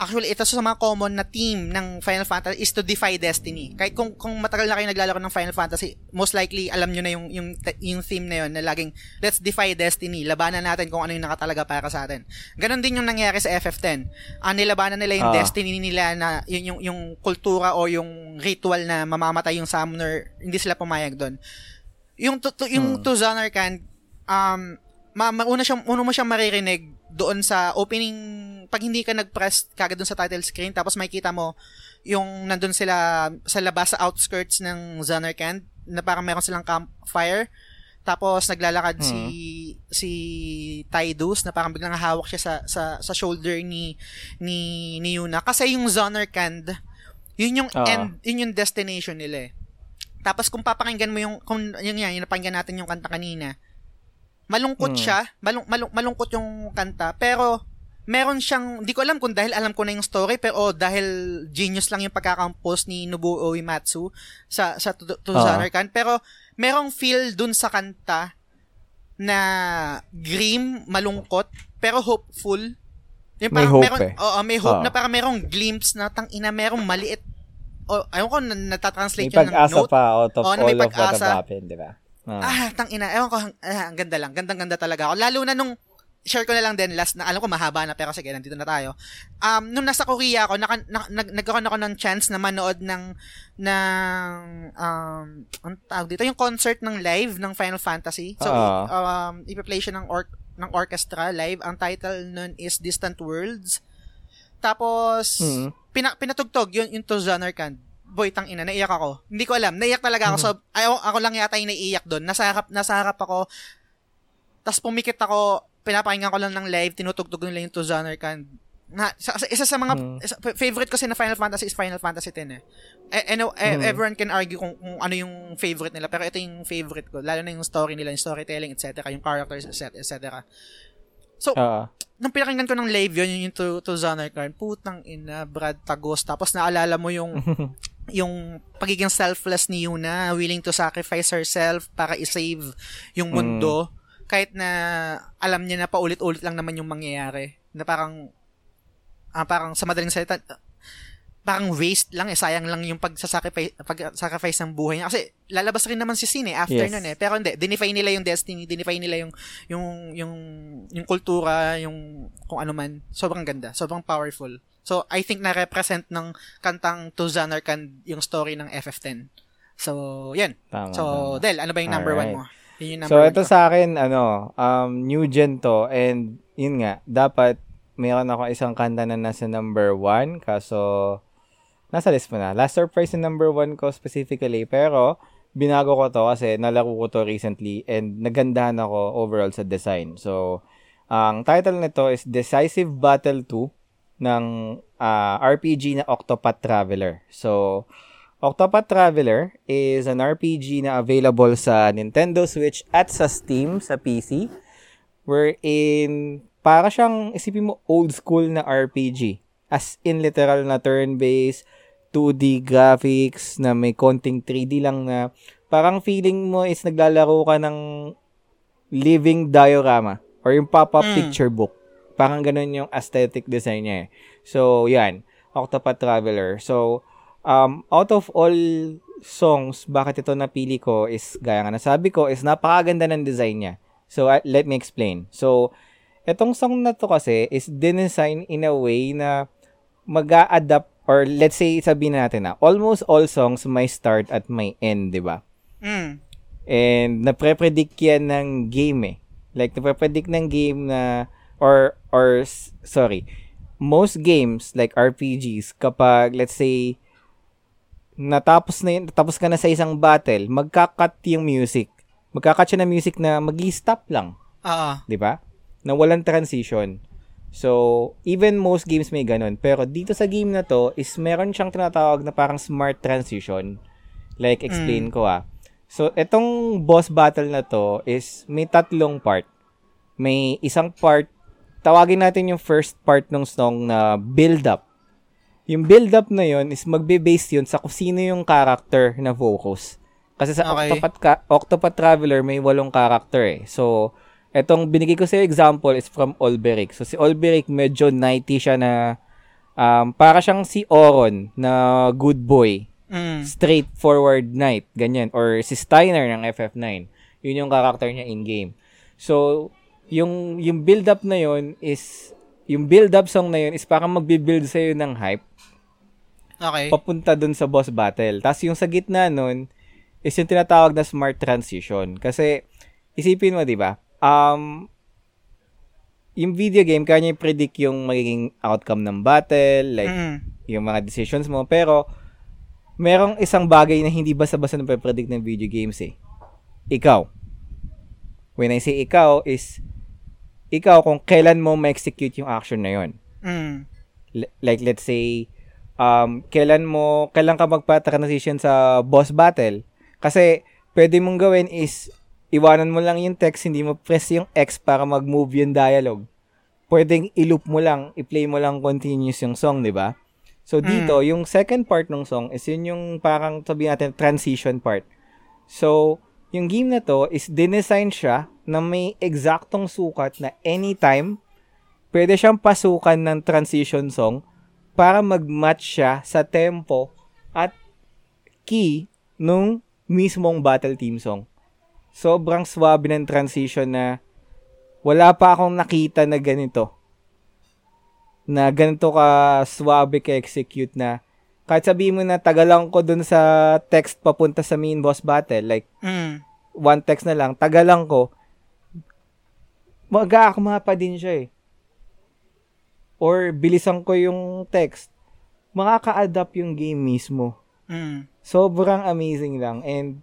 actually ito sa mga common na theme ng Final Fantasy is to defy destiny. Kahit kung kung matagal na kayo naglalaro ng Final Fantasy, most likely alam niyo na yung yung yung theme na yun na laging let's defy destiny. Labanan natin kung ano yung nakatalaga para sa atin. Ganon din yung nangyari sa FF10. Ah, nilabanan nila yung Ah. destiny nila na yung, yung yung kultura o yung ritual na mamamatay yung summoner, hindi sila pumayag doon. Yung to, to- yung Hmm. to Zonarkand, um ma, mauna siyang una mo siyang maririnig doon sa opening pag hindi ka nag-press kagad doon sa title screen tapos makikita mo yung nandun sila sa labas sa outskirts ng Zonarkand na parang meron silang campfire tapos naglalakad si si Tidus na parang biglang hawak siya sa sa sa shoulder ni ni ni Yuna kasi yung Zonarkand yun yung Ah. end yun yung destination nila eh. Tapos kung papakinggan mo yung kung yun yan, yung napakinggan natin yung kanta kanina, malungkot Hmm. siya, malung, malung, malungkot yung kanta, pero meron siyang, di ko alam kung dahil alam ko na yung story, pero oh, dahil genius lang yung pagkakampos ni Nobuo Uematsu sa, sa to, to. Zanarkand, pero merong feel dun sa kanta na grim, malungkot, pero hopeful. Yung May parang hope meron, eh. Oo, may hope Ah. na parang merong glimpse na tang ina, merong maliit. O, ayun ko, na, natatranslate may yun ng pag-asa note. pa out of na all may of what have pag-asa. happened, di ba? Ah. Ah, tang ina. Ewan ko, ah, ang ganda lang. Gandang-ganda talaga ako. Lalo na nung, share ko na lang din last na, alam ko mahaba na, pero sige, nandito na tayo. Um, nung nasa Korea ako, naka, na, nag, nagkaroon ako ng chance na manood ng, ng, um, ang tawag dito, yung concert ng live ng Final Fantasy. So, Ah. um, ipa-play siya ng, or, ng orchestra live. Ang title nun is Distant Worlds. Tapos, Mhm. pina, pinatugtog yun, yung to Zonarkand. Boy, tang ina, naiyak ako. Hindi ko alam, naiyak talaga ako. So, ayaw, ako lang yata yung naiiyak doon. Nasa harap, nasa harap ako. Tapos pumikit ako, pinapakinggan ko lang ng live, tinutugtog nila yung to Zonarkand. Na, sa, sa- isa sa mga Mm. isa- favorite kasi na Final Fantasy is Final Fantasy 10 eh. Eh, ano, eh, Mm. everyone can argue kung, kung ano yung favorite nila, pero ito yung favorite ko. Lalo na yung story nila, yung storytelling, etc., yung characters, etc. So, Ah. nung pinakinggan ko ng live yun, yun yung to, to Zonarkand, putang ina, Brad Tagos. Tapos naalala mo yung, yung pagiging selfless ni Yuna, willing to sacrifice herself para i-save yung mundo. Kahit na alam niya na paulit-ulit lang naman yung mangyayari. Na parang ah, parang sa madaling salita parang waste lang eh sayang lang yung pagsasacrifice pag-sacrifice ng buhay niya. Kasi lalabas rin naman si Sin eh after Yes. nun eh. Pero hindi dinefine nila yung destiny dinefine nila yung yung yung yung kultura yung kung ano man. Sobrang ganda sobrang powerful so I think na represent ng kantang To Zanarkand yung story ng FF10 so yan Tama, so tama. Del ano ba yung number one Alright. mo yun yung number So, one ito ko. sa akin, ano, um, new gen to, and yun nga, dapat meron ako isang kanta na nasa number one, kaso, nasa list mo na. Last surprise na number one ko specifically, pero, binago ko to kasi nalaro ko to recently, and nagandahan ako overall sa design. So, ang title nito is Decisive Battle 2 ng ah, RPG na Octopath Traveler. So, Octopath Traveler is an RPG na available sa Nintendo Switch at sa Steam sa PC wherein para siyang isipin mo old school na RPG as in literal na turn-based 2D graphics na may konting 3D lang na parang feeling mo is naglalaro ka ng living diorama or yung pop-up Mm. picture book. Parang ganun yung aesthetic design niya eh. So, yan. Octopath Traveler. So, um, out of all songs, bakit ito napili ko is, gaya nga nasabi ko, is napakaganda ng design niya. So, uh, let me explain. So, etong song na to kasi is dinesign in a way na mag adapt or let's say sabihin natin na almost all songs may start at may end, di ba? mm. And napre-predict yan ng game eh. Like, napre-predict ng game na, or, or, sorry, most games, like RPGs, kapag, let's say, natapos na yun, natapos ka na sa isang battle, magkakat yung music. Magkakat siya ng music na mag stop lang. ah Di ba? Na walang transition. So, even most games may ganun. Pero dito sa game na to, is meron siyang tinatawag na parang smart transition. Like, explain ko ah. So, itong boss battle na to is may tatlong part. May isang part, tawagin natin yung first part ng song na build-up. Yung build-up na yun is magbe-base yun sa kung sino yung character na focus. Kasi sa Okay. Octopath, Ka- Octopath Traveler, may walong character eh. So, etong binigay ko sa example is from Olberic. So, si Olberic, medyo knighty siya na um, para siyang si Oron na good boy mm. straightforward knight, ganyan. Or si Steiner ng FF9. Yun yung character niya in-game. So, yung, yung build-up na yun is, yung build-up song na yun is parang magbi-build sa'yo ng hype okay papunta dun sa boss battle. Tapos yung sa gitna nun is yung tinatawag na smart transition. Kasi, isipin mo, di ba? Um, yung video game, kaya niya i-predict yung magiging outcome ng battle, like, mm. yung mga decisions mo. Pero, merong isang bagay na hindi basta-basta na predict ng video games eh. Ikaw. When I say ikaw is, ikaw kung kailan mo ma-execute yung action na yon. Mm. L- like, let's say, um, kailan mo, kailan ka magpa-transition sa boss battle. Kasi, pwede mong gawin is, iwanan mo lang yung text, hindi mo press yung X para mag-move yung dialogue. Pwedeng i-loop mo lang, i-play mo lang continuous yung song, di ba? So, dito, yung second part ng song is yun yung parang, sabihin natin, transition part. So, yung game na to is dinesign siya na may eksaktong sukat na anytime pwede siyang pasukan ng transition song para mag-match siya sa tempo at key nung mismong battle team song. Sobrang swabe ng transition na wala pa akong nakita na ganito. Na ganito ka swabe ka execute na kahit sabihin mo na tagalang ko dun sa text papunta sa main boss battle, like Mm. one text na lang, tagalang ko, mag-aakma pa din siya eh. Or bilisan ko yung text, makaka-adapt yung game mismo. Mm. Sobrang amazing lang. And,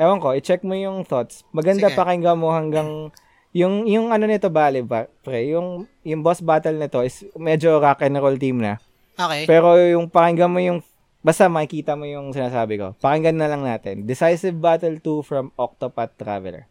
ewan ko, i-check mo yung thoughts. Maganda Sige. pakinggan mo hanggang, yung, yung ano nito, bale, ba, pre, yung, yung boss battle nito is medyo rock and roll team na. Okay. Pero yung pakinggan mo yung, basta makikita mo yung sinasabi ko. Pakinggan na lang natin. Decisive Battle 2 from Octopath Traveler.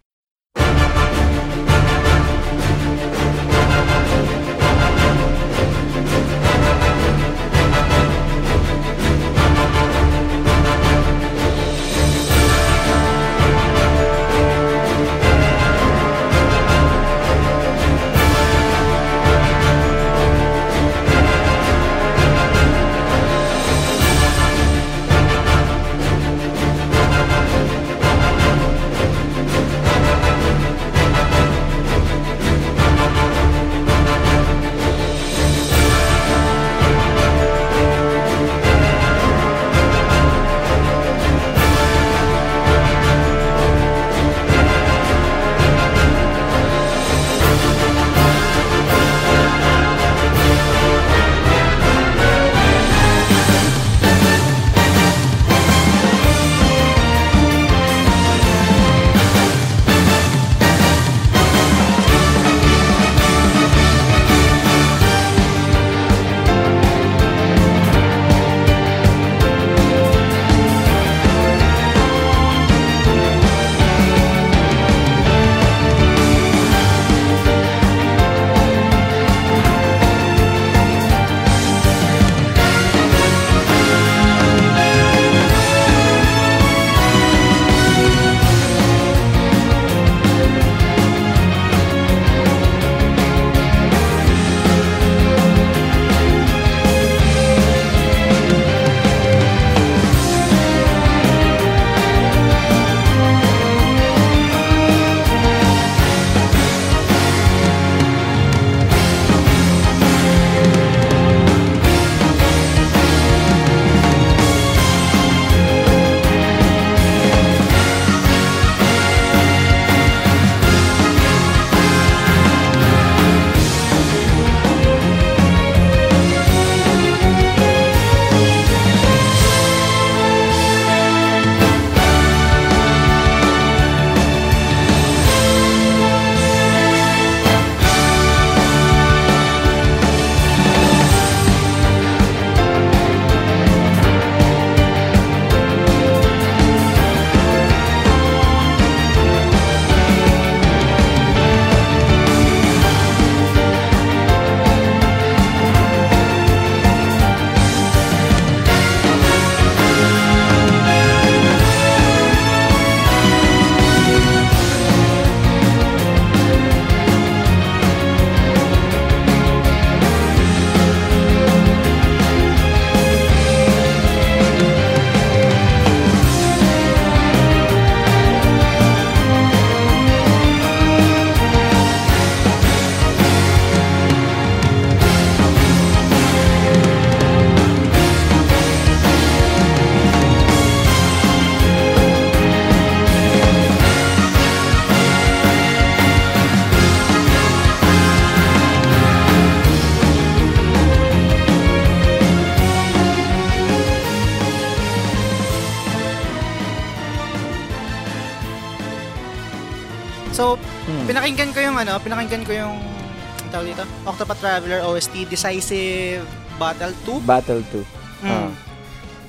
Pinakinggan ko yung ano, pinakinggan ko yung ang tawag dito, Octopath Traveler OST Decisive Battle 2. Battle 2. Mm. Ah.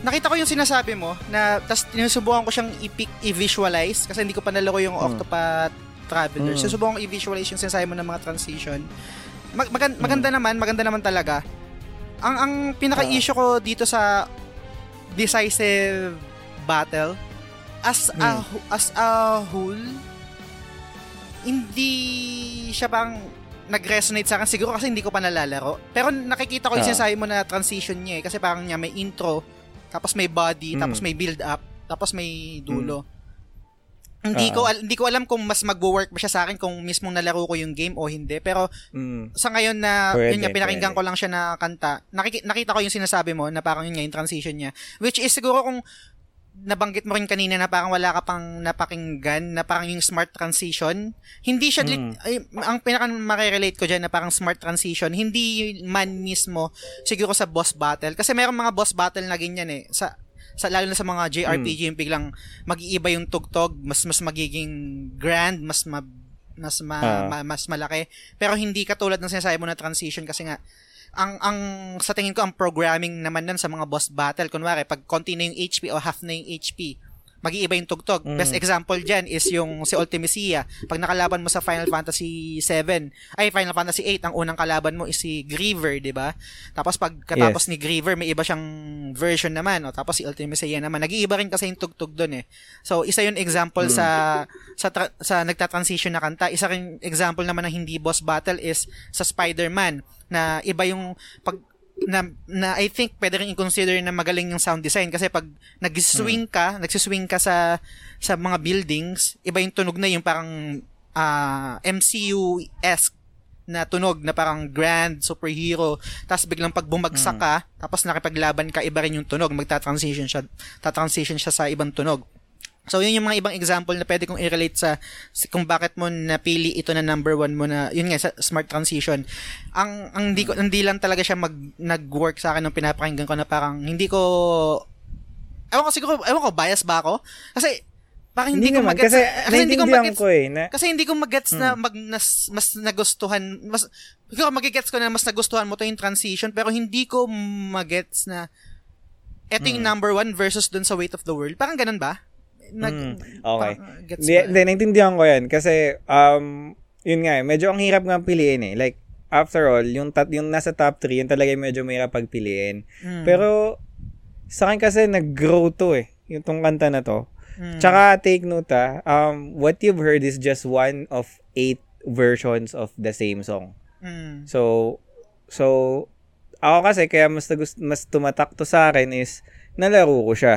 Nakita ko yung sinasabi mo na tas sinusubukan ko siyang i-pic, i-visualize kasi hindi ko pa nalaro yung Mm. Octopath Traveler. Mm. Sinusubukan ko i-visualize yung sinasabi mo ng mga transition. Mag- magan- Mm. maganda naman, maganda naman talaga. Ang ang pinaka-issue Ah. ko dito sa decisive battle as a Mm. as a whole hindi siya bang nag-resonate sa akin siguro kasi hindi ko pa nalalaro. Pero nakikita ko yung Ah. sinasabi mo na transition niya eh kasi parang niya may intro, tapos may body, Mm. tapos may build up, tapos may dulo. Hindi Ah. ko al- hindi ko alam kung mas magwo-work ba siya sa akin kung mismong nalaro ko yung game o hindi. Pero Mm. sa ngayon na Pwede, yun nga pinakinggan pwede. ko lang siya na kanta. Nakiki- nakita ko yung sinasabi mo na parang yun nga yung transition niya. Which is siguro kung nabanggit mo rin kanina na parang wala ka pang napakinggan na parang yung smart transition. Hindi siya Mm. ay, ang pinaka marirelate ko diyan na parang smart transition, hindi man mismo siguro sa boss battle kasi mayroong mga boss battle na ganyan eh sa sa lalo na sa mga JRPG Mm. yung biglang mag-iiba yung tugtog, mas mas magiging grand, mas ma, mas ma, Ah. ma- mas malaki. Pero hindi katulad ng sinasabi mo na transition kasi nga ang ang sa tingin ko ang programming naman nun sa mga boss battle kunwari pag konti na yung HP o half na yung HP mag-iiba yung tugtog. Mm. Best example dyan is yung si Ultimisia. Pag nakalaban mo sa Final Fantasy 7, ay Final Fantasy 8, ang unang kalaban mo is si Griever, 'di ba? Tapos pag katapos Yes. ni Griever, may iba siyang version naman, o tapos si Ultimisia naman. Nag-iiba rin kasi yung tugtog doon eh. So, isa yun example Mm. sa sa tra- sa nagta-transition na kanta. Isa rin example naman ng hindi boss battle is sa Spider-Man na iba yung pag na, na I think pwede rin i-consider na magaling yung sound design. Kasi pag nag-swing ka, nagsiswing ka sa sa mga buildings, iba yung tunog na yung parang ah, MCU-esque na tunog na parang grand superhero. Tapos biglang pag bumagsak ka tapos nakipaglaban ka iba rin yung tunog. Magta-transition siya ta-transition siya sa ibang tunog So, yun yung mga ibang example na pwede kong i-relate sa kung bakit mo napili ito na number one mo na, yun nga, sa smart transition. Ang, ang hindi ko, hindi lang talaga siya mag, nag-work sa akin nung pinapakinggan ko na parang hindi ko, ewan ko siguro, ewan ko, bias ba ako? Kasi, parang hindi, Hindi ko magets, kasi kasi hindi ko magets, ko eh, na- kasi hindi ko magets na Hmm. mag, nas, mas nagustuhan, mas, siguro magigets ko na mas nagustuhan mo to yung transition, pero hindi ko magets na, eto yung Hmm. number one versus dun sa Weight of the World. Parang ganun ba? Nag, Mm, okay. parang, gets Hindi, hindi, naintindihan ko yan. Kasi, um, yun nga eh, medyo ang hirap nga piliin eh. Like, after all, yung, tat, yung nasa top 3, yun talaga yung medyo mahirap pagpiliin. Mm. Pero, sa akin kasi nag-grow to eh. Yung tong kanta na to. Mm. Tsaka, take note ah, um, what you've heard is just one of eight versions of the same song. Mm. So, so, ako kasi, kaya mas, mas tumatak to sa akin is, nalaro ko siya.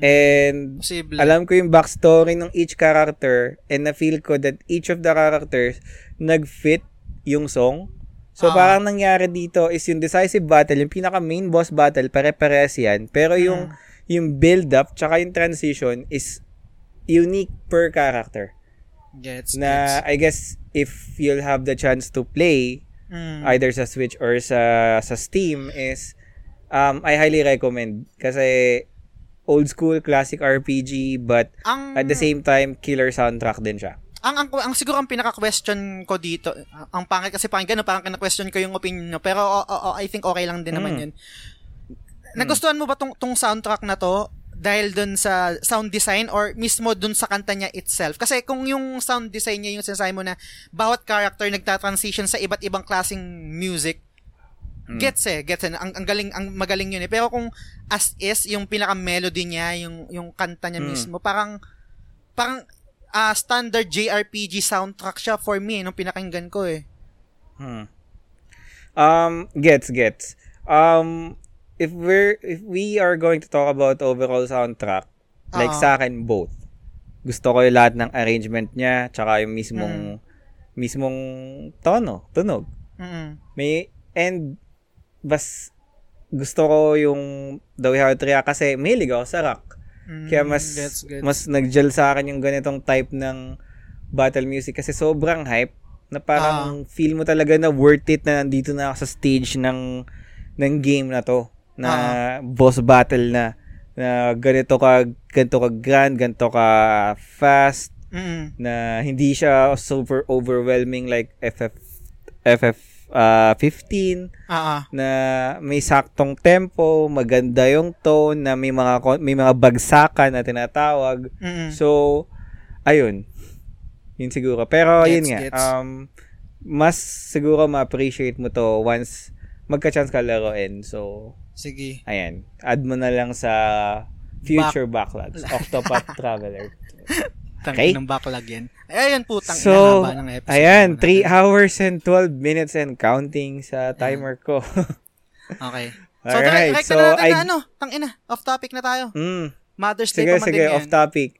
And, Posible. alam ko yung backstory ng each character and na-feel ko that each of the characters nag-fit yung song. So, Ah. parang nangyari dito is yung decisive battle, yung pinaka main boss battle, pare-parehas yan. Pero yung, yung build-up, tsaka yung transition is unique per character. Gets, Na, I guess, if you'll have the chance to play, Mm. either sa Switch or sa sa Steam is um I highly recommend kasi old school classic RPG but Ang- at the same time killer soundtrack din siya. ang, ang, ang siguro ang pinaka-question ko dito, ang pangit kasi pakinggan, no, parang kina-question ko yung opinion nyo, pero o- o- o, I think okay lang din naman Mm. yun. Nagustuhan mo ba tong, tong soundtrack na to dahil dun sa sound design or mismo dun sa kanta niya itself? Kasi kung yung sound design niya yung sinasabi mo na bawat character nagta-transition sa iba't ibang klaseng music, gets eh, gets eh. Ang, ang galing, ang magaling yun eh. Pero kung as is, yung pinaka-melody niya, yung, yung kanta niya Mm. mismo, parang, parang, ah standard JRPG soundtrack siya for me, nung pinakinggan ko eh. Hmm. Um gets gets. Um if we're if we are going to talk about overall soundtrack, like Ah. sa akin both. Gusto ko yung lahat ng arrangement niya tsaka yung mismong mismong tono, tunog. Mm. May, and, bas, gusto ko yung The Way How It React kasi mahilig ako sa rock. Mm, Kaya mas, mas nag-gel sa akin yung ganitong type ng battle music kasi sobrang hype na parang feel mo talaga na worth it na nandito na ako sa stage ng ng game na to na boss battle na na ganito ka ganito ka grand ganito ka fast Mm. na hindi siya super overwhelming like FF FF uh, 15 Ah, ah. na may saktong tempo, maganda yung tone na may mga may mga bagsakan na tinatawag. Mm. So ayun. Yun siguro. Pero Gets, yun nga, gets. um mas siguro ma-appreciate mo to once magka-chance ka laruin. So Sige. ayan, add mo na lang sa future backlogs. Octopath Traveler. Okay. Okay. ng backlog yan. Ay, ayan putang So, inahaba ng episode. ayan, natin. 3 hours and 12 minutes and counting sa timer ko. Okay. So, Alright, direct so na natin I- na ano, tang ina, off topic na tayo. mm. Mother's Day Sige, pa man sige, off topic.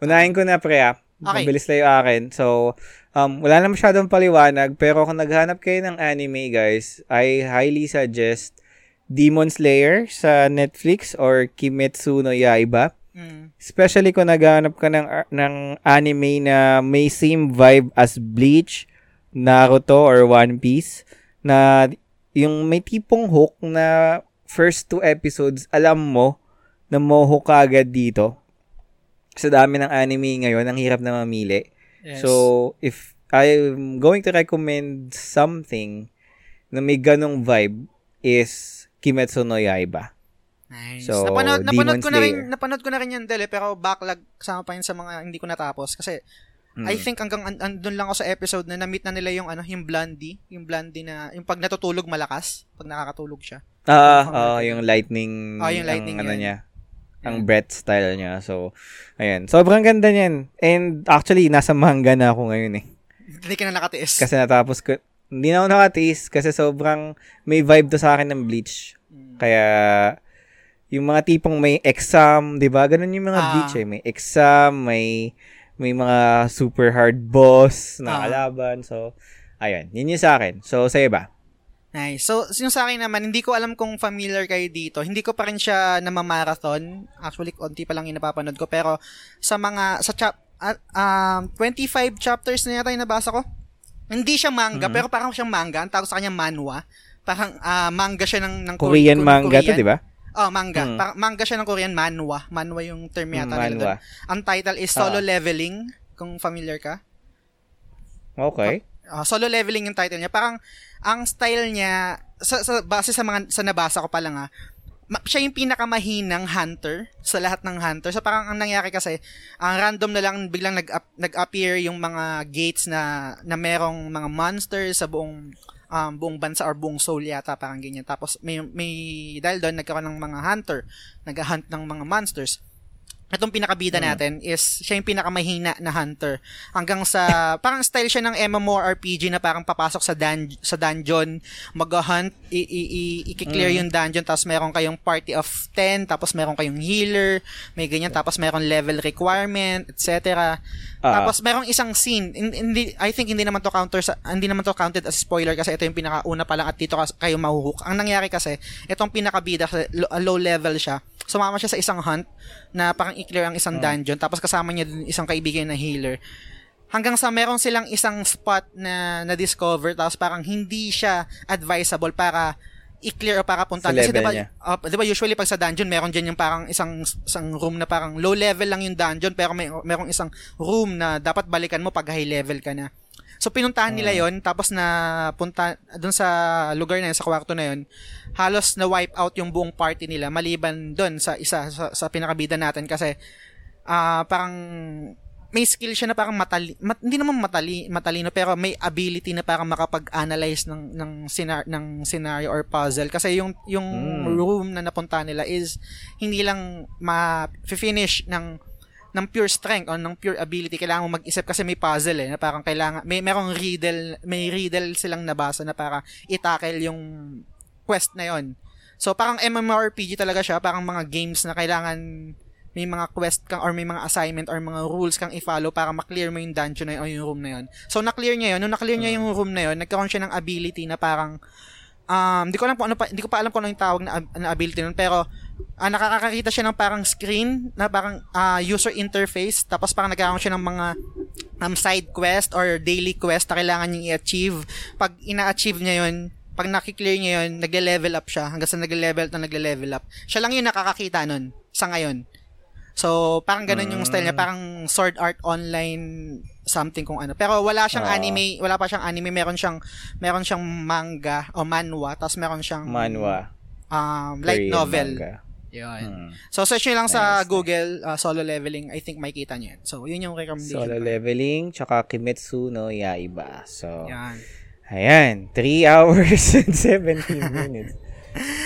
Unahin ko na, pre, ah. Okay. Mabilis lang yung akin. So, um, wala na masyadong paliwanag, pero kung naghanap kayo ng anime, guys, I highly suggest Demon Slayer sa Netflix or Kimetsu no Yaiba. Mm. Especially kung naghanap ka ng, ng anime na may same vibe as Bleach, Naruto, or One Piece, na yung may tipong hook na first two episodes, alam mo na mohook ka agad dito. Sa dami ng anime ngayon, ang hirap na mamili. Yes. So, if I'm going to recommend something na may ganong vibe is Kimetsu no Yaiba. Nice. So, napanood, napanood ko na rin, Slayer. napanood ko na rin yan, Dele, pero backlog kasama pa yun sa mga hindi ko natapos. Kasi, Mm. I think hanggang an- andun lang ako sa episode na na-meet na nila yung ano, yung Blondie, yung Blondie na, yung pag natutulog malakas, pag nakakatulog siya. Ah, Yung ah, yung lightning, Ah, yung lightning ang, ano yun. niya, ang breath style niya. So, ayan. Sobrang ganda niyan. And actually, nasa manga na ako ngayon eh. Hindi ka na nakatiis. Kasi natapos ko, hindi na ako nakatiis kasi sobrang may vibe to sa akin ng Bleach. Mm. Kaya, yung mga tipong may exam, di ba? Ganun yung mga Ah. Bleach eh. May exam, may may mga super hard boss na Ah. kalaban. So, ayun. Yun yung sa akin. So, sa'yo ba? Nice. So, yung sa akin naman, hindi ko alam kung familiar kayo dito. Hindi ko pa rin siya namamarathon. Actually, konti pa lang yung napapanood ko. Pero, sa mga, sa chap, ah, um, 25 chapters na yata yung nabasa ko. Hindi siya manga, Mm-hmm. pero parang siyang manga. Ang tawag sa kanya manhwa. Parang ah, manga siya ng, ng Korean ng manga to, Korean. di ba? Oh, manga. Mm. Parang manga siya ng Korean, manhwa. Manhwa yung term yata Mm, nila doon. Ang title is Solo Ah. Leveling, kung familiar ka. Okay. Ah, solo leveling yung title niya. Parang ang style niya sa, sa base sa mga sa nabasa ko pa lang ah, ma- siya yung pinakamahinang hunter sa lahat ng hunter. So parang ang nangyari kasi, ang random na lang biglang nag nag-appear yung mga gates na na merong mga monsters sa buong um, buong bansa or buong soul yata parang ganyan. Tapos may may dahil doon nagkaroon ng mga hunter, nag-hunt ng mga monsters. Itong pinakabida natin is siya yung pinakamahina na hunter. Hanggang sa parang style siya ng MMORPG na parang papasok sa dun- sa dungeon, mag-hunt, i- i- i- i-clear yung dungeon tapos meron kayong party of 10, tapos meron kayong healer, may ganyan tapos meron level requirement, etc. Ah. Tapos merong isang scene, hin- hindi I think hindi naman to counter sa, hindi naman to counted as spoiler kasi ito yung pinakauna pa lang at dito kayo mahuhook. Ang nangyari kasi, itong pinakabida low level siya. Sumama siya sa isang hunt na parang i-clear ang isang dungeon tapos kasama niya dun isang kaibigan na healer. Hanggang sa meron silang isang spot na na-discover tapos parang hindi siya advisable para i-clear o para puntahan. Sa Kasi level diba, niya. uh, diba usually pag sa dungeon, meron dyan yung parang isang, isang room na parang low level lang yung dungeon pero may, merong isang room na dapat balikan mo pag high level ka na. So pinuntahan nila yon tapos na punta doon sa lugar na yun, sa kwarto na yon halos na wipe out yung buong party nila maliban doon sa isa sa, sa pinakabida natin. Kasi ah parang may skill siya na parang matali, mat, hindi naman matali, matalino pero may ability na parang makapag-analyze ng ng scenario, ng scenario or puzzle. Kasi yung yung Mm. room na napunta nila is hindi lang ma-finish ng ng pure strength or ng pure ability kailangan mo mag-isip kasi may puzzle eh na parang kailangan may merong riddle may riddle silang nabasa na para i-tackle yung quest na yon so parang MMORPG talaga siya parang mga games na kailangan may mga quest kang or may mga assignment or mga rules kang i-follow para ma-clear mo yung dungeon na yun o yung room na yun. So, na-clear niya yun. Nung na-clear niya yung room na yun, nagkaroon siya ng ability na parang um, di ko alam kung ano pa, hindi ko pa alam kung ano yung tawag na, na ability nun, pero ah, nakakakita siya ng parang screen na parang ah, user interface tapos parang nagkakaroon siya ng mga um, side quest or daily quest na kailangan niyang i-achieve. Pag ina-achieve niya yun, pag nakiklear niya yun, nagle-level up siya hanggang sa nagle-level na nagle-level up. Siya lang yung nakakakita nun sa ngayon. So, parang ganun yung style niya. Parang Sword Art Online something kung ano. Pero wala siyang Ah. anime, wala pa siyang anime, meron siyang meron siyang manga o manhwa, tapos meron siyang Manwa. um light Korean novel. manga. Yun. Hmm. So search nyo lang sa Nice, Google uh, solo leveling, I think makita nyo yan. So yun yung recommendation. Solo ko. leveling, tsaka Kimetsu no Yaiba. So, Yan. ayan. 3 hours and 17 minutes.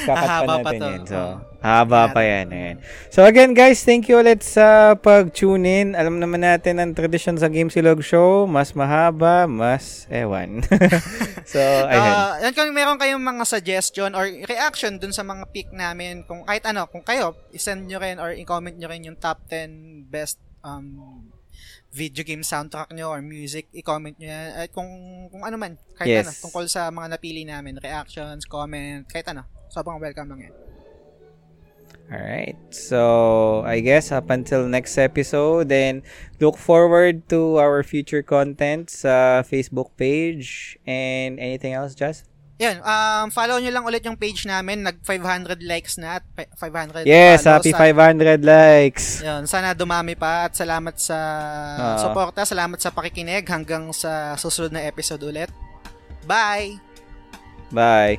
Kakat pa natin yan. So, haba pa yan. Ayan. So, again, guys, thank you ulit sa pag-tune in. Alam naman natin ang tradisyon sa Game Silog Show. Mas mahaba, mas ewan. so, ayan. Uh, yan kung meron kayong mga suggestion or reaction dun sa mga pick namin, kung kahit ano, kung kayo, isend nyo rin or i-comment nyo rin yung top 10 best um, video game soundtrack nyo or music, i-comment nyo yan. At kung, kung ano man, kahit Yes. ano, tungkol sa mga napili namin, reactions, comment, kahit ano, sobrang welcome lang yan. Alright. So, I guess up until next episode, then look forward to our future content sa Facebook page and anything else, Jess? Yan, um, follow nyo lang ulit yung page namin. Nag 500 likes na at fi- 500 Yes, follows. happy Sa- 500 likes. Yun, sana dumami pa at salamat sa Ah. suporta, salamat sa pakikinig hanggang sa susunod na episode ulit. Bye! Bye.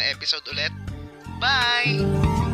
na episode ulit. Bye!